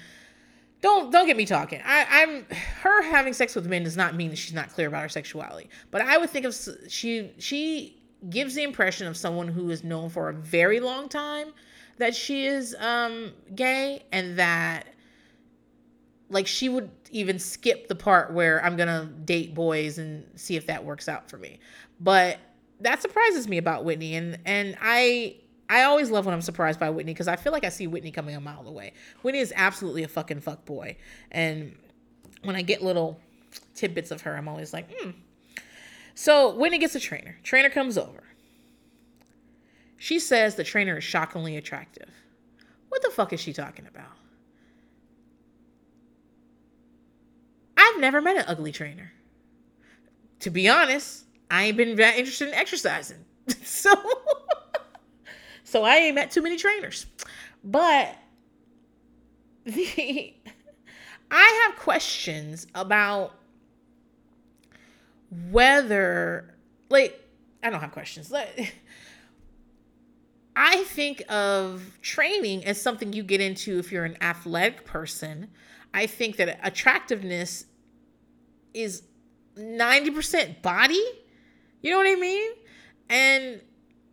Speaker 1: don't don't get me talking. I, I'm her having sex with men does not mean that she's not clear about her sexuality. But I would think of she she gives the impression of someone who is known for a very long time that she is um gay and that like she would even skip the part where I'm gonna date boys and see if that works out for me. But that surprises me about Whitney and and I I always love when I'm surprised by Whitney because I feel like I see Whitney coming a mile away. Whitney is absolutely a fucking fuck boy. And when I get little tidbits of her, I'm always like, hmm. So Whitney gets a trainer. Trainer comes over. She says the trainer is shockingly attractive. What the fuck is she talking about? Never met an ugly trainer. To be honest, I ain't been that interested in exercising. (laughs) so so I ain't met too many trainers. But the (laughs) I have questions about whether like I don't have questions. (laughs) I think of training as something you get into if you're an athletic person. I think that attractiveness is 90% body. You know what I mean? And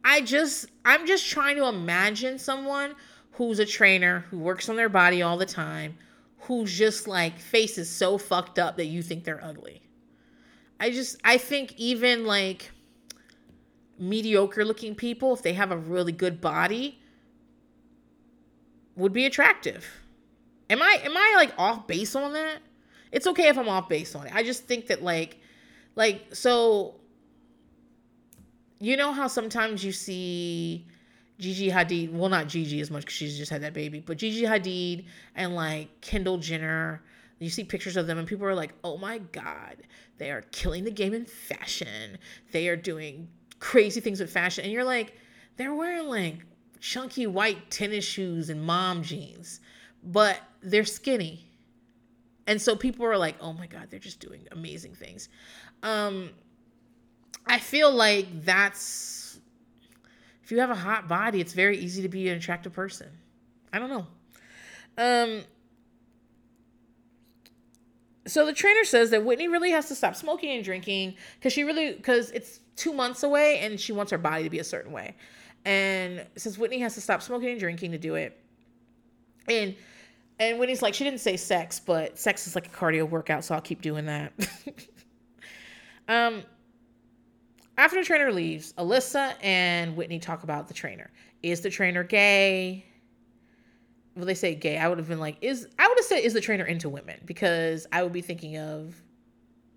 Speaker 1: I just I'm just trying to imagine someone who's a trainer who works on their body all the time, who's just like face is so fucked up that you think they're ugly. I just I think even like mediocre looking people if they have a really good body would be attractive. Am I am I like off base on that? It's okay if I'm off base on it. I just think that like like so you know how sometimes you see Gigi Hadid, well, not Gigi as much because she's just had that baby, but Gigi Hadid and like Kendall Jenner. You see pictures of them, and people are like, oh my God, they are killing the game in fashion. They are doing crazy things with fashion. And you're like, they're wearing like chunky white tennis shoes and mom jeans, but they're skinny. And so people are like, oh my God, they're just doing amazing things. Um, I feel like that's if you have a hot body, it's very easy to be an attractive person. I don't know. Um so the trainer says that Whitney really has to stop smoking and drinking because she really because it's two months away and she wants her body to be a certain way. And says Whitney has to stop smoking and drinking to do it. And and Whitney's like, she didn't say sex, but sex is like a cardio workout, so I'll keep doing that. (laughs) um, after the trainer leaves, Alyssa and Whitney talk about the trainer. Is the trainer gay? Well, they say gay. I would have been like, is I would have said, is the trainer into women? Because I would be thinking of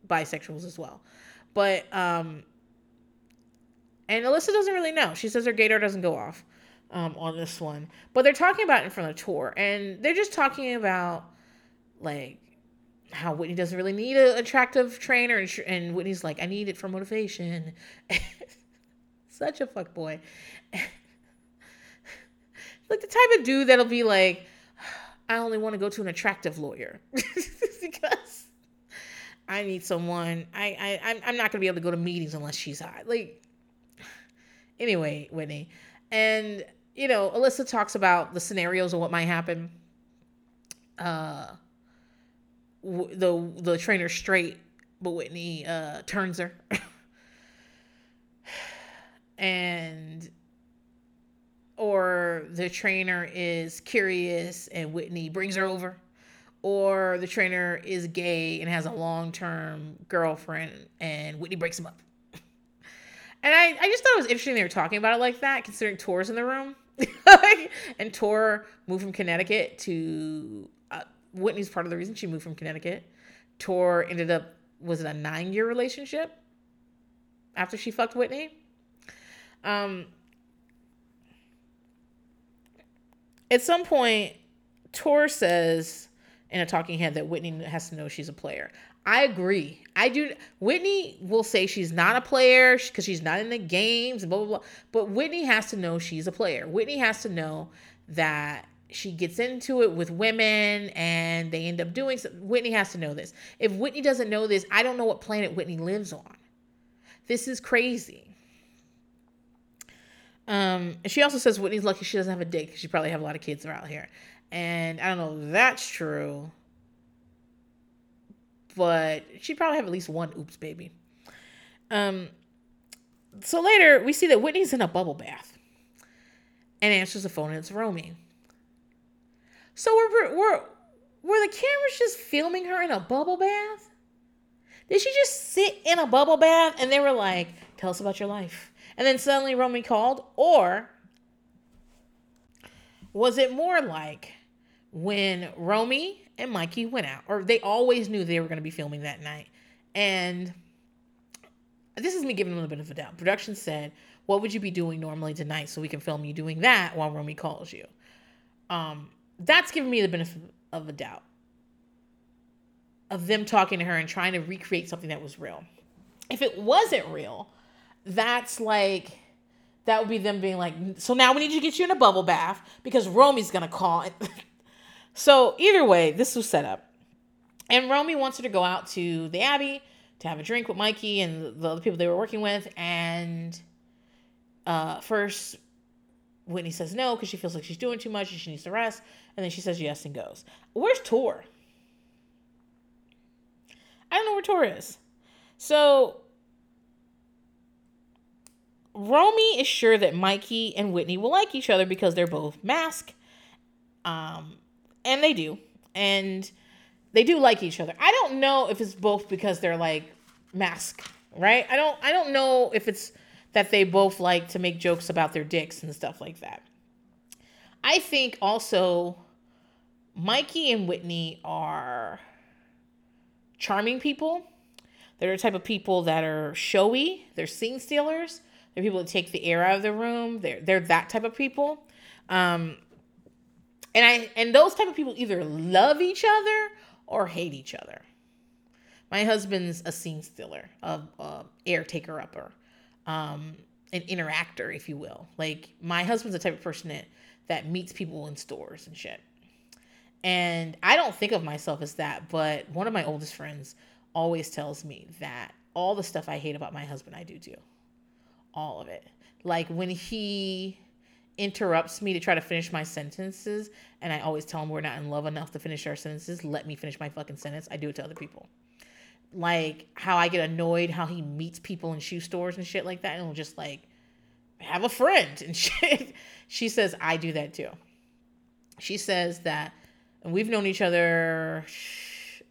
Speaker 1: bisexuals as well. But um and Alyssa doesn't really know. She says her gaydar doesn't go off um on this one. But they're talking about in front of Tor, and they're just talking about like how Whitney doesn't really need an attractive trainer, and, and Whitney's like, I need it for motivation. (laughs) Such a fuck boy. (laughs) like the type of dude that'll be like, I only want to go to an attractive lawyer (laughs) because I need someone. I I I'm, I'm not gonna be able to go to meetings unless she's hot. Like, (sighs) anyway, Whitney, and you know, Alyssa talks about the scenarios of what might happen. Uh the the trainer straight, but Whitney uh, turns her, (sighs) and or the trainer is curious and Whitney brings her over, or the trainer is gay and has a long term girlfriend and Whitney breaks him up. (laughs) And I, I just thought it was interesting they were talking about it like that, considering Tor's in the room. (laughs) and Tor moved from Connecticut to Whitney's part of the reason she moved from Connecticut. Tor ended up was it a nine year relationship after she fucked Whitney. Um, at some point, Tor says in a talking head that Whitney has to know she's a player. I agree. I do. Whitney will say she's not a player because she's not in the games, blah, blah, blah. But Whitney has to know she's a player. Whitney has to know that she gets into it with women and they end up doing something. Whitney has to know this. If Whitney doesn't know this, I don't know what planet Whitney lives on. This is crazy. Um, she also says Whitney's lucky she doesn't have a dick she probably have a lot of kids around here. And I don't know if that's true, but she'd probably have at least one oops baby. Um, so later we see that Whitney's in a bubble bath and answers the phone and it's Romi. So we're, we're, were the cameras just filming her in a bubble bath? Did she just sit in a bubble bath and they were like, tell us about your life? And then suddenly Romi called? Or was it more like when Romi and Mikey went out, or they always knew they were going to be filming that night? And this is me giving them a bit of a doubt. Production said, What would you be doing normally tonight so we can film you doing that while Romi calls you? Um, that's giving me the benefit of a doubt of them talking to her and trying to recreate something that was real. If it wasn't real, that's like that would be them being like, so now we need to get you in a bubble bath because Romi's gonna call. (laughs) so either way, this was set up. And Romi wants her to go out to the Abbey to have a drink with Mikey and the other people they were working with. And uh, first, Whitney says no because she feels like she's doing too much and she needs to rest. And then she says yes and goes. Where's Tor? I don't know where Tor is. So Romi is sure that Mikey and Whitney will like each other because they're both masked. Um, and they do. And they do like each other. I don't know if it's both because they're like mask, right? I don't I don't know if it's that they both like to make jokes about their dicks and stuff like that. I think also Mikey and Whitney are charming people. They're the type of people that are showy, they're scene stealers, they're people that take the air out of the room. They're they're that type of people. Um and I and those type of people either love each other or hate each other. My husband's a scene stealer, a, a air taker upper, um, an interactor, if you will. Like my husband's the type of person that that meets people in stores and shit. And I don't think of myself as that, but one of my oldest friends always tells me that all the stuff I hate about my husband, I do too. All of it. Like when he interrupts me to try to finish my sentences, and I always tell him we're not in love enough to finish our sentences. Let me finish my fucking sentence. I do it to other people. Like how I get annoyed how he meets people in shoe stores and shit like that, and will just like have a friend (laughs) and shit. she says I do that too. She says that, and we've known each other.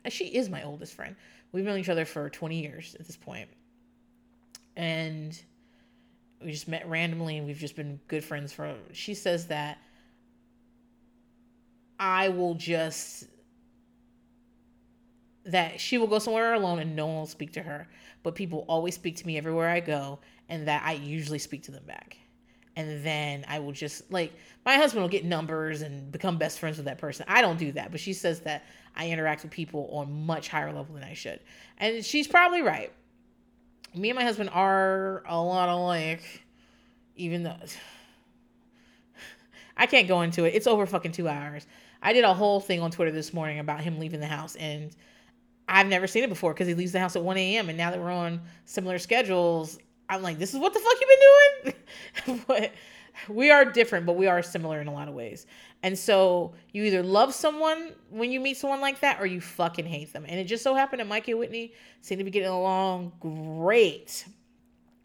Speaker 1: She is my oldest friend. We've known each other for 20 years at this point. And we just met randomly and we've just been good friends for she says that I will just that she will go somewhere alone and no one will speak to her, but people always speak to me everywhere I go, and that I usually speak to them back. And then I will just like my husband will get numbers and become best friends with that person. I don't do that, but she says that I interact with people on much higher level than I should. And she's probably right me and my husband are a lot alike, even though (sighs) I can't go into it. It's over fucking two hours. I did a whole thing on Twitter this morning about him leaving the house, and I've never seen it before because he leaves the house at 1 a.m. And now that we're on similar schedules, I'm like, this is what the fuck you've been doing? (laughs) but we are different, but we are similar in a lot of ways. And so you either love someone when you meet someone like that or you fucking hate them. And it just so happened that Mikey and Whitney seem to be getting along great.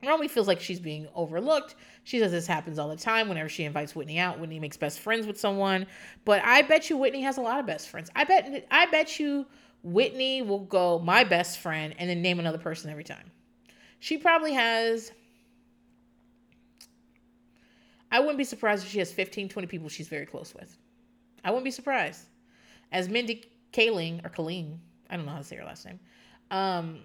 Speaker 1: Romi feels like she's being overlooked. She says this happens all the time whenever she invites Whitney out. Whitney makes best friends with someone. But I bet you Whitney has a lot of best friends. I bet I bet you Whitney will go my best friend and then name another person every time. She probably has I wouldn't be surprised if she has 15, 20 people she's very close with. I wouldn't be surprised. As Mindy Kaling, or Kaling, I don't know how to say her last name, um,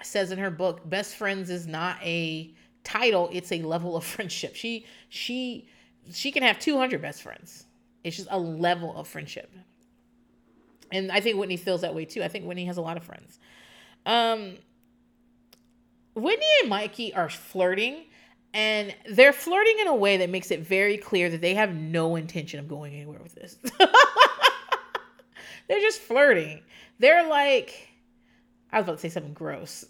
Speaker 1: says in her book, best friends is not a title, it's a level of (laughs) friendship. She she she can have 200 best friends. It's just a level of friendship. And I think Whitney feels that way too. I think Whitney has a lot of friends. Um Whitney and Mikey are flirting and they're flirting in a way that makes it very clear that they have no intention of going anywhere with this. (laughs) they're just flirting. They're like, I was about to say something gross.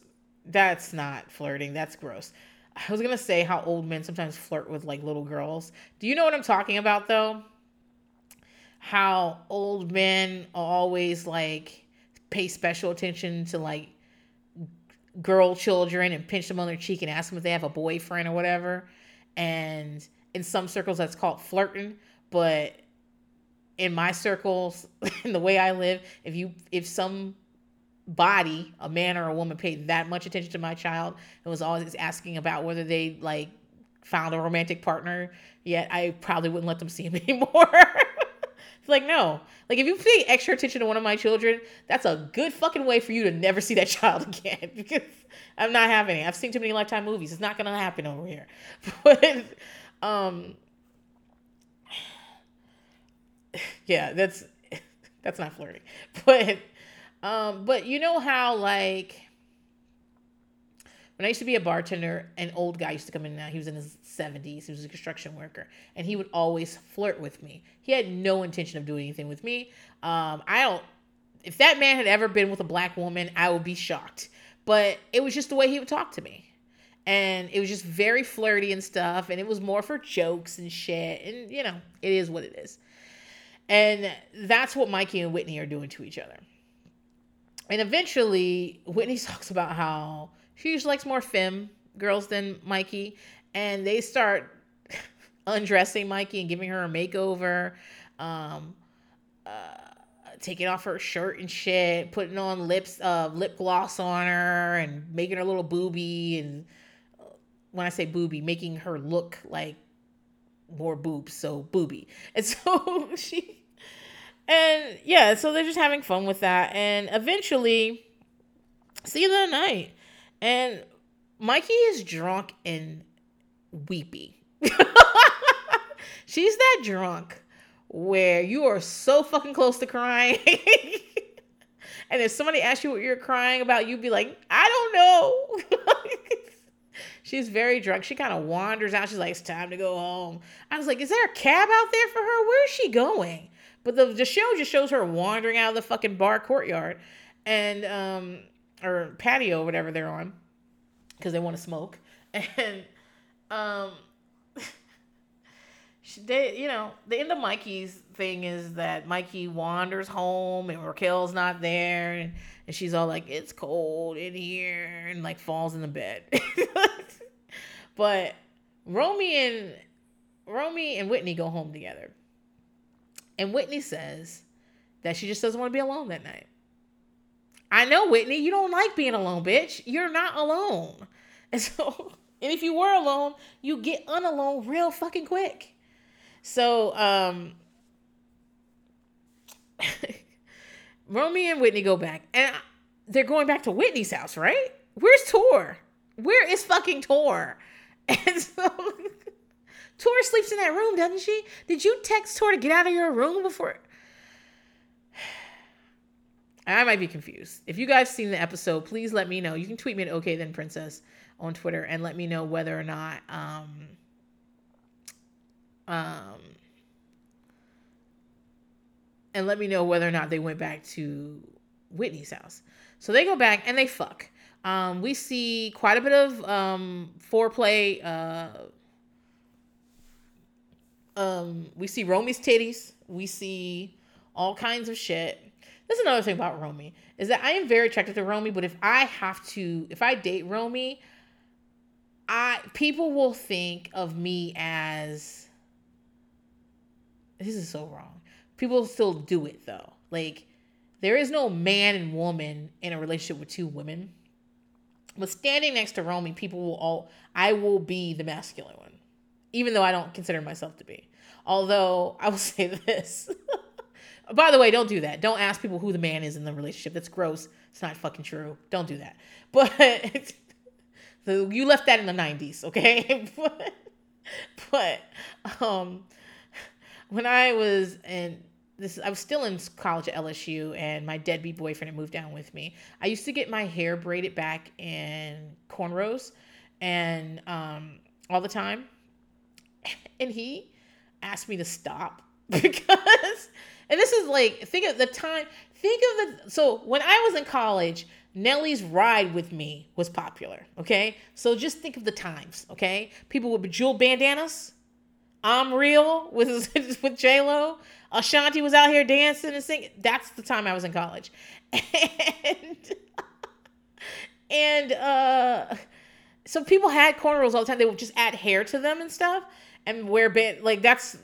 Speaker 1: That's not flirting. That's gross. I was gonna say how old men sometimes flirt with like little girls. Do you know what I'm talking about though? How old men always like pay special attention to like girl children and pinch them on their cheek and ask them if they have a boyfriend or whatever. And in some circles, that's called flirting. But in my circles, (laughs) in the way I live, if you if some body, a man or a woman, paid that much attention to my child and was always asking about whether they like found a romantic partner yet, I probably wouldn't let them see him (laughs) anymore. Like, no. Like, if you pay extra attention to one of my children, that's a good fucking way for you to never see that (laughs) child again. (laughs) because I'm not having it. I've seen too many Lifetime movies. It's not going to happen over here. (laughs) But, um, (sighs) yeah, that's that's not flirting. But, um, but you know how like when I used to be a bartender, an old guy used to come in now. He was in his 70s. He was a construction worker. And he would always flirt with me. He had no intention of doing anything with me. Um, I don't, if that man had ever been with a black woman, I would be shocked. But it was just the way he would talk to me. And it was just very flirty and stuff. And it was more for jokes and shit. And, you know, it is what it is. And that's what Mikey and Whitney are doing to each other. And eventually, Whitney (laughs) talks about how she usually likes more femme girls than Mikey, and they start (laughs) undressing Mikey and giving her a makeover, um, uh, taking off her shirt and shit, putting on lips, uh, lip gloss on her, and making her little booby. And uh, when I say booby, making her look like more boobs, so booby. (laughs) And so she, and yeah, so they're just having fun with that, and eventually, see you that night and Mikey is drunk and weepy. (laughs) She's that drunk where you are so fucking close to crying. (laughs) and if somebody asks you what you're crying about, you'd be like, I don't know. (laughs) She's very drunk. She kind of wanders out. She's like, it's time to go home. I was like, is there a cab out there for her? Where's she going? But the, the show just shows her wandering out of the fucking bar courtyard. And um, or patio, whatever they're on, because they want to smoke. (laughs) And um, (laughs) they, you know, the end of Mikey's thing is that Mikey wanders home and Raquel's not there, and, and she's all like, "It's cold in here," and like falls in the bed. (laughs) but Romi and Romi and Whitney go home together, and Whitney says that she just doesn't want to be alone that night. I know, Whitney, you don't like being alone, bitch. You're not alone. (laughs) And so, and if you were alone, you get unalone real fucking quick. So, um, (laughs) Romi and Whitney go back, and they're going back to Whitney's house, right? Where's Tor? Where is fucking Tor? (laughs) And so, Tor sleeps in that room, doesn't she? Did you text Tor to get out of your room before? I might be confused. If you guys seen the episode, please let me know. You can tweet me at okay then princess on Twitter and let me know whether or not um um and let me know whether or not they went back to Whitney's house. So they go back and they fuck. Um, we see quite a bit of um, foreplay. Uh, um, we see Romi's titties. We see all kinds of shit. That's another thing about Romi is that I am very attracted to Romi, but if I have to, if I date Romi, I people will think of me as this is so wrong. People still do it though. Like there is no man and woman in a relationship with two women. But standing next to Romi, people will all I will be the masculine one. Even though I don't consider myself to be. Although I will (laughs) say this. By the way, don't do that. Don't ask people who the man is in the relationship. That's gross. It's not fucking true. Don't do that. (laughs) But you left that in the 90s, okay? (laughs) but, but um when I was in this I was still in college at LSU and my deadbeat boyfriend had moved down with me. I used to get my hair braided back in cornrows and um all the time. (laughs) And he asked me to stop because and this is like, think of the time, think of the, so when I was in college, Nelly's Ride with Me was popular, okay? So just think of the times, okay? People with bejeweled bandanas, I'm Real with, (laughs) with J-Lo, Ashanti was out here dancing and singing. That's the time I was in college. And (laughs) and uh so people had cornrows all the time. They would just add hair to them and stuff and wear band like that's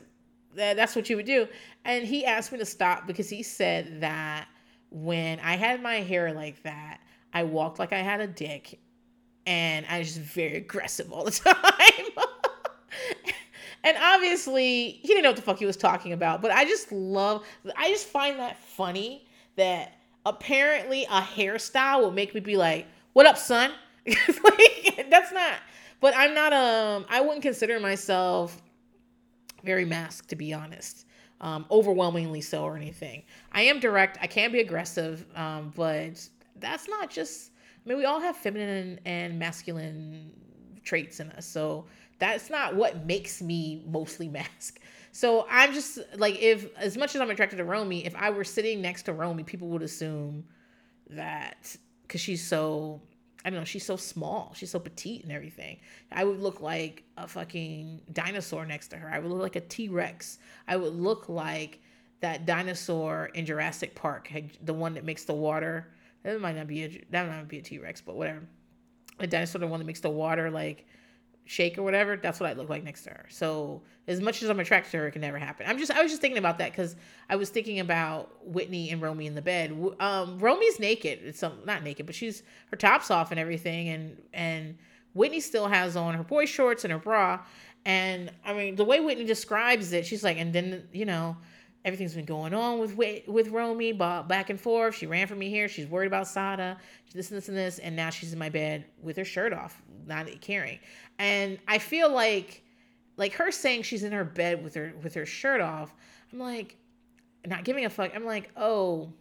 Speaker 1: that's what you would do. And he asked me to stop because he said that when I had my hair like that, I walked like I had a dick and I was just very aggressive all the (laughs) time. and obviously, he didn't know what the fuck he was talking about, but I just love I just find that funny that apparently a hairstyle will make me be like, "What up, son?" (laughs) like, that's not. But I'm not. Um, I wouldn't consider myself very masked, to be honest. Um, overwhelmingly so, or anything. I am direct. I can be aggressive, um, but that's not just. I mean, we all have feminine and masculine traits in us, so that's not what makes me mostly (laughs) mask. So I'm just like, if as much as I'm attracted to Romi, if I were sitting next to Romi, people would assume that because she's so, I don't know, she's so small, she's so petite and everything. I would look like a fucking dinosaur next to her. I would look like a T Rex. I would look like that dinosaur in Jurassic Park, the one that makes the water. That might not be a that might not be a T Rex, but whatever. A dinosaur, the one that makes the water like shake or whatever, that's what I look like next to her. So as much as I'm attracted to her, it can never happen. I'm just I was just thinking about that because I was thinking about Whitney and Romi in the bed. Um, Romi's naked. It's some not naked, but she's her top's off and everything, and and Whitney still has on her boy shorts and her bra. And I mean, the way Whitney describes it, she's like, and then you know, everything's been going on with with Romi, back and forth. She ran from me here. She's worried about Sada. This and this and this, and now she's in my bed with her shirt off, not caring. And I feel like, like her saying she's in her bed with her with her shirt off. I'm like, not giving a fuck. I'm like, oh,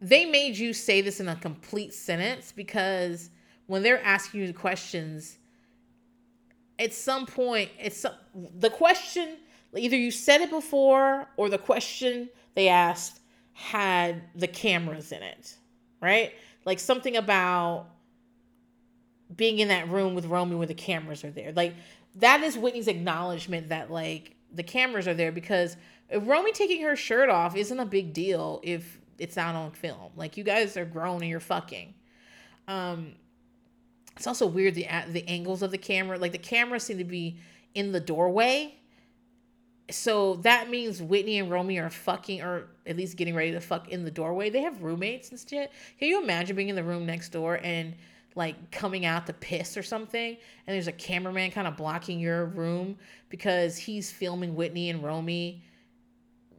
Speaker 1: they made you say this in a complete sentence because when they're asking you questions, at some point, it's the question either you said it before or the question they asked had the cameras in it, right? Like something about being in that room with Romi where the cameras are there. Like that is Whitney's acknowledgement that like the cameras are there because Romi taking her shirt off isn't a big deal if it's not on film. Like you guys are grown and you're fucking. Um it's also weird the the angles of the camera. Like the cameras seem to be in the doorway so that means Whitney and Romi are fucking, or at least getting ready to fuck in the doorway. They have roommates and shit. Can you imagine being in the room next door and like coming out to piss or something, and there's a cameraman kind of blocking your room because he's filming Whitney and Romi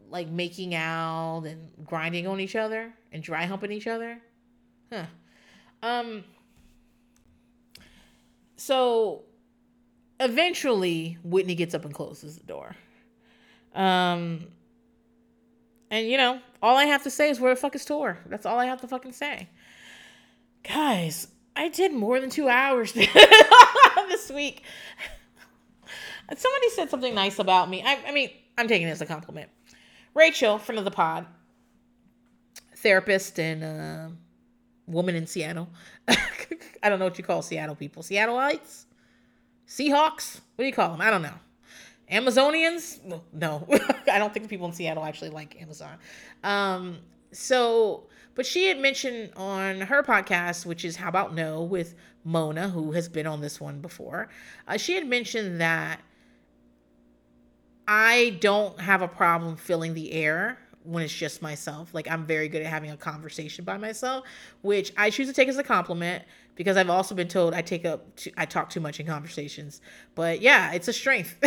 Speaker 1: like making out and grinding on each other and dry humping each other? Huh. Um. So eventually, Whitney gets up and closes the door. Um, and you know, all I have to say is where the fuck is Tor? That's all I have to fucking say. Guys, I did more than two hours (laughs) this week. Somebody said something nice about me. I, I mean, I'm taking it as a compliment. Rachel, friend of the pod, therapist and uh, woman in Seattle. (laughs) I don't know what you call Seattle people. Seattleites? Seahawks? What do you call them? I don't know. Amazonians? No, (laughs) I don't think people in Seattle actually like Amazon. Um, so, but she had mentioned on her podcast, which is How About No with Mona, who has been on this one before, uh, she had mentioned that I don't have a problem filling the air when it's just myself. Like I'm very good at having a conversation by myself, which I choose to take as a compliment because I've also been told I take up too, I talk too much in conversations. But yeah, it's a strength. (laughs)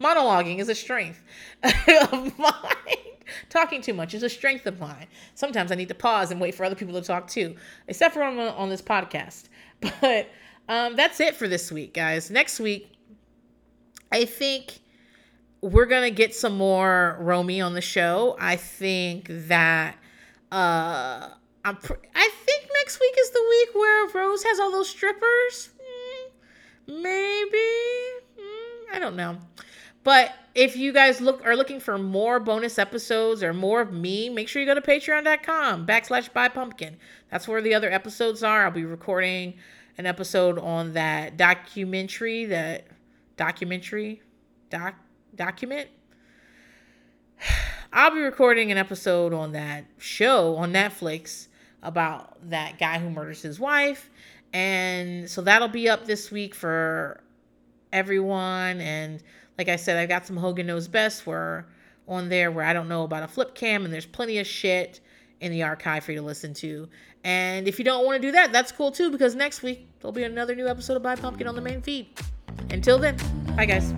Speaker 1: Monologuing is a strength (laughs) of mine. Talking too much is a strength of mine. Sometimes I need to pause and wait for other people to talk too, except for on, on this podcast. (laughs) But um, that's it for this week, guys. Next week, I think we're gonna get some more Romi on the show. I think that uh I'm pr- I think next week is the week where Rose has all those strippers. Mm, maybe mm, I don't know. But if you guys look are looking for more bonus episodes or more of me, make sure you go to patreon.com backslash buy pumpkin. That's where the other episodes are. I'll be recording an episode on that documentary, that documentary doc document. (sighs) I'll be recording an episode on that show on Netflix about that guy who murders his wife. And so that'll be up this week for everyone. And like I said, I've got some Hogan Knows Best where on there where I don't know about a flip cam, and there's plenty of shit in the archive for you to listen to. And if you don't want to do that, that's cool too, because next week there'll be another new episode of Buy Pumpkin on the main feed. Until then, bye guys.